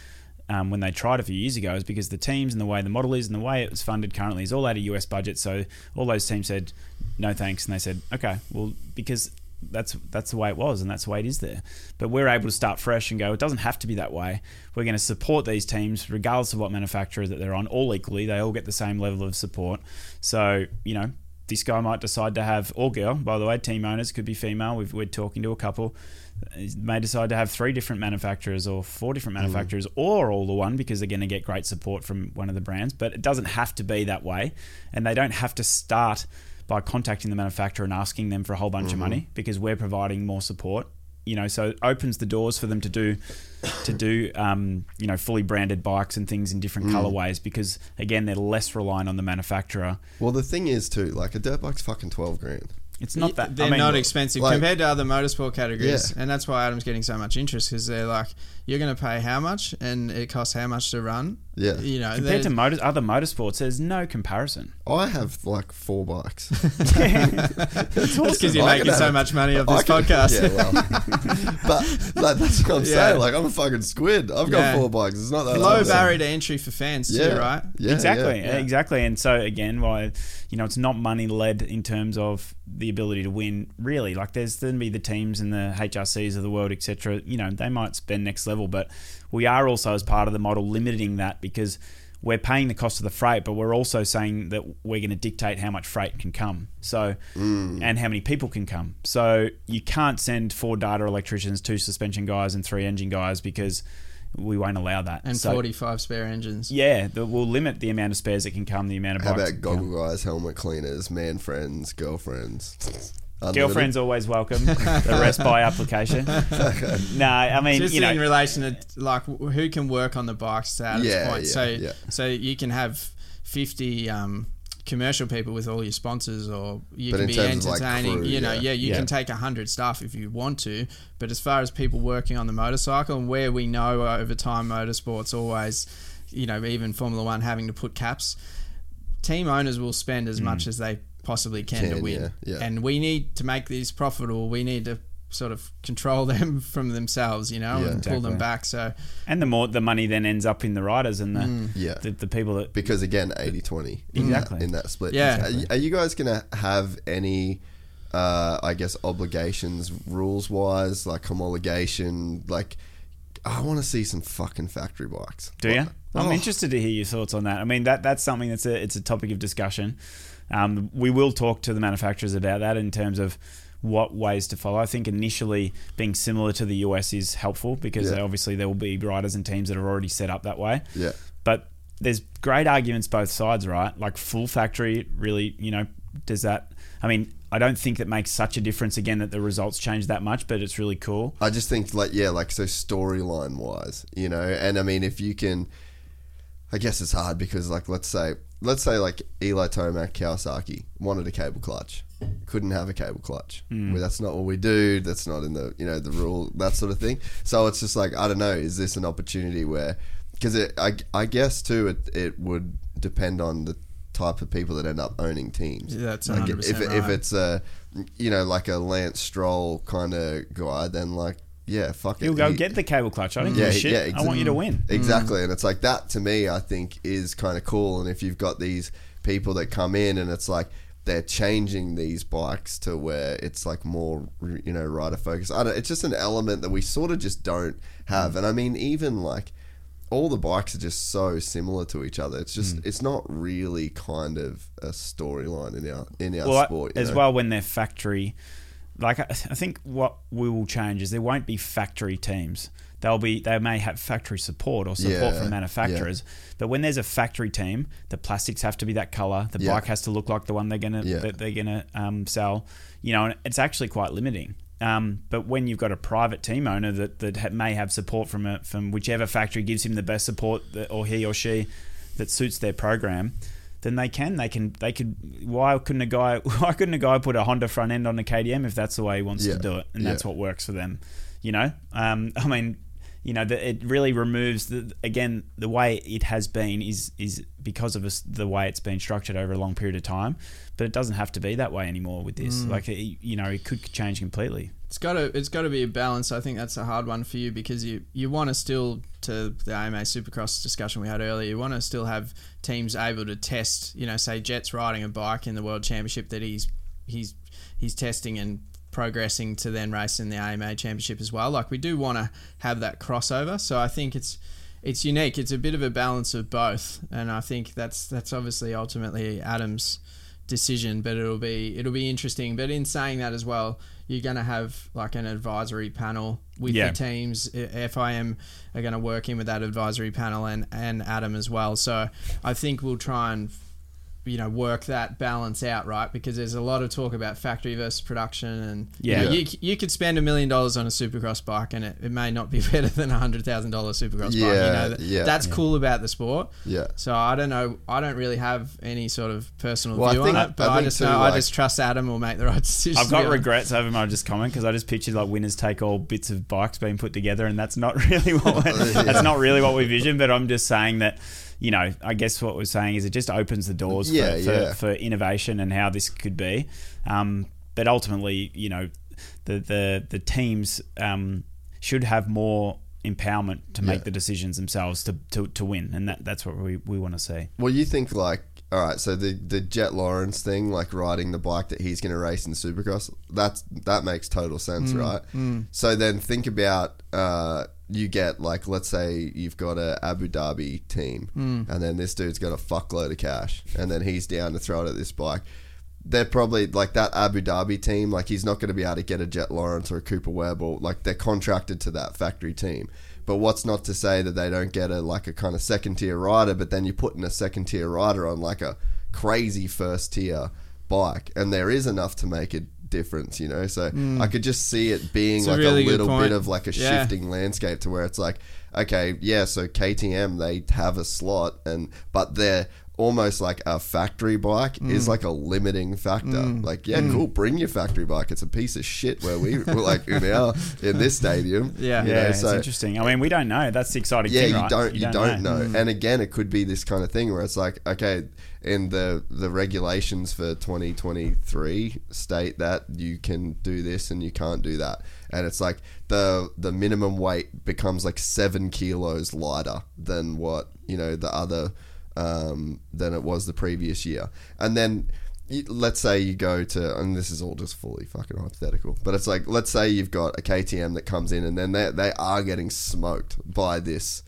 [SPEAKER 3] um, when they tried a few years ago is because the teams and the way the model is and the way it was funded currently is all out of US budget. So all those teams said no thanks, and they said okay, well because that's that's the way it was and that's the way it is there. But we're able to start fresh and go. It doesn't have to be that way. We're going to support these teams regardless of what manufacturer that they're on, all equally. They all get the same level of support. So you know. This guy might decide to have, or girl, by the way, team owners could be female. We've, we're talking to a couple may decide to have three different manufacturers or four different mm. manufacturers or all the one because they're going to get great support from one of the brands. But it doesn't have to be that way. And they don't have to start by contacting the manufacturer and asking them for a whole bunch of money because we're providing more support you know, so it opens the doors for them to do to do um, you know fully branded bikes and things in different colorways because again they're less reliant on the manufacturer.
[SPEAKER 1] Well, the thing is too, like a dirt bike's fucking twelve grand.
[SPEAKER 3] It's not that
[SPEAKER 2] they're
[SPEAKER 3] I mean,
[SPEAKER 2] not expensive
[SPEAKER 1] like-
[SPEAKER 2] compared to other motorsport categories,
[SPEAKER 1] Yeah.
[SPEAKER 2] and that's why Adam's getting so much interest because they're like, you're going to pay how much, and it costs how much to run.
[SPEAKER 1] Yeah.
[SPEAKER 2] you know,
[SPEAKER 3] Compared to
[SPEAKER 2] they're-
[SPEAKER 3] motor, other motorsports, there's no comparison.
[SPEAKER 1] I have like four bikes.
[SPEAKER 2] That's because you're
[SPEAKER 1] I
[SPEAKER 2] making so
[SPEAKER 1] have-
[SPEAKER 2] much money off this
[SPEAKER 1] can-
[SPEAKER 2] podcast.
[SPEAKER 1] Yeah, well, but like, that's what I'm
[SPEAKER 2] Yeah.
[SPEAKER 1] saying. Like I'm a fucking squid. I've got
[SPEAKER 2] Yeah.
[SPEAKER 1] four bikes. It's not that
[SPEAKER 2] Low
[SPEAKER 1] hard.
[SPEAKER 2] barrier to entry for fans
[SPEAKER 1] Yeah,
[SPEAKER 2] too, right?
[SPEAKER 1] Yeah,
[SPEAKER 3] exactly,
[SPEAKER 1] yeah.
[SPEAKER 3] exactly. And so again, why you know it's not money led in terms of the ability to win. Really, like there's going to be the teams and the HRCs of the world, etc. You know, they might spend next level, but we are also as part of the model limiting that because we're paying the cost of the freight, but we're also saying that we're going to dictate how much freight can come. So,
[SPEAKER 1] Mm.
[SPEAKER 3] and how many people can come. So you can't send four data electricians, two suspension guys, and three engine guys because we won't allow that.
[SPEAKER 2] And
[SPEAKER 3] So-
[SPEAKER 2] 45 spare engines.
[SPEAKER 3] yeah, that will limit the amount of spares that can come, the amount of
[SPEAKER 1] How about
[SPEAKER 3] that
[SPEAKER 1] goggle guys, helmet cleaners, man friends, girlfriends? Unlimited.
[SPEAKER 3] Girlfriend's always welcome. the rest by application. no, I mean,
[SPEAKER 2] Just
[SPEAKER 3] you know,
[SPEAKER 2] in relation to like who can work on the bikes to Adam's
[SPEAKER 1] Yeah,
[SPEAKER 2] point.
[SPEAKER 1] yeah,
[SPEAKER 2] so
[SPEAKER 1] yeah.
[SPEAKER 2] so you can have 50 um, commercial people with all your sponsors, or you
[SPEAKER 1] But
[SPEAKER 2] can be
[SPEAKER 1] terms of, like,
[SPEAKER 2] entertaining.
[SPEAKER 1] crew,
[SPEAKER 2] you know,
[SPEAKER 1] yeah.
[SPEAKER 2] yeah, you
[SPEAKER 3] Yeah.
[SPEAKER 2] can take a 100 staff if you want to. But as far as people working on the motorcycle and where we know over time motorsports always, you know, even Formula One having to put caps, team owners will spend as mm. much as they possibly can, to win.
[SPEAKER 1] yeah, yeah.
[SPEAKER 2] And we need to make these profitable. We need to sort of control them from themselves, you know,
[SPEAKER 1] Yeah.
[SPEAKER 2] and pull them back. So
[SPEAKER 3] and the more the money then ends up in the riders and the
[SPEAKER 2] Mm.
[SPEAKER 1] Yeah.
[SPEAKER 3] the, the people that
[SPEAKER 1] because again 80-20
[SPEAKER 3] Exactly.
[SPEAKER 1] in that split
[SPEAKER 2] Yeah.
[SPEAKER 1] are, you- are you guys gonna have any uh, i guess obligations rules wise like homologation like i want to see some fucking factory bikes
[SPEAKER 3] do you. I'm
[SPEAKER 1] Oh.
[SPEAKER 3] interested to hear your thoughts on that. I mean, that that's something that's a it's a topic of discussion. Um, we will talk to the manufacturers about that in terms of what ways to follow. I think initially being similar to the US is helpful because
[SPEAKER 1] Yeah.
[SPEAKER 3] obviously there will be riders and teams that are already set up that way.
[SPEAKER 1] yeah
[SPEAKER 3] But there's great arguments both sides, right? Like full factory, really, you know, does that? I mean, I don't think that makes such a difference again that the results change that much, but it's really cool.
[SPEAKER 1] I just think like yeah, like so storyline wise, you know, and I mean if you can, I guess it's hard because like let's say let's say like Eli Tomac Kawasaki wanted a cable clutch, couldn't have a cable clutch. Hmm. Well, that's not what we do. That's not in the you know the rule that sort of thing. So it's just like I don't know. Is this an opportunity where because it I, I guess too it it would depend on the type of people that end up owning teams.
[SPEAKER 2] Yeah, that's
[SPEAKER 1] Like,
[SPEAKER 2] 100%
[SPEAKER 1] if if
[SPEAKER 2] right.
[SPEAKER 1] it's a you know like a Lance Stroll kind of guy, then like yeah, fuck it.
[SPEAKER 3] He'll go
[SPEAKER 1] He-
[SPEAKER 3] get the cable clutch. I don't
[SPEAKER 1] yeah,
[SPEAKER 3] give a shit.
[SPEAKER 1] yeah,
[SPEAKER 3] I want you to win. Mm.
[SPEAKER 1] Exactly, and it's like that to me. I think is kind of cool. And if you've got these people that come in, and it's like they're changing these bikes to where it's like more, you know, rider focused. I don't. It's just an element that we sort of just don't have. And I mean, even like all the bikes are just so similar to each other. It's just mm. it's not really kind of a storyline in our in our
[SPEAKER 3] well,
[SPEAKER 1] sport
[SPEAKER 3] as
[SPEAKER 1] know?
[SPEAKER 3] well when they're factory. Like I I think what we will change is there won't be factory teams. They'll be they may have factory support or support
[SPEAKER 1] Yeah,
[SPEAKER 3] from manufacturers, but when there's a factory team, the plastics have to be that color. The
[SPEAKER 1] Yeah.
[SPEAKER 3] bike has to look like the one they're gonna
[SPEAKER 1] Yeah.
[SPEAKER 3] that they're gonna um, sell. You know, and it's actually quite limiting. Um, but when you've got a private team owner that that ha- may have support from a, from whichever factory gives him the best support, that, or he or she that suits their program, then they can they can they could. Why couldn't a guy why couldn't a guy put a Honda front end on a KTM if that's the way he wants
[SPEAKER 1] Yeah.
[SPEAKER 3] to do it and
[SPEAKER 1] Yeah.
[SPEAKER 3] that's what works for them? You know, um, I mean. You know, that it really removes the again the way it has been is is because of the way it's been structured over a long period of time, but it doesn't have to be that way anymore with this.
[SPEAKER 2] Mm.
[SPEAKER 3] Like, it, you know, it could change completely.
[SPEAKER 2] It's got to it's got to be a balance. I think that's a hard one for you because you you want to still to the AMA Supercross discussion we had earlier. You want to still have teams able to test. You know, say Jett's riding a bike in the World Championship that he's he's he's testing and progressing to then race in the AMA Championship as well. Like we do want to have that crossover. So I think it's it's unique. It's a bit of a balance of both, and I think that's that's obviously ultimately Adam's decision, but it'll be it'll be interesting. But in saying that as well, you're going to have like an advisory panel with
[SPEAKER 3] Yeah.
[SPEAKER 2] the teams. FIM are going to work in with that advisory panel and and Adam as well. So I think we'll try and you know work that balance out right because there's a lot of talk about factory versus production and
[SPEAKER 3] Yeah.
[SPEAKER 2] you, know, you, you could spend a million dollars on a supercross bike and it, it may not be better than a hundred thousand dollar supercross bike you
[SPEAKER 1] Yeah,
[SPEAKER 2] know that,
[SPEAKER 1] yeah.
[SPEAKER 2] that's cool about the sport
[SPEAKER 1] Yeah.
[SPEAKER 2] so I don't know I don't really have any sort of personal
[SPEAKER 1] Well,
[SPEAKER 2] view
[SPEAKER 1] think-
[SPEAKER 2] on it but
[SPEAKER 1] I
[SPEAKER 2] I, just
[SPEAKER 1] too,
[SPEAKER 2] know
[SPEAKER 1] like-
[SPEAKER 2] I just trust Adam will make the right decision
[SPEAKER 3] I've got regrets over my just comment because I just pictured like winners take all bits of bikes being put together, and that's not really what we that's not really what we vision. But I'm just saying that you know, I guess what we're saying is it just opens the doors
[SPEAKER 1] Yeah,
[SPEAKER 3] for, for,
[SPEAKER 1] yeah.
[SPEAKER 3] for innovation and how this could be. Um, but ultimately, you know, the the the teams um, should have more empowerment to make
[SPEAKER 1] Yeah.
[SPEAKER 3] the decisions themselves to, to, to win, and that that's what we, we want to see.
[SPEAKER 1] Well, you think like, all right, so the the Jett Lawrence thing, like riding the bike that he's going to race in Supercross, that's that makes total sense, mm, right? Mm. So then think about uh, you get like, let's say you've got a Abu Dhabi team, mm. and then this dude's got a fuckload of cash, and then he's down to throw it at this bike. They're probably like that Abu Dhabi team. Like he's not going to be able to get a Jett Lawrence or a Cooper Webb, or like they're contracted to that factory team. But what's not to say that they don't get a like a kind of second tier rider, but then you're putting a second tier rider on like a crazy first tier bike, and there is enough to make a difference, you know. So hmm. I could just see it being
[SPEAKER 2] It's a
[SPEAKER 1] like
[SPEAKER 2] really
[SPEAKER 1] a little bit of like a
[SPEAKER 2] Yeah.
[SPEAKER 1] shifting landscape to where it's like, okay, yeah, so KTM they have a slot, and but they're almost like a factory bike
[SPEAKER 2] Mm.
[SPEAKER 1] is like a limiting factor. Like, yeah, cool, bring your factory bike. It's a piece of shit where we we're like in our in this stadium.
[SPEAKER 2] Yeah.
[SPEAKER 1] you
[SPEAKER 3] Yeah,
[SPEAKER 1] know,
[SPEAKER 3] it's
[SPEAKER 1] so-
[SPEAKER 3] interesting. I mean, we don't know. That's the exciting
[SPEAKER 1] yeah,
[SPEAKER 3] thing,
[SPEAKER 1] you
[SPEAKER 3] right?
[SPEAKER 1] don't you, don't, know.
[SPEAKER 2] Mm.
[SPEAKER 1] And again, it could be this kind of thing where it's like, okay, in the the regulations for 2023 state that you can do this and you can't do that, and it's like the the minimum weight becomes like seven kilos lighter than what you know the other um, than it was the previous year, and then. Let's say you go to, and this is all just fully fucking hypothetical, but it's like, let's say you've got a KTM that comes in, and then they they are getting smoked by this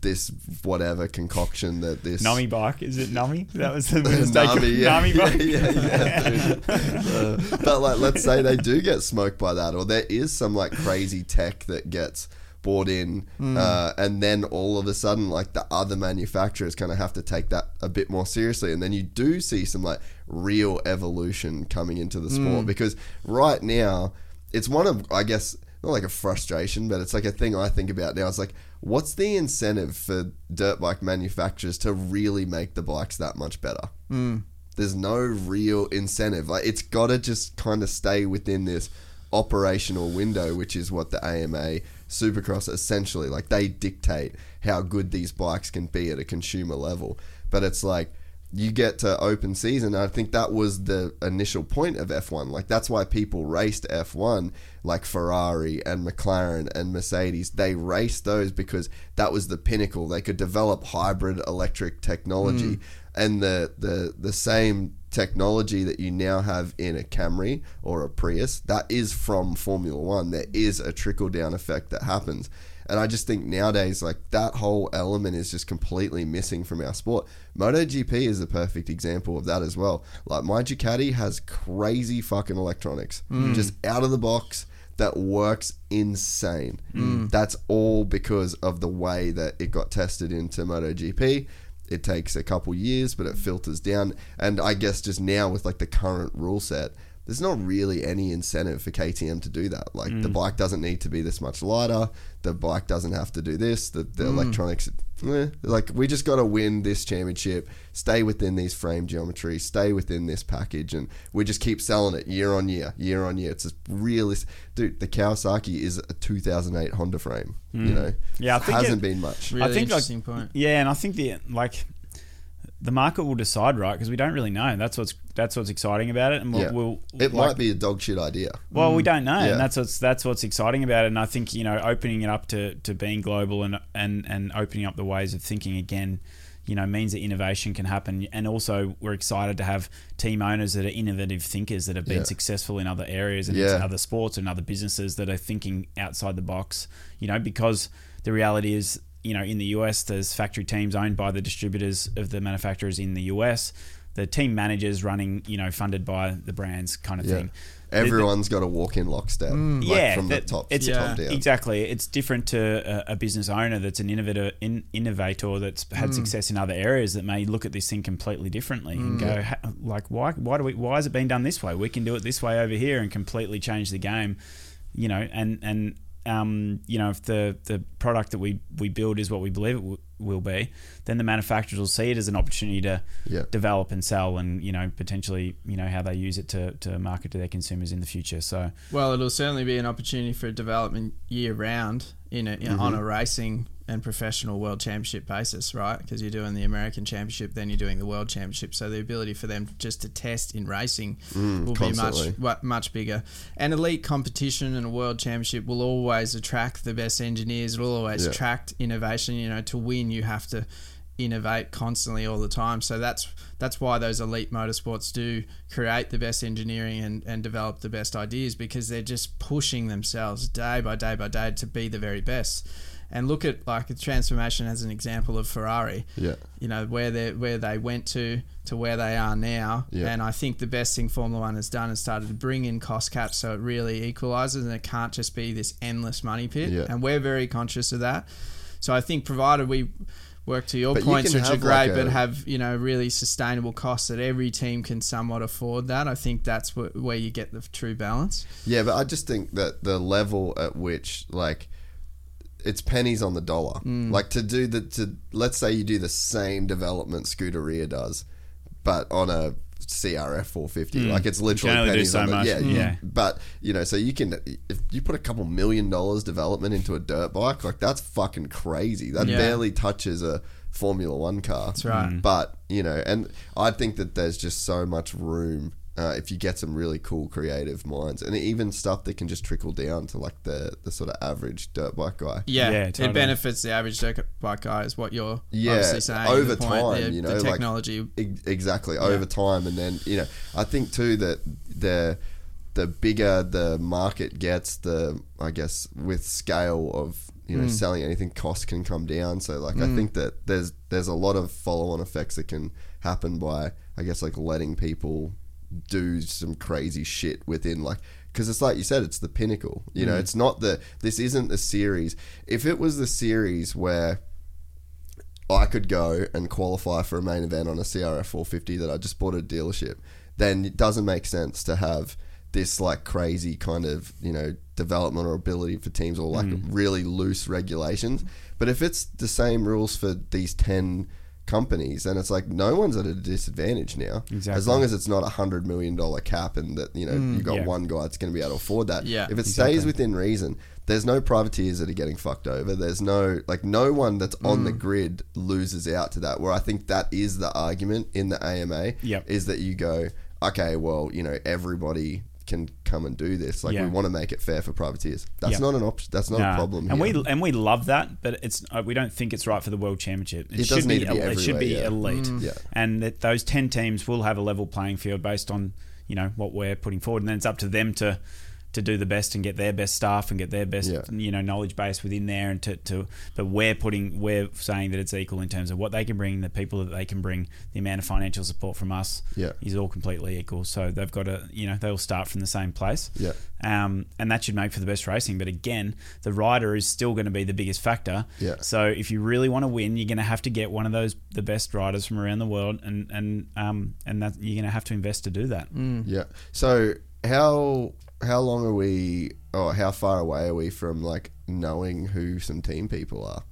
[SPEAKER 1] this whatever concoction that this
[SPEAKER 3] Nami bike, is it Nami? That was the mistake.
[SPEAKER 1] Nami, yeah,
[SPEAKER 3] Nami
[SPEAKER 1] yeah,
[SPEAKER 3] bike.
[SPEAKER 1] yeah, yeah, dude. Uh, but like, let's say they do get smoked by that, or there is some like crazy tech that gets bought in, hmm. uh, and then all of a sudden, like the other manufacturers kind of have to take that a bit more seriously, and then you do see some like real evolution coming into the sport hmm. because right now it's one of I guess not like a frustration, but it's like a thing I think about now. It's like, what's the incentive for dirt bike manufacturers to really make the bikes that much better? Hmm. There's no real incentive. Like it's got to just kind of stay within this operational window, which is what the AMA Supercross essentially like they dictate how good these bikes can be at a consumer level. But it's like you get to open season. I think that was the initial point of F1. Like that's why people raced F1, like Ferrari and McLaren and Mercedes. They raced those because that was the pinnacle. They could develop hybrid electric technology, mm. and the the the same technology that you now have in a Camry or a Prius. That is from Formula One. There is a trickle down effect that happens. And I just think nowadays, like that whole element is just completely missing from our sport. MotoGP is a perfect example of that as well. Like my Ducati has crazy fucking electronics, hmm. just out of the box that works insane. Hmm. That's all because of the way that it got tested into MotoGP. It takes a couple years, but it filters down. And I guess just now with like the current rule set, there's not really any incentive for KTM to do that. Like the mm. bike doesn't need to be this much lighter. The bike doesn't have to do this. The, the mm. electronics, eh, like we just got to win this championship, stay within these frame geometries, stay within this package, and we just keep selling it year on year, year on year. It's just realist, dude. The Kawasaki is a 2008 Honda frame. You mm. know,
[SPEAKER 3] Yeah, I think
[SPEAKER 1] hasn't
[SPEAKER 3] it-
[SPEAKER 1] been much.
[SPEAKER 2] Really
[SPEAKER 3] I think like,
[SPEAKER 2] point.
[SPEAKER 3] Yeah, and I think the like the market will decide, right? Because we don't really know. That's what's that's what's exciting about it, and we'll,
[SPEAKER 1] Yeah.
[SPEAKER 3] we'll
[SPEAKER 1] It
[SPEAKER 3] like,
[SPEAKER 1] might be a dog shit idea.
[SPEAKER 3] Well, we don't know,
[SPEAKER 1] Yeah.
[SPEAKER 3] and that's what's that's what's exciting about it. And I think you know, opening it up to, to being global and and and opening up the ways of thinking again, you know, means that innovation can happen. And also, we're excited to have team owners that are innovative thinkers that have been
[SPEAKER 1] Yeah.
[SPEAKER 3] successful in other areas and other sports and other businesses that are thinking outside the box. You know, because the reality is. You know, in the US, there's factory teams owned by the distributors of the manufacturers in the US the team managers running, you know, funded by the brands kind of
[SPEAKER 1] Yeah.
[SPEAKER 3] thing.
[SPEAKER 1] Everyone's got to walk in lockstep, like
[SPEAKER 3] yeah,
[SPEAKER 1] from the
[SPEAKER 3] that-
[SPEAKER 1] top,
[SPEAKER 3] it's
[SPEAKER 1] top down.
[SPEAKER 3] exactly. It's different to a, a business owner that's an innovator, in, innovator that's
[SPEAKER 1] Mm.
[SPEAKER 3] had success in other areas that may look at this thing completely differently and go, "Ha- like, why, why do we, why is it being done this way? We can do it this way over here and completely change the game, you know. And and um, you know, if the the product that we we build is what we believe it w- will be, then the manufacturers will see it as an opportunity to
[SPEAKER 1] Yeah.
[SPEAKER 3] develop and sell, and you know, potentially, you know, how they use it to to market to their consumers in the future. So.
[SPEAKER 2] Well, it'll certainly be an opportunity for development year round in a, in, on a mm-hmm. racing and professional world championship basis, right? Because you're doing the American Championship, then you're doing the World Championship. So the ability for them just to test in racing mm, will
[SPEAKER 1] constantly.
[SPEAKER 2] be much much bigger. And elite competition and a World Championship will always attract the best engineers. It will always
[SPEAKER 1] Yeah.
[SPEAKER 2] attract innovation. You know, to win, you have to innovate constantly all the time. So that's that's why those elite motorsports do create the best engineering and, and develop the best ideas because they're just pushing themselves day by day by day to be the very best. And look at like the transformation as an example of Ferrari.
[SPEAKER 1] Yeah.
[SPEAKER 2] You know, where they where they went to to where they are now.
[SPEAKER 1] Yeah.
[SPEAKER 2] And I think the best thing Formula One has done is started to bring in cost caps so it really equalizes and it can't just be this endless money pit.
[SPEAKER 1] Yeah.
[SPEAKER 2] And we're very conscious of that. So I think provided we work to your
[SPEAKER 1] But you
[SPEAKER 2] points,
[SPEAKER 1] can
[SPEAKER 2] which are great,
[SPEAKER 1] like
[SPEAKER 2] but have you know really sustainable costs that every team can somewhat afford. That I think that's wh- where you get the true balance.
[SPEAKER 1] Yeah, but I just think that the level at which like it's pennies on the dollar.
[SPEAKER 2] Mm.
[SPEAKER 1] Like to do the to let's say you do the same development Scuderia does, but on a CRF 450. Like it's literally
[SPEAKER 3] only do
[SPEAKER 1] pennies
[SPEAKER 3] so
[SPEAKER 1] on
[SPEAKER 3] much.
[SPEAKER 1] yeah,
[SPEAKER 3] Mm. Yeah.
[SPEAKER 1] But you know, so you can if you put a couple million dollars development into a dirt bike, like that's fucking crazy. That
[SPEAKER 2] Yeah.
[SPEAKER 1] barely touches a Formula One car. That's
[SPEAKER 2] right.
[SPEAKER 1] But you know, and I think that there's just so much room uh, if you get some really cool creative minds, and even stuff that can just trickle down to like the the sort of average dirt bike guy.
[SPEAKER 2] Yeah,
[SPEAKER 3] Yeah,
[SPEAKER 2] it benefits the average dirt bike guy. Is what you're
[SPEAKER 1] Yeah,
[SPEAKER 2] obviously saying.
[SPEAKER 1] over
[SPEAKER 2] the point,
[SPEAKER 1] time,
[SPEAKER 2] the,
[SPEAKER 1] you know,
[SPEAKER 2] the
[SPEAKER 1] like-
[SPEAKER 2] technology.
[SPEAKER 1] Ex- exactly over time, and then you know, I think too that the the bigger the market gets, the I guess with scale of you
[SPEAKER 2] Mm.
[SPEAKER 1] know selling anything, cost can come down. So like I think that there's there's a lot of follow on effects that can happen by I guess like letting people do some crazy shit within like because it's like you said it's the pinnacle you know? Mm. It's not the this isn't the series. If it was the series where I could go and qualify for a main event on a CRF 450 that I just bought at a dealership, then it doesn't make sense to have this like crazy kind of you know development or ability for teams or like mm. really loose regulations. But if it's the same rules for these ten companies, then it's like no one's at a disadvantage now.
[SPEAKER 3] Exactly.
[SPEAKER 1] As long as it's not a hundred million dollar cap and that you know you got
[SPEAKER 3] Yeah.
[SPEAKER 1] one guy that's going to be able to afford that.
[SPEAKER 2] Yeah,
[SPEAKER 1] if it
[SPEAKER 3] exactly.
[SPEAKER 1] stays within reason, there's no privateers that are getting fucked over. There's no like no one that's on
[SPEAKER 3] Mm.
[SPEAKER 1] the grid loses out to that. Where I think that is the argument in the AMA
[SPEAKER 3] Yep.
[SPEAKER 1] is that you go, okay, well, you know, everybody can come and do this. Like
[SPEAKER 3] Yeah.
[SPEAKER 1] we want to make it fair for privateers. That's
[SPEAKER 3] Yep.
[SPEAKER 1] not an option. That's not
[SPEAKER 3] Nah.
[SPEAKER 1] a problem.
[SPEAKER 3] And
[SPEAKER 1] here.
[SPEAKER 3] we and we love that, but it's uh, we don't think it's right for the world championship. It,
[SPEAKER 1] It
[SPEAKER 3] should be,
[SPEAKER 1] need to be
[SPEAKER 3] it should be
[SPEAKER 1] yeah.
[SPEAKER 3] elite,
[SPEAKER 1] Yeah.
[SPEAKER 3] and that those ten teams will have a level playing field based on you know what we're putting forward, and then it's up to them to to do the best and get their best staff and get their best
[SPEAKER 1] Yeah.
[SPEAKER 3] you know knowledge base within there, and to, to but we're putting we're saying that it's equal in terms of what they can bring, the people that they can bring, the amount of financial support from us
[SPEAKER 1] Yeah.
[SPEAKER 3] is all completely equal. So they've got to you know they'll start from the same place
[SPEAKER 1] Yeah.
[SPEAKER 3] um, and that should make for the best racing. But again, the rider is still going to be the biggest factor.
[SPEAKER 1] Yeah.
[SPEAKER 3] So if you really want to win, you're going to have to get one of those the best riders from around the world, and and um, and that you're going to have to invest to do that.
[SPEAKER 1] Yeah. So how how long are we or how far away are we from like knowing who some team people are?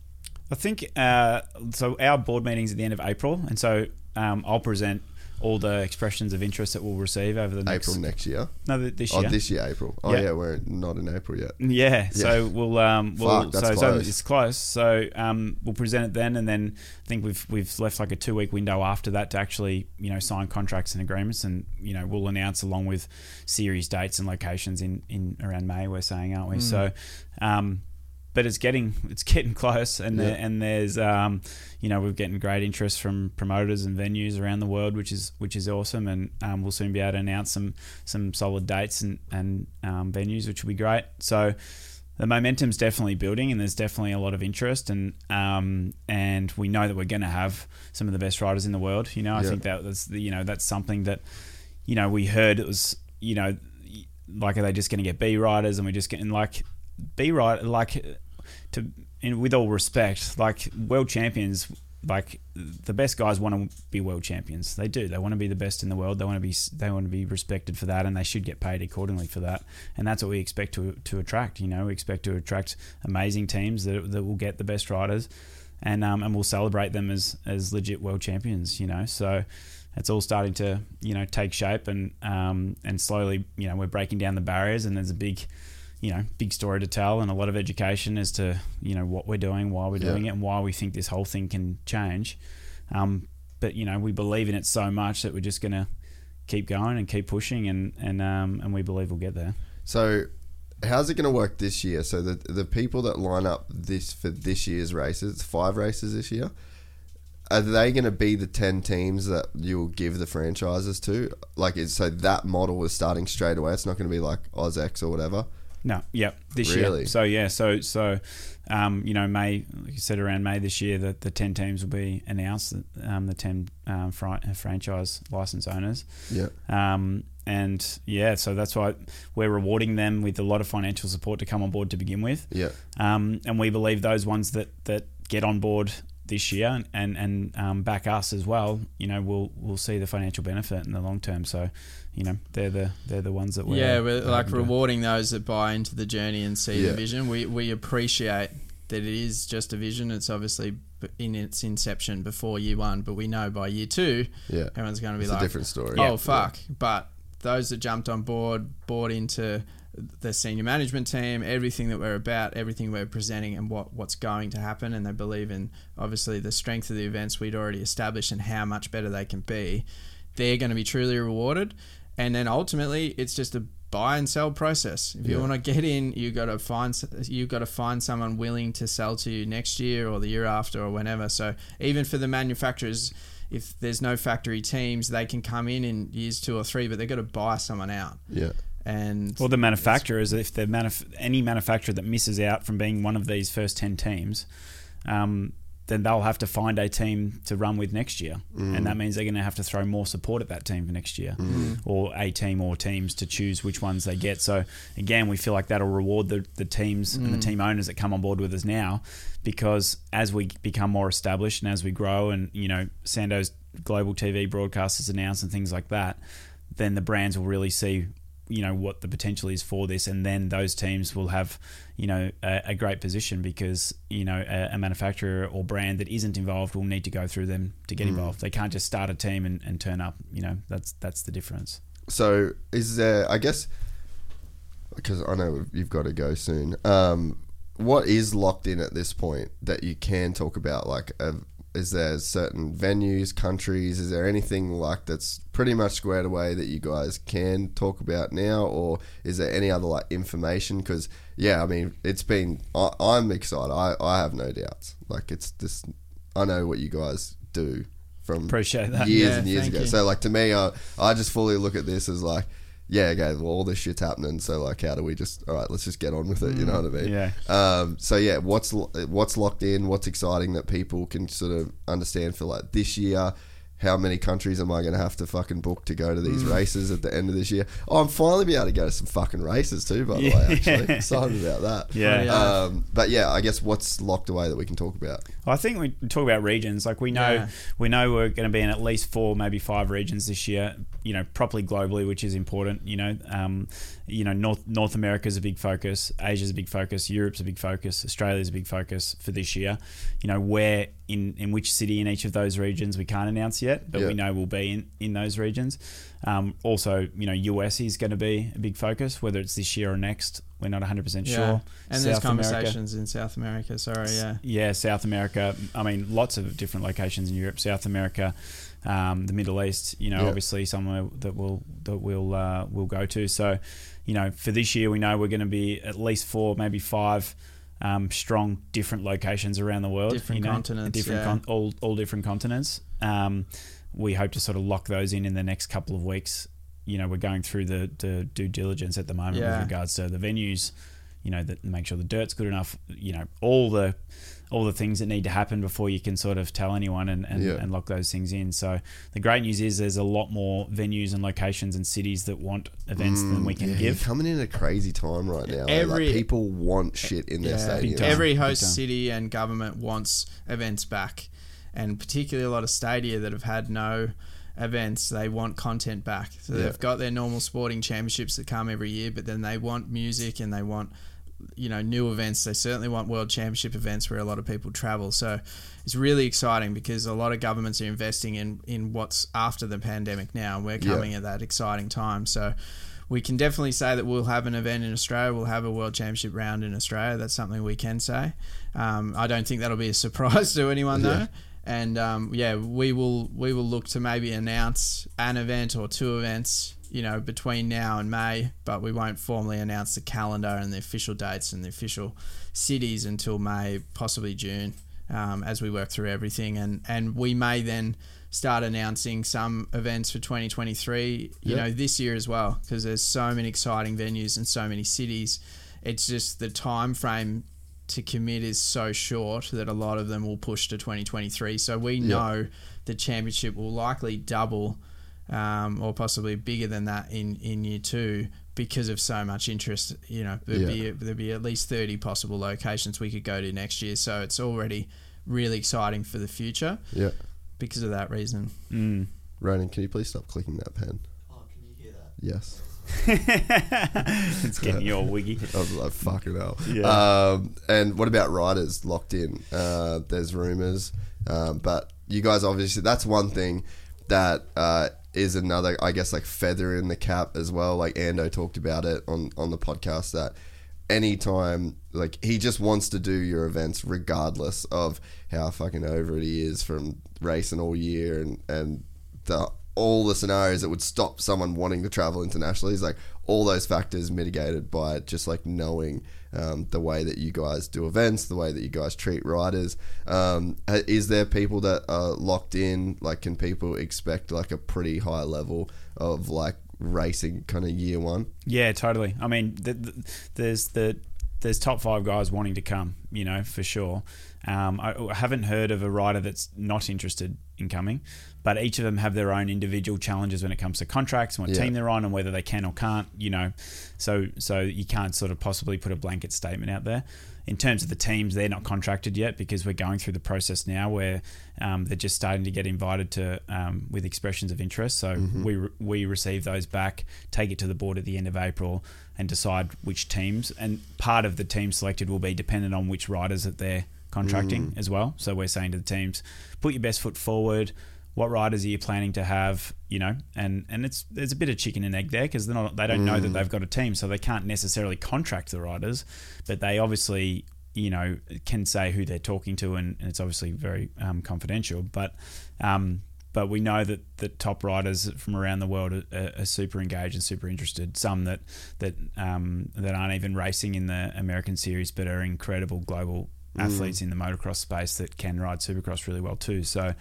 [SPEAKER 3] I think uh, so. Our board meetings at the end of April, and so um, I'll present all the expressions of interest that we'll receive over the next
[SPEAKER 1] April next year.
[SPEAKER 3] no th- this
[SPEAKER 1] Oh,
[SPEAKER 3] year.
[SPEAKER 1] this year April. Oh
[SPEAKER 3] Yeah.
[SPEAKER 1] yeah, we're not in April yet.
[SPEAKER 3] Yeah, so we'll um we'll
[SPEAKER 1] Fuck, that's
[SPEAKER 3] so it's,
[SPEAKER 1] close.
[SPEAKER 3] it's close. So um we'll present it then, and then I think we've we've left like a two week window after that to actually you know sign contracts and agreements, and you know we'll announce along with series dates and locations in in around May. We're saying, aren't we? So, um, but it's getting it's getting close, and there, and there's um you know we're getting great interest from promoters and venues around the world, which is which is awesome, and um, we'll soon be able to announce some some solid dates and and um, venues, which will be great. So the momentum's definitely building, and there's definitely a lot of interest, and um, and we know that we're going to have some of the best riders in the world. You know, I
[SPEAKER 1] Yeah.
[SPEAKER 3] think that was the, you know that's something that you know we heard it was you know like are they just going to get B riders, and we're just getting like B ride like to with all respect, like world champions. Like the best guys want to be world champions. They do. They want to be the best in the world. They want to be. They want to be respected for that, and they should get paid accordingly for that. And that's what we expect to to attract. You know, we expect to attract amazing teams that, that will get the best riders, and um, and we'll celebrate them as as legit world champions. You know, so it's all starting to you know take shape, and um, and slowly you know we're breaking down the barriers, and there's a big you know big story to tell and a lot of education as to you know what we're doing, why we're
[SPEAKER 1] Yeah.
[SPEAKER 3] doing it, and why we think this whole thing can change. Um, but you know we believe in it so much that we're just going to keep going and keep pushing, and and um, and we believe we'll get there.
[SPEAKER 1] So, how's it going to work this year? So the the people that line up this for this year's races, it's five races this year. Are they going to be the ten teams that you'll give the franchises to? Like, is so that model is starting straight away. It's not going to be like AusX or whatever.
[SPEAKER 3] No, yep, this
[SPEAKER 1] Really?
[SPEAKER 3] year. So yeah, so so, um, you know, May, like you said, around May this year, the, the ten teams will be announced. Um, the ten um, fri- franchise license owners.
[SPEAKER 1] Yeah.
[SPEAKER 3] Um, and yeah, so that's why we're rewarding them with a lot of financial support to come on board to begin with.
[SPEAKER 1] Yeah.
[SPEAKER 3] Um, and we believe those ones that, that get on board this year and and um, back us as well, you know, we'll we'll see the financial benefit in the long term. So, you know, they're the they're the ones that we're
[SPEAKER 2] yeah, we're like
[SPEAKER 3] hoping to-
[SPEAKER 2] rewarding those that buy into the journey and see
[SPEAKER 1] Yeah.
[SPEAKER 2] the vision. We we appreciate that it is just a vision. It's obviously in its inception before year one, but we know by year two,
[SPEAKER 1] Yeah.
[SPEAKER 2] everyone's going to be
[SPEAKER 1] It's a
[SPEAKER 2] like,
[SPEAKER 1] different story.
[SPEAKER 2] Oh
[SPEAKER 1] Yeah.
[SPEAKER 2] fuck! But those that jumped on board, bought into the senior management team, everything that we're about, everything we're presenting, and what what's going to happen, and they believe in obviously the strength of the events we'd already established and how much better they can be. They're going to be truly rewarded, and then ultimately it's just a buy and sell process. If you
[SPEAKER 1] Yeah.
[SPEAKER 2] want to get in, you got to find you got to find someone willing to sell to you next year or the year after or whenever. So even for the manufacturers, if there's no factory teams, they can come in in years two or three, but they've got to buy someone out.
[SPEAKER 1] Yeah.
[SPEAKER 2] And
[SPEAKER 3] Well, the manufacturers, if the manuf- any manufacturer that misses out from being one of these first ten teams, um, then they'll have to find a team to run with next year, and that mm. means they're going to have to throw more support at that team for next year, mm. or a team or teams to choose which ones they get. So again, we feel like that'll reward the, the teams and the mm. team owners that come on board with us now, because as we become more established and as we grow, and you know, Sando's global TV broadcasters announced and things like that, then the brands will really see you know what the potential is for this and then those teams will have you know a, a great position because you know a, a manufacturer or brand that isn't involved will need to go through them to get involved they can't just start a team and, and turn up you know that's that's the difference
[SPEAKER 1] So is there? I guess because I know you've got to go soon. Um, what is locked in at this point that you can talk about? Like, uh, is there certain venues, countries? Is there anything like that's pretty much squared away that you guys can talk about now, or is there any other like information? Because yeah, I mean, it's been. I, I'm excited. I, I have no doubts. Like, it's just. I know what you guys do from
[SPEAKER 3] Appreciate that.
[SPEAKER 1] years
[SPEAKER 2] Yeah,
[SPEAKER 1] and years ago.
[SPEAKER 2] you.
[SPEAKER 1] So like to me, I I just fully look at this as like, yeah, okay, well all this shit's happening. So like, how do we just all right? Let's just get on with it. You know what I mean?
[SPEAKER 3] Yeah.
[SPEAKER 1] Um. So yeah, what's lo- what's locked in? What's exciting that people can sort of understand for like this year? How many countries am I going to have to fucking book to go to these
[SPEAKER 3] Mm.
[SPEAKER 1] races at the end of this year? Oh, I'm finally be able to go to some fucking races too. By the
[SPEAKER 3] Yeah.
[SPEAKER 1] way, actually, excited about that.
[SPEAKER 3] Yeah.
[SPEAKER 2] Yeah.
[SPEAKER 1] Um. But yeah, I guess what's locked away that we can talk about.
[SPEAKER 3] Well, I think we talk about regions. Like we know,
[SPEAKER 2] Yeah.
[SPEAKER 3] we know we're going to be in at least four, maybe five regions this year. You know, properly globally, which is important. You know, um, you know, North North America is a big focus. Asia's a big focus. Europe's a big focus. Australia's a big focus for this year. You know, where in in which city in each of those regions we can't announce yet, but
[SPEAKER 1] Yeah.
[SPEAKER 3] we know we'll be in in those regions. Um, also, you know, US is going to be a big focus. Whether it's this year or next, we're not 100 percent
[SPEAKER 2] yeah,
[SPEAKER 3] sure.
[SPEAKER 2] and there's
[SPEAKER 3] South America-
[SPEAKER 2] conversations in South America. Sorry, yeah.
[SPEAKER 3] yeah, South America. I mean, lots of different locations in Europe, South America, um, the Middle East. You know,
[SPEAKER 1] Yeah.
[SPEAKER 3] obviously somewhere that we'll that we'll uh, we'll go to. So, you know, for this year, we know we're going to be at least four, maybe five. Um, strong different locations around the world,
[SPEAKER 2] Different
[SPEAKER 3] you know,
[SPEAKER 2] continents,
[SPEAKER 3] different
[SPEAKER 2] yeah.
[SPEAKER 3] con- all all different continents. Um, we hope to sort of lock those in in the next couple of weeks. You know, we're going through the, the due diligence at the moment
[SPEAKER 2] Yeah.
[SPEAKER 3] with regards to the venues, you know, that make sure the dirt's good enough. You know, all the all the things that need to happen before you can sort of tell anyone and, and,
[SPEAKER 1] Yeah.
[SPEAKER 3] and lock those things in. So the great news is there's a lot more venues and locations and cities that want events than we can
[SPEAKER 1] Mm, Yeah,
[SPEAKER 3] give.
[SPEAKER 1] You're coming in a crazy time right now.
[SPEAKER 2] Every-
[SPEAKER 1] like people want shit in their
[SPEAKER 2] Yeah,
[SPEAKER 1] stadium.
[SPEAKER 2] every host city and government wants events back, and particularly a lot of stadia that have had no events, they want content back. So
[SPEAKER 1] Yeah.
[SPEAKER 2] they've got their normal sporting championships that come every year, but then they want music and they want you know new events. They certainly want world championship events where a lot of people travel. So it's really exciting because a lot of governments are investing in in what's after the pandemic now, and we're
[SPEAKER 1] Yeah.
[SPEAKER 2] coming at that exciting time. So we can definitely say that we'll have an event in Australia. We'll have a world championship round in Australia. That's something we can say. Um, I don't think that'll be a surprise to anyone though.
[SPEAKER 1] Yeah.
[SPEAKER 2] And um, yeah, we will we will look to maybe announce an event or two events, you know, between now and May, but we won't formally announce the calendar and the official dates and the official cities until May, possibly June, um, as we work through everything. And and we may then start announcing some events for 2023, you
[SPEAKER 1] Yeah.
[SPEAKER 2] know, this year as well, because there's so many exciting venues and so many cities. It's just the time frame to commit is so short that a lot of them will push to 2023. So we know the championship will likely double um, or possibly bigger than that in, in year two because of so much interest. You know, there'd,
[SPEAKER 1] Yeah.
[SPEAKER 2] be, there'd be at least 30 possible locations we could go to next year. So it's already really exciting for the future
[SPEAKER 1] Yeah.
[SPEAKER 2] because of that reason.
[SPEAKER 3] Mm.
[SPEAKER 1] Ronan, can you please stop clicking that pen?
[SPEAKER 5] Oh, can you hear that?
[SPEAKER 1] Yes.
[SPEAKER 3] it's getting you all wiggy.
[SPEAKER 1] I was like, fucking hell.
[SPEAKER 3] Yeah.
[SPEAKER 1] Um, and what about riders locked in? Uh, there's rumors, um, but you guys obviously that's one thing that uh, is another, I guess, like feather in the cap as well. Like Ando talked about it on on the podcast that anytime like he just wants to do your events regardless of how fucking over it is from racing all year and and the all the scenarios that would stop someone wanting to travel internationally is like all those factors mitigated by just like knowing um, the way that you guys do events, the way that you guys treat riders. Um, is there people that are locked in? Like, can people expect like a pretty high level of like racing kind of year one?
[SPEAKER 3] Yeah, totally. I mean, the, the, there's the there's top five guys wanting to come, you know, for sure. Um, I, I haven't heard of a rider that's not interested in coming, but each of them have their own individual challenges when it comes to contracts and what
[SPEAKER 1] Yeah.
[SPEAKER 3] team they're on and whether they can or can't, you know. So so you can't sort of possibly put a blanket statement out there. In terms of the teams, they're not contracted yet because we're going through the process now where um, they're just starting to get invited to um, with expressions of interest. So we re- we receive those back, take it to the board at the end of April, and decide which teams. And part of the team selected will be dependent on which riders that they're contracting as well. So we're saying to the teams, put your best foot forward. What riders are you planning to have? You know, and and it's there's a bit of chicken and egg there because they're not they don't know that they've got a team, so they can't necessarily contract the riders, but they obviously you know can say who they're talking to, and, and it's obviously very um, confidential. But um, but we know that the top riders from around the world are, are super engaged and super interested. Some that that um, that aren't even racing in the American series, but are incredible global athletes in the motocross space that can ride supercross really well too. So,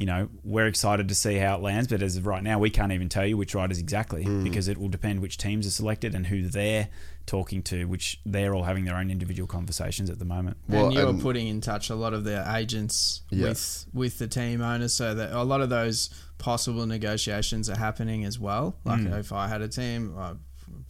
[SPEAKER 3] you know, we're excited to see how it lands. But as of right now, we can't even tell you which riders exactly because it will depend which teams are selected and who they're talking to, which they're all having their own individual conversations at the moment.
[SPEAKER 1] Well,
[SPEAKER 2] and you're
[SPEAKER 1] and-
[SPEAKER 2] putting in touch a lot of the agents
[SPEAKER 1] Yeah.
[SPEAKER 2] with with the team owners, so that a lot of those possible negotiations are happening as well. Like
[SPEAKER 1] Mm.
[SPEAKER 2] if I had a team, I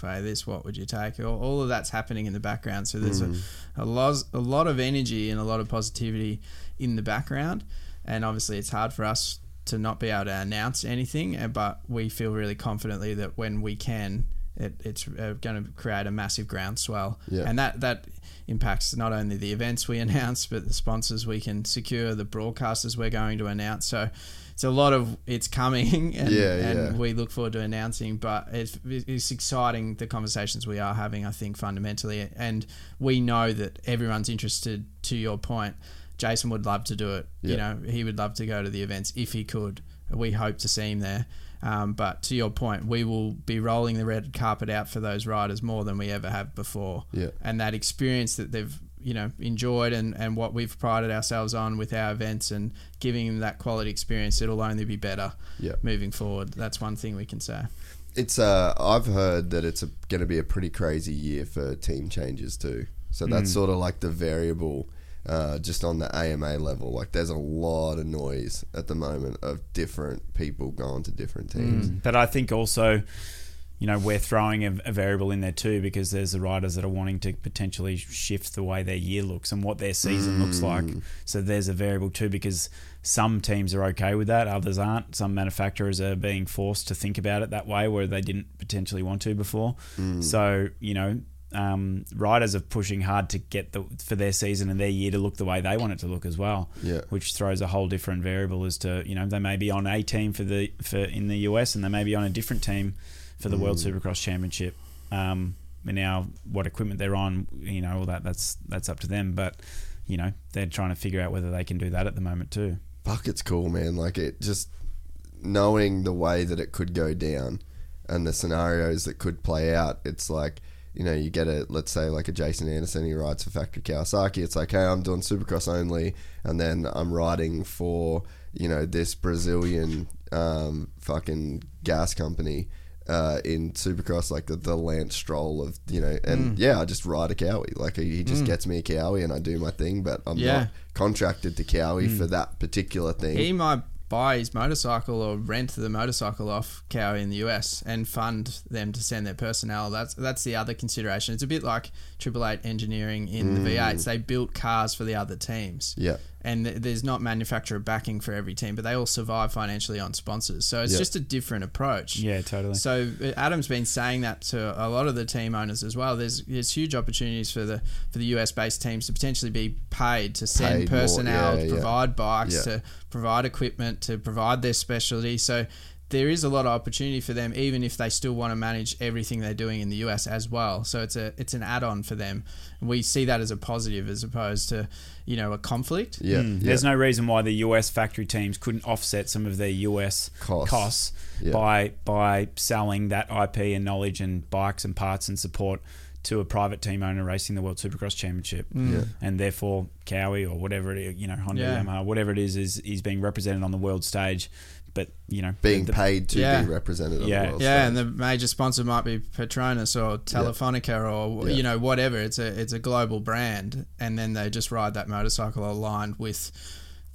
[SPEAKER 2] pay this, what would you take? All, all of that's happening in the background. So there's
[SPEAKER 1] Mm.
[SPEAKER 2] a, a lot a lot of energy and a lot of positivity in the background, and obviously it's hard for us to not be able to announce anything, uh, but we feel really confidently that when we can. It, it's uh, going to create a massive groundswell,
[SPEAKER 1] Yeah.
[SPEAKER 2] and that that impacts not only the events we announce, but the sponsors we can secure, the broadcasters we're going to announce. So it's a lot of it's coming, and,
[SPEAKER 1] Yeah,
[SPEAKER 2] and
[SPEAKER 1] yeah.
[SPEAKER 2] we look forward to announcing. But it's, it's exciting the conversations we are having. I think fundamentally, and we know that everyone's interested. To your point, Jason would love to do it. You know, he would love to go to the events if he could. We hope to see him there. Um, but to your point, we will be rolling the red carpet out for those riders more than we ever have before.
[SPEAKER 1] Yeah.
[SPEAKER 2] And that experience that they've you know enjoyed and, and what we've prided ourselves on with our events and giving them that quality experience, it'll only be better
[SPEAKER 1] Yeah.
[SPEAKER 2] moving forward. That's one thing we can say.
[SPEAKER 1] It's uh, I've heard that it's going to be a pretty crazy year for team changes too. So that's sort of like the variable, uh, just on the AMA level. Like there's a lot of noise at the moment of different people going to different mm. teams.
[SPEAKER 3] But I think also, you know, we're throwing a, a variable in there too because there's the riders that are wanting to potentially shift the way their year looks and what their season looks mm. like. So there's a variable too because some teams are okay with that, others aren't. Some manufacturers are being forced to think about it that way where they didn't potentially want to before. Mm. So, you know, um, riders are pushing hard to get the for their season and their year to look the way they want it to look as well.
[SPEAKER 1] Yeah.
[SPEAKER 3] Which throws a whole different variable as to you know they may be on a team for the for in the US and they may be on a different team for the World Supercross Championship. Um, and now what equipment they're on, you know, all that that's that's up to them. But you know they're trying to figure out whether they can do that at the moment too.
[SPEAKER 1] Fuck, it's cool, man. Like it just knowing the way that it could go down and the scenarios that could play out. It's like you know, you get a let's say like a Jason Anderson, he rides for Factory Kawasaki. It's like, hey, I'm doing Supercross only, and then I'm riding for you know this Brazilian um, fucking gas company. Uh, in Supercross, like the, the Lance Stroll of you know, and yeah, I just ride a Cowie. Like he, just gets me a Cowie, and I do my thing. But I'm
[SPEAKER 2] Yeah.
[SPEAKER 1] not contracted to Cowie for that particular thing.
[SPEAKER 2] He might buy his motorcycle or rent the motorcycle off Cowie in the US and fund them to send their personnel. That's that's the other consideration. It's a bit like Triple Eight Engineering in the V8s. Mm. They built cars for the other teams.
[SPEAKER 1] Yeah.
[SPEAKER 2] And th- there's not manufacturer backing for every team, but they all survive financially on sponsors. So it's
[SPEAKER 1] Yeah.
[SPEAKER 2] just a different approach.
[SPEAKER 3] Yeah, totally.
[SPEAKER 2] So uh, Adam's been saying that to a lot of the team owners as well. There's there's huge opportunities for the for the US based teams to potentially be paid to send
[SPEAKER 1] Paid more,
[SPEAKER 2] personnel,
[SPEAKER 1] yeah,
[SPEAKER 2] to
[SPEAKER 1] yeah.
[SPEAKER 2] provide bikes,
[SPEAKER 1] Yeah.
[SPEAKER 2] to provide equipment, to provide their specialty. So there is a lot of opportunity for them, even if they still want to manage everything they're doing in the US as well. So it's a it's an add on for them. And we see that as a positive as opposed to you know a conflict.
[SPEAKER 1] Yeah, yeah.
[SPEAKER 3] Mm. There's no reason why the US factory teams couldn't offset some of their US
[SPEAKER 1] Costs.
[SPEAKER 3] costs,
[SPEAKER 1] Yeah.
[SPEAKER 3] by by selling that IP and knowledge and bikes and parts and support to a private team owner racing the World Supercross Championship, and therefore Cowie or whatever it is, you know Honda
[SPEAKER 2] Yeah.
[SPEAKER 3] Yamaha whatever it is is is being represented on the world stage, but you know
[SPEAKER 1] being
[SPEAKER 3] the-
[SPEAKER 1] paid to
[SPEAKER 2] Yeah.
[SPEAKER 1] be represented on
[SPEAKER 3] Yeah.
[SPEAKER 1] the
[SPEAKER 2] Yeah,
[SPEAKER 1] stage.
[SPEAKER 2] and the major sponsor might be Petronas or Telefonica or
[SPEAKER 1] Yeah.
[SPEAKER 2] you know whatever. It's a it's a global brand, and then they just ride that motorcycle aligned with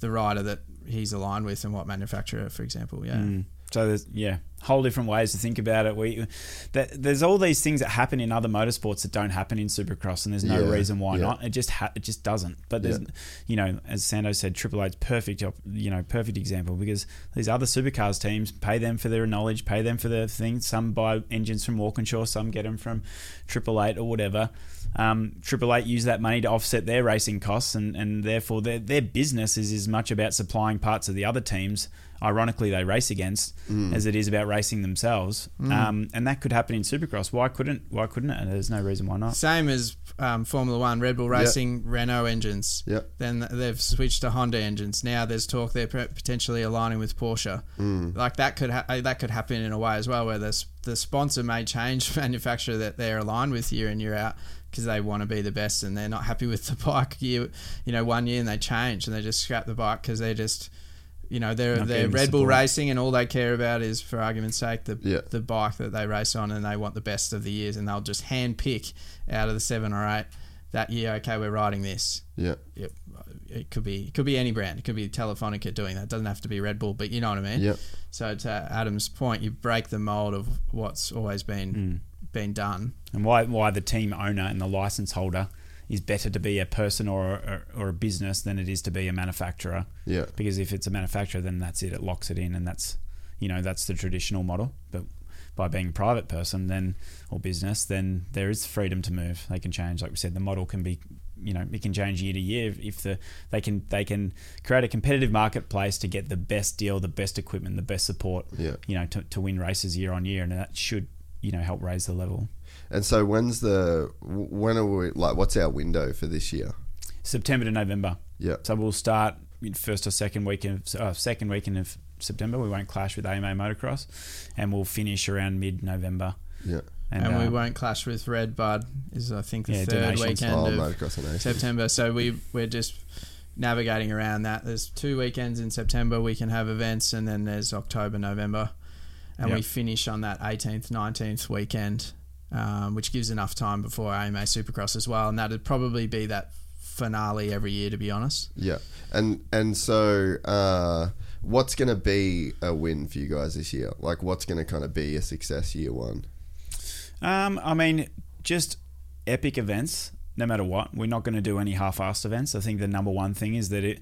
[SPEAKER 2] the rider that he's aligned with and what manufacturer, for example. Yeah,
[SPEAKER 3] Mm. So there's yeah, whole different ways to think about it. We that, there's all these things that happen in other motorsports that don't happen in Supercross, and there's no
[SPEAKER 1] Yeah,
[SPEAKER 3] reason why
[SPEAKER 1] yeah.
[SPEAKER 3] not. It just ha- it just doesn't. But there's
[SPEAKER 1] Yeah.
[SPEAKER 3] you know, as Sando said, Triple Eight's perfect you know perfect example because these other supercars teams pay them for their knowledge, pay them for their things. Some buy engines from Walkinshaw, some get them from Triple Eight or whatever. Um, Triple Eight use that money to offset their racing costs, and, and therefore their their business is as much about supplying parts of the other teams. Ironically, they race against as it is about racing themselves, um, and that could happen in Supercross. Why couldn't Why couldn't it? And there's no reason why not.
[SPEAKER 2] same as um, Formula One, Red Bull Racing, Renault engines.
[SPEAKER 1] Yep.
[SPEAKER 2] Then they've switched to Honda engines. Now there's talk they're potentially aligning with Porsche. Like that could ha- that could happen in a way as well, where the the sponsor may change manufacturer that they're aligned with year in year out because they want to be the best and they're not happy with the bike year, you know, one year and they change and they just scrap the bike because they're just. You know they're
[SPEAKER 3] Not
[SPEAKER 2] they're Red Bull
[SPEAKER 3] support.
[SPEAKER 2] racing, and all they care about is, for argument's sake, the
[SPEAKER 1] Yeah.
[SPEAKER 2] the bike that they race on, and they want the best of the years, and they'll just hand pick out of the seven or eight that year. Okay, we're riding this.
[SPEAKER 1] yeah.
[SPEAKER 2] Yep. It could be it could be any brand. It could be Telefonica doing that. It doesn't have to be Red Bull, but you know what I mean.
[SPEAKER 1] Yep.
[SPEAKER 2] So to Adam's point, you break the mold of what's always been mm. been done.
[SPEAKER 3] and why why the team owner and the license holder is better to be a person or or, or a business than it is to be a manufacturer.
[SPEAKER 1] Yeah.
[SPEAKER 3] Because if it's a manufacturer, then that's it. It locks it in, and that's you know that's the traditional model. But by being a private person, then or business, then there is freedom to move. They can change, like we said. The model can be you know it can change year to year if the they can they can create a competitive marketplace to get the best deal, the best equipment, the best support.
[SPEAKER 1] Yeah.
[SPEAKER 3] You know to, to win races year on year, and that should you know help raise the level.
[SPEAKER 1] And so when's the when are we like what's our window for this year?
[SPEAKER 3] September to November.
[SPEAKER 1] Yeah.
[SPEAKER 3] So we'll start first or second weekend of uh, second weekend of September. We won't clash with AMA Motocross, and we'll finish around mid November.
[SPEAKER 1] Yeah.
[SPEAKER 2] And, we
[SPEAKER 3] uh,
[SPEAKER 2] won't clash with Red Bud is I think the
[SPEAKER 3] Yeah,
[SPEAKER 2] third
[SPEAKER 3] donations.
[SPEAKER 2] weekend
[SPEAKER 1] Oh,
[SPEAKER 2] of
[SPEAKER 1] motocross.
[SPEAKER 2] September. So we we're just navigating around that. There's two weekends in September we can have events, and then there's October, November. and we finish on that 18th, 19th weekend, um, which gives enough time before AMA Supercross as well. And that'd probably be that finale every year, to be honest.
[SPEAKER 1] Yeah, and and so uh, what's going to be a win for you guys this year? Like, what's going to kind of be a success year one?
[SPEAKER 3] Um, I mean, just epic events. No matter what, we're not going to do any half-assed events. I think the number one thing is that it,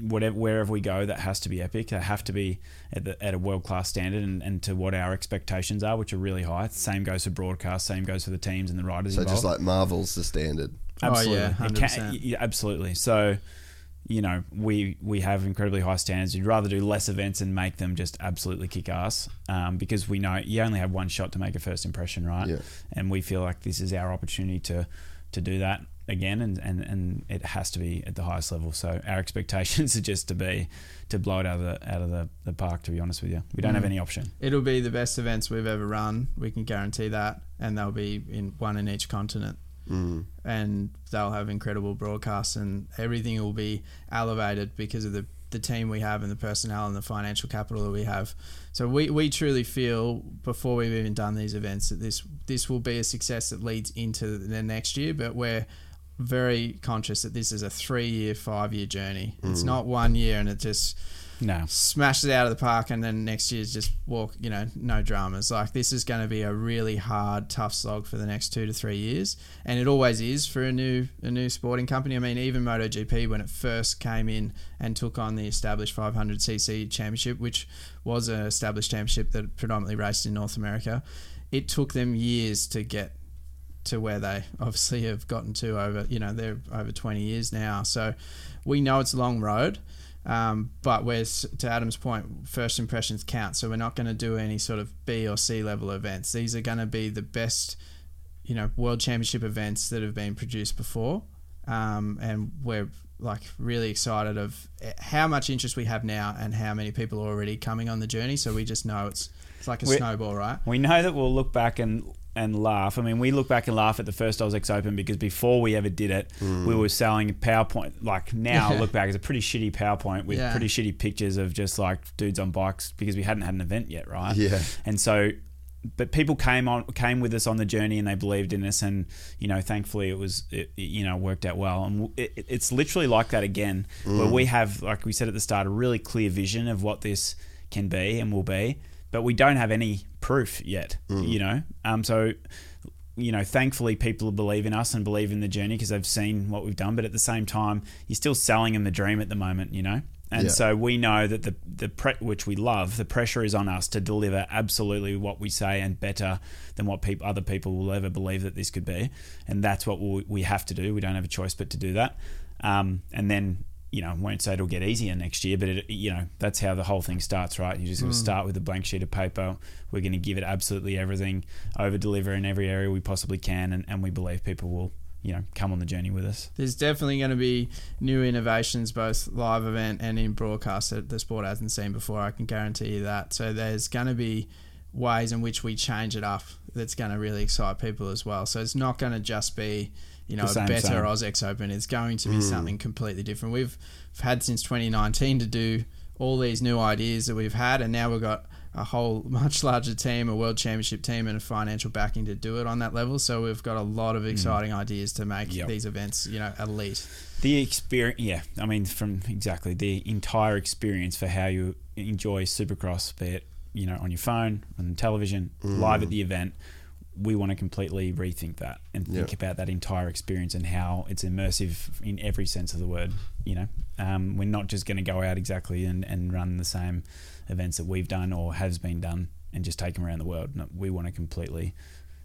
[SPEAKER 3] whatever wherever we go, that has to be epic. They have to be at, the, at a world-class standard and, and to what our expectations are, which are really high. Same goes for broadcast. Same goes for the teams and the riders
[SPEAKER 1] So
[SPEAKER 3] involved.
[SPEAKER 1] just like Marvel's the standard.
[SPEAKER 3] Absolutely.
[SPEAKER 2] Oh, yeah,
[SPEAKER 3] can-
[SPEAKER 2] 100%.
[SPEAKER 3] yeah, absolutely. So, you know, we we have incredibly high standards. You'd rather do less events and make them just absolutely kick ass um, because we know you only have one shot to make a first impression, right?
[SPEAKER 1] Yeah.
[SPEAKER 3] And we feel like this is our opportunity to to do that again, and, and, and it has to be at the highest level. So our expectations are just to be to blow it out of the out of the, the park. To be honest with you, we don't have any option.
[SPEAKER 2] It'll be the best events we've ever run. We can guarantee that, and they'll be in one in each continent.
[SPEAKER 1] Mm.
[SPEAKER 2] and they'll have incredible broadcasts and everything will be elevated because of the, the team we have and the personnel and the financial capital that we have. So we, we truly feel before we've even done these events that this this will be a success that leads into the next year, but we're very conscious that this is a three year, five year journey. It's mm. not one year and it just
[SPEAKER 3] No.
[SPEAKER 2] smashes it out of the park and then next year's just walk you know no dramas. Like this is going to be a really hard tough slog for the next two to three years and it always is for a new a new sporting company. I mean even MotoGP when it first came in and took on the established 500cc championship which was an established championship that predominantly raced in north america it took them years to get to where they obviously have gotten to over you know they're over 20 years now. So we know it's a long road um, but we're to Adam's point first impressions count. So we're not going to do any sort of B or C level events. These are going to be the best you know world championship events that have been produced before. Um, and we're like really excited of eh, how much interest we have now and how many people are already coming on the journey. So we just know it's it's like a
[SPEAKER 3] We-
[SPEAKER 2] snowball right?
[SPEAKER 3] We know that we'll look back and and laugh. I mean, we look back and laugh at the first AusX Open because before we ever did it, mm. we were selling PowerPoint. Like now,
[SPEAKER 2] Yeah.
[SPEAKER 3] look back, it's a pretty shitty PowerPoint with
[SPEAKER 2] Yeah.
[SPEAKER 3] pretty shitty pictures of just like dudes on bikes because we hadn't had an event yet, right?
[SPEAKER 1] Yeah.
[SPEAKER 3] And so, but people came on came with us on the journey and they believed in us, and you know, thankfully it was it, you know worked out well. And it, it- it's literally like that again, where mm. we have, like we said at the start, a really clear vision of what this can be and will be, but we don't have any proof yet. You know, um, so you know, thankfully people believe in us and believe in the journey because they've seen what we've done. But at the same time, you're still selling them the dream at the moment, you know. And
[SPEAKER 1] Yeah.
[SPEAKER 3] so we know that the the pre- which we love, the pressure is on us to deliver absolutely what we say and better than what people other people will ever believe that this could be. And that's what we, we have to do. We don't have a choice but to do that. Um, and then you know, won't say it'll get easier next year, but it, you know that's how the whole thing starts, right? You're just going to mm. start with a blank sheet of paper. We're going to give it absolutely everything, over deliver in every area we possibly can, and, and we believe people will, you know, come on the journey with us.
[SPEAKER 2] There's definitely going to be new innovations, both live event and in broadcast that the sport hasn't seen before. I can guarantee you that. So there's going to be ways in which we change it up that's going to really excite people as well. So it's not going to just be you know
[SPEAKER 3] The
[SPEAKER 2] a better
[SPEAKER 3] same.
[SPEAKER 2] AusX Open. It's going to be hmm. something completely different. We've had since 2019 to do all these new ideas that we've had, and now we've got a whole much larger team, a world championship team, and a financial backing to do it on that level. So we've got a lot of hmm. exciting ideas to make
[SPEAKER 3] Yep.
[SPEAKER 2] these events, you know, elite.
[SPEAKER 3] The experience, yeah, I mean, from exactly the entire experience for how you enjoy Supercross, be it you know on your phone, on television, live at hmm. the event. We want to completely rethink that and think
[SPEAKER 1] Yeah.
[SPEAKER 3] about that entire experience and how it's immersive in every sense of the word. You know, um, we're not just going to go out exactly and, and run the same events that we've done or has been done and just take them around the world. No, we want to completely,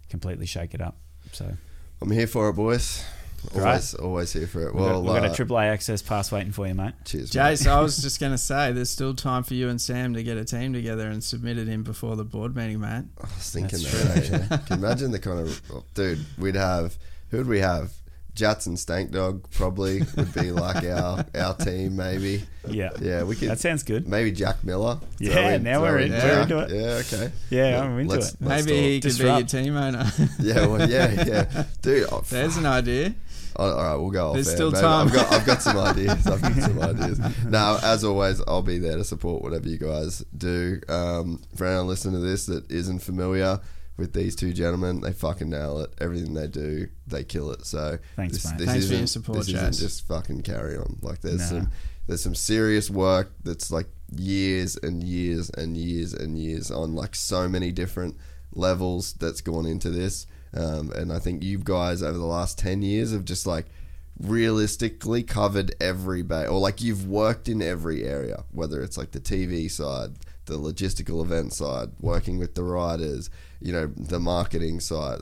[SPEAKER 3] completely shake it up. So
[SPEAKER 1] I'm here for it, boys.
[SPEAKER 3] Great.
[SPEAKER 1] Always, always here for it.
[SPEAKER 3] we've got,
[SPEAKER 1] Well,
[SPEAKER 3] we've got
[SPEAKER 1] uh,
[SPEAKER 3] a AAA access pass waiting for you, mate.
[SPEAKER 1] cheers, mate.
[SPEAKER 2] Jace, I was just going to say, there's still time for you and Sam to get a team together and submit it in before the board meeting, mate.
[SPEAKER 1] I was thinking
[SPEAKER 3] That's
[SPEAKER 1] that. actually. Can you imagine the kind of oh, dude we'd have? Who would we have? Jats and Stank Dog probably would be like our our team, maybe.
[SPEAKER 3] Yeah,
[SPEAKER 1] Yeah, we could.
[SPEAKER 3] that sounds good.
[SPEAKER 1] Maybe Jack Miller.
[SPEAKER 3] Yeah,
[SPEAKER 1] Throw in-
[SPEAKER 3] now we're
[SPEAKER 1] in
[SPEAKER 3] in-
[SPEAKER 2] we're
[SPEAKER 3] into it.
[SPEAKER 1] Yeah, okay.
[SPEAKER 3] Yeah, I'm into
[SPEAKER 1] let's-
[SPEAKER 3] it.
[SPEAKER 1] let's
[SPEAKER 2] Maybe he
[SPEAKER 1] talk.
[SPEAKER 2] could be your team owner.
[SPEAKER 1] Yeah, well, yeah, yeah, dude. Oh,
[SPEAKER 2] There's an idea.
[SPEAKER 1] All right, we'll go off
[SPEAKER 2] There's
[SPEAKER 1] air,
[SPEAKER 2] still
[SPEAKER 1] mate.
[SPEAKER 2] time.
[SPEAKER 1] I've got, I've got some ideas. I've got some ideas. Now, as always, I'll be there to support whatever you guys do. Um, for anyone listening to this that isn't familiar with these two gentlemen, they fucking nail it. Everything they do, they kill it. So
[SPEAKER 3] Thanks,
[SPEAKER 1] this,
[SPEAKER 3] mate.
[SPEAKER 1] this
[SPEAKER 2] Thanks for your
[SPEAKER 1] isn't-
[SPEAKER 2] support,
[SPEAKER 1] This isn't just fucking carry on. Like there's
[SPEAKER 3] Nah.
[SPEAKER 1] some there's some serious work that's like years and years and years and years on like so many different levels that's gone into this. Um, and I think you guys over the last 10 years have just like realistically covered every bay or like you've worked in every area, whether it's like the TV side, the logistical event side, working with the writers, you know, the marketing side,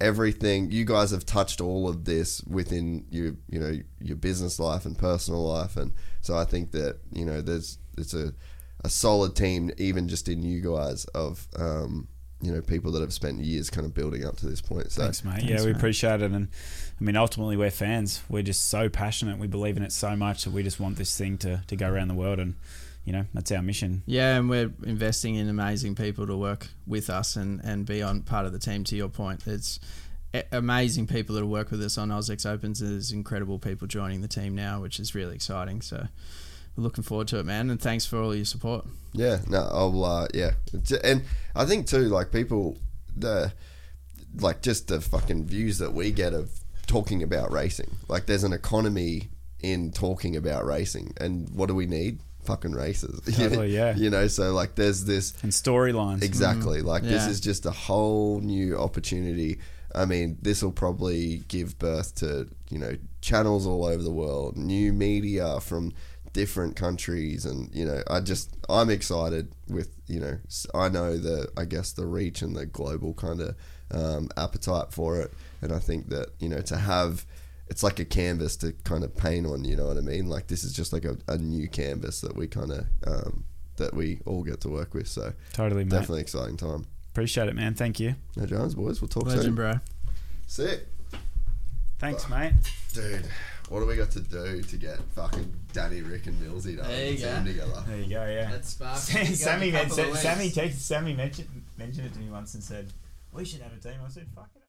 [SPEAKER 1] everything. You guys have touched all of this within your, you know, your business life and personal life, and so I think that you know, there's it's a a solid team, even just in you guys of. Um, you know, people that have spent years kind of building up to this point. So,
[SPEAKER 3] Thanks, mate. yeah, we appreciate it, and I mean, ultimately, we're fans. We're just so passionate. We believe in it so much that we just want this thing to, to go around the world, and you know, that's our mission.
[SPEAKER 2] Yeah, and we're investing in amazing people to work with us and, and be on part of the team. To your point, it's amazing people that work with us on AusX Opens. There's incredible people joining the team now, which is really exciting. So we're looking forward to it, man. And thanks for all your support.
[SPEAKER 1] Yeah, no, I'll uh, yeah, and I think too, like people, the like just the fucking views that we get of talking about racing. Like, there's an economy in talking about racing, and what do we need? Fucking races.
[SPEAKER 3] Totally, yeah.
[SPEAKER 1] You know, so like, there's this
[SPEAKER 3] And storylines.
[SPEAKER 1] Exactly. Like this is just a whole new opportunity. I mean, this will probably give birth to, you know, channels all over the world, new media from different countries and, you know, I just I'm excited with, you know, i know the I guess the reach and the global kind of um, appetite for it and I think that, you know, to have it's like a canvas to kind of paint on, you know what I mean? Like this is just like a, a new canvas that we kind of um, that we all get to work with. So
[SPEAKER 3] Totally, mate.
[SPEAKER 1] definitely exciting time.
[SPEAKER 3] Appreciate it, man. Thank you.
[SPEAKER 1] No Jones, boys. We'll talk
[SPEAKER 2] Legend,
[SPEAKER 1] soon.
[SPEAKER 2] bro.
[SPEAKER 1] Sick,
[SPEAKER 3] Thanks, mate.
[SPEAKER 1] dude. What do we got to do to get fucking Danny, Ric, and Millsy to
[SPEAKER 2] There you
[SPEAKER 1] team together?
[SPEAKER 3] There you go. Yeah.
[SPEAKER 2] That's spark.
[SPEAKER 3] Sammy, men- Sammy, texted, Sammy mentioned, mentioned it to me once and said, "We should have a team." I said, "Fuck it."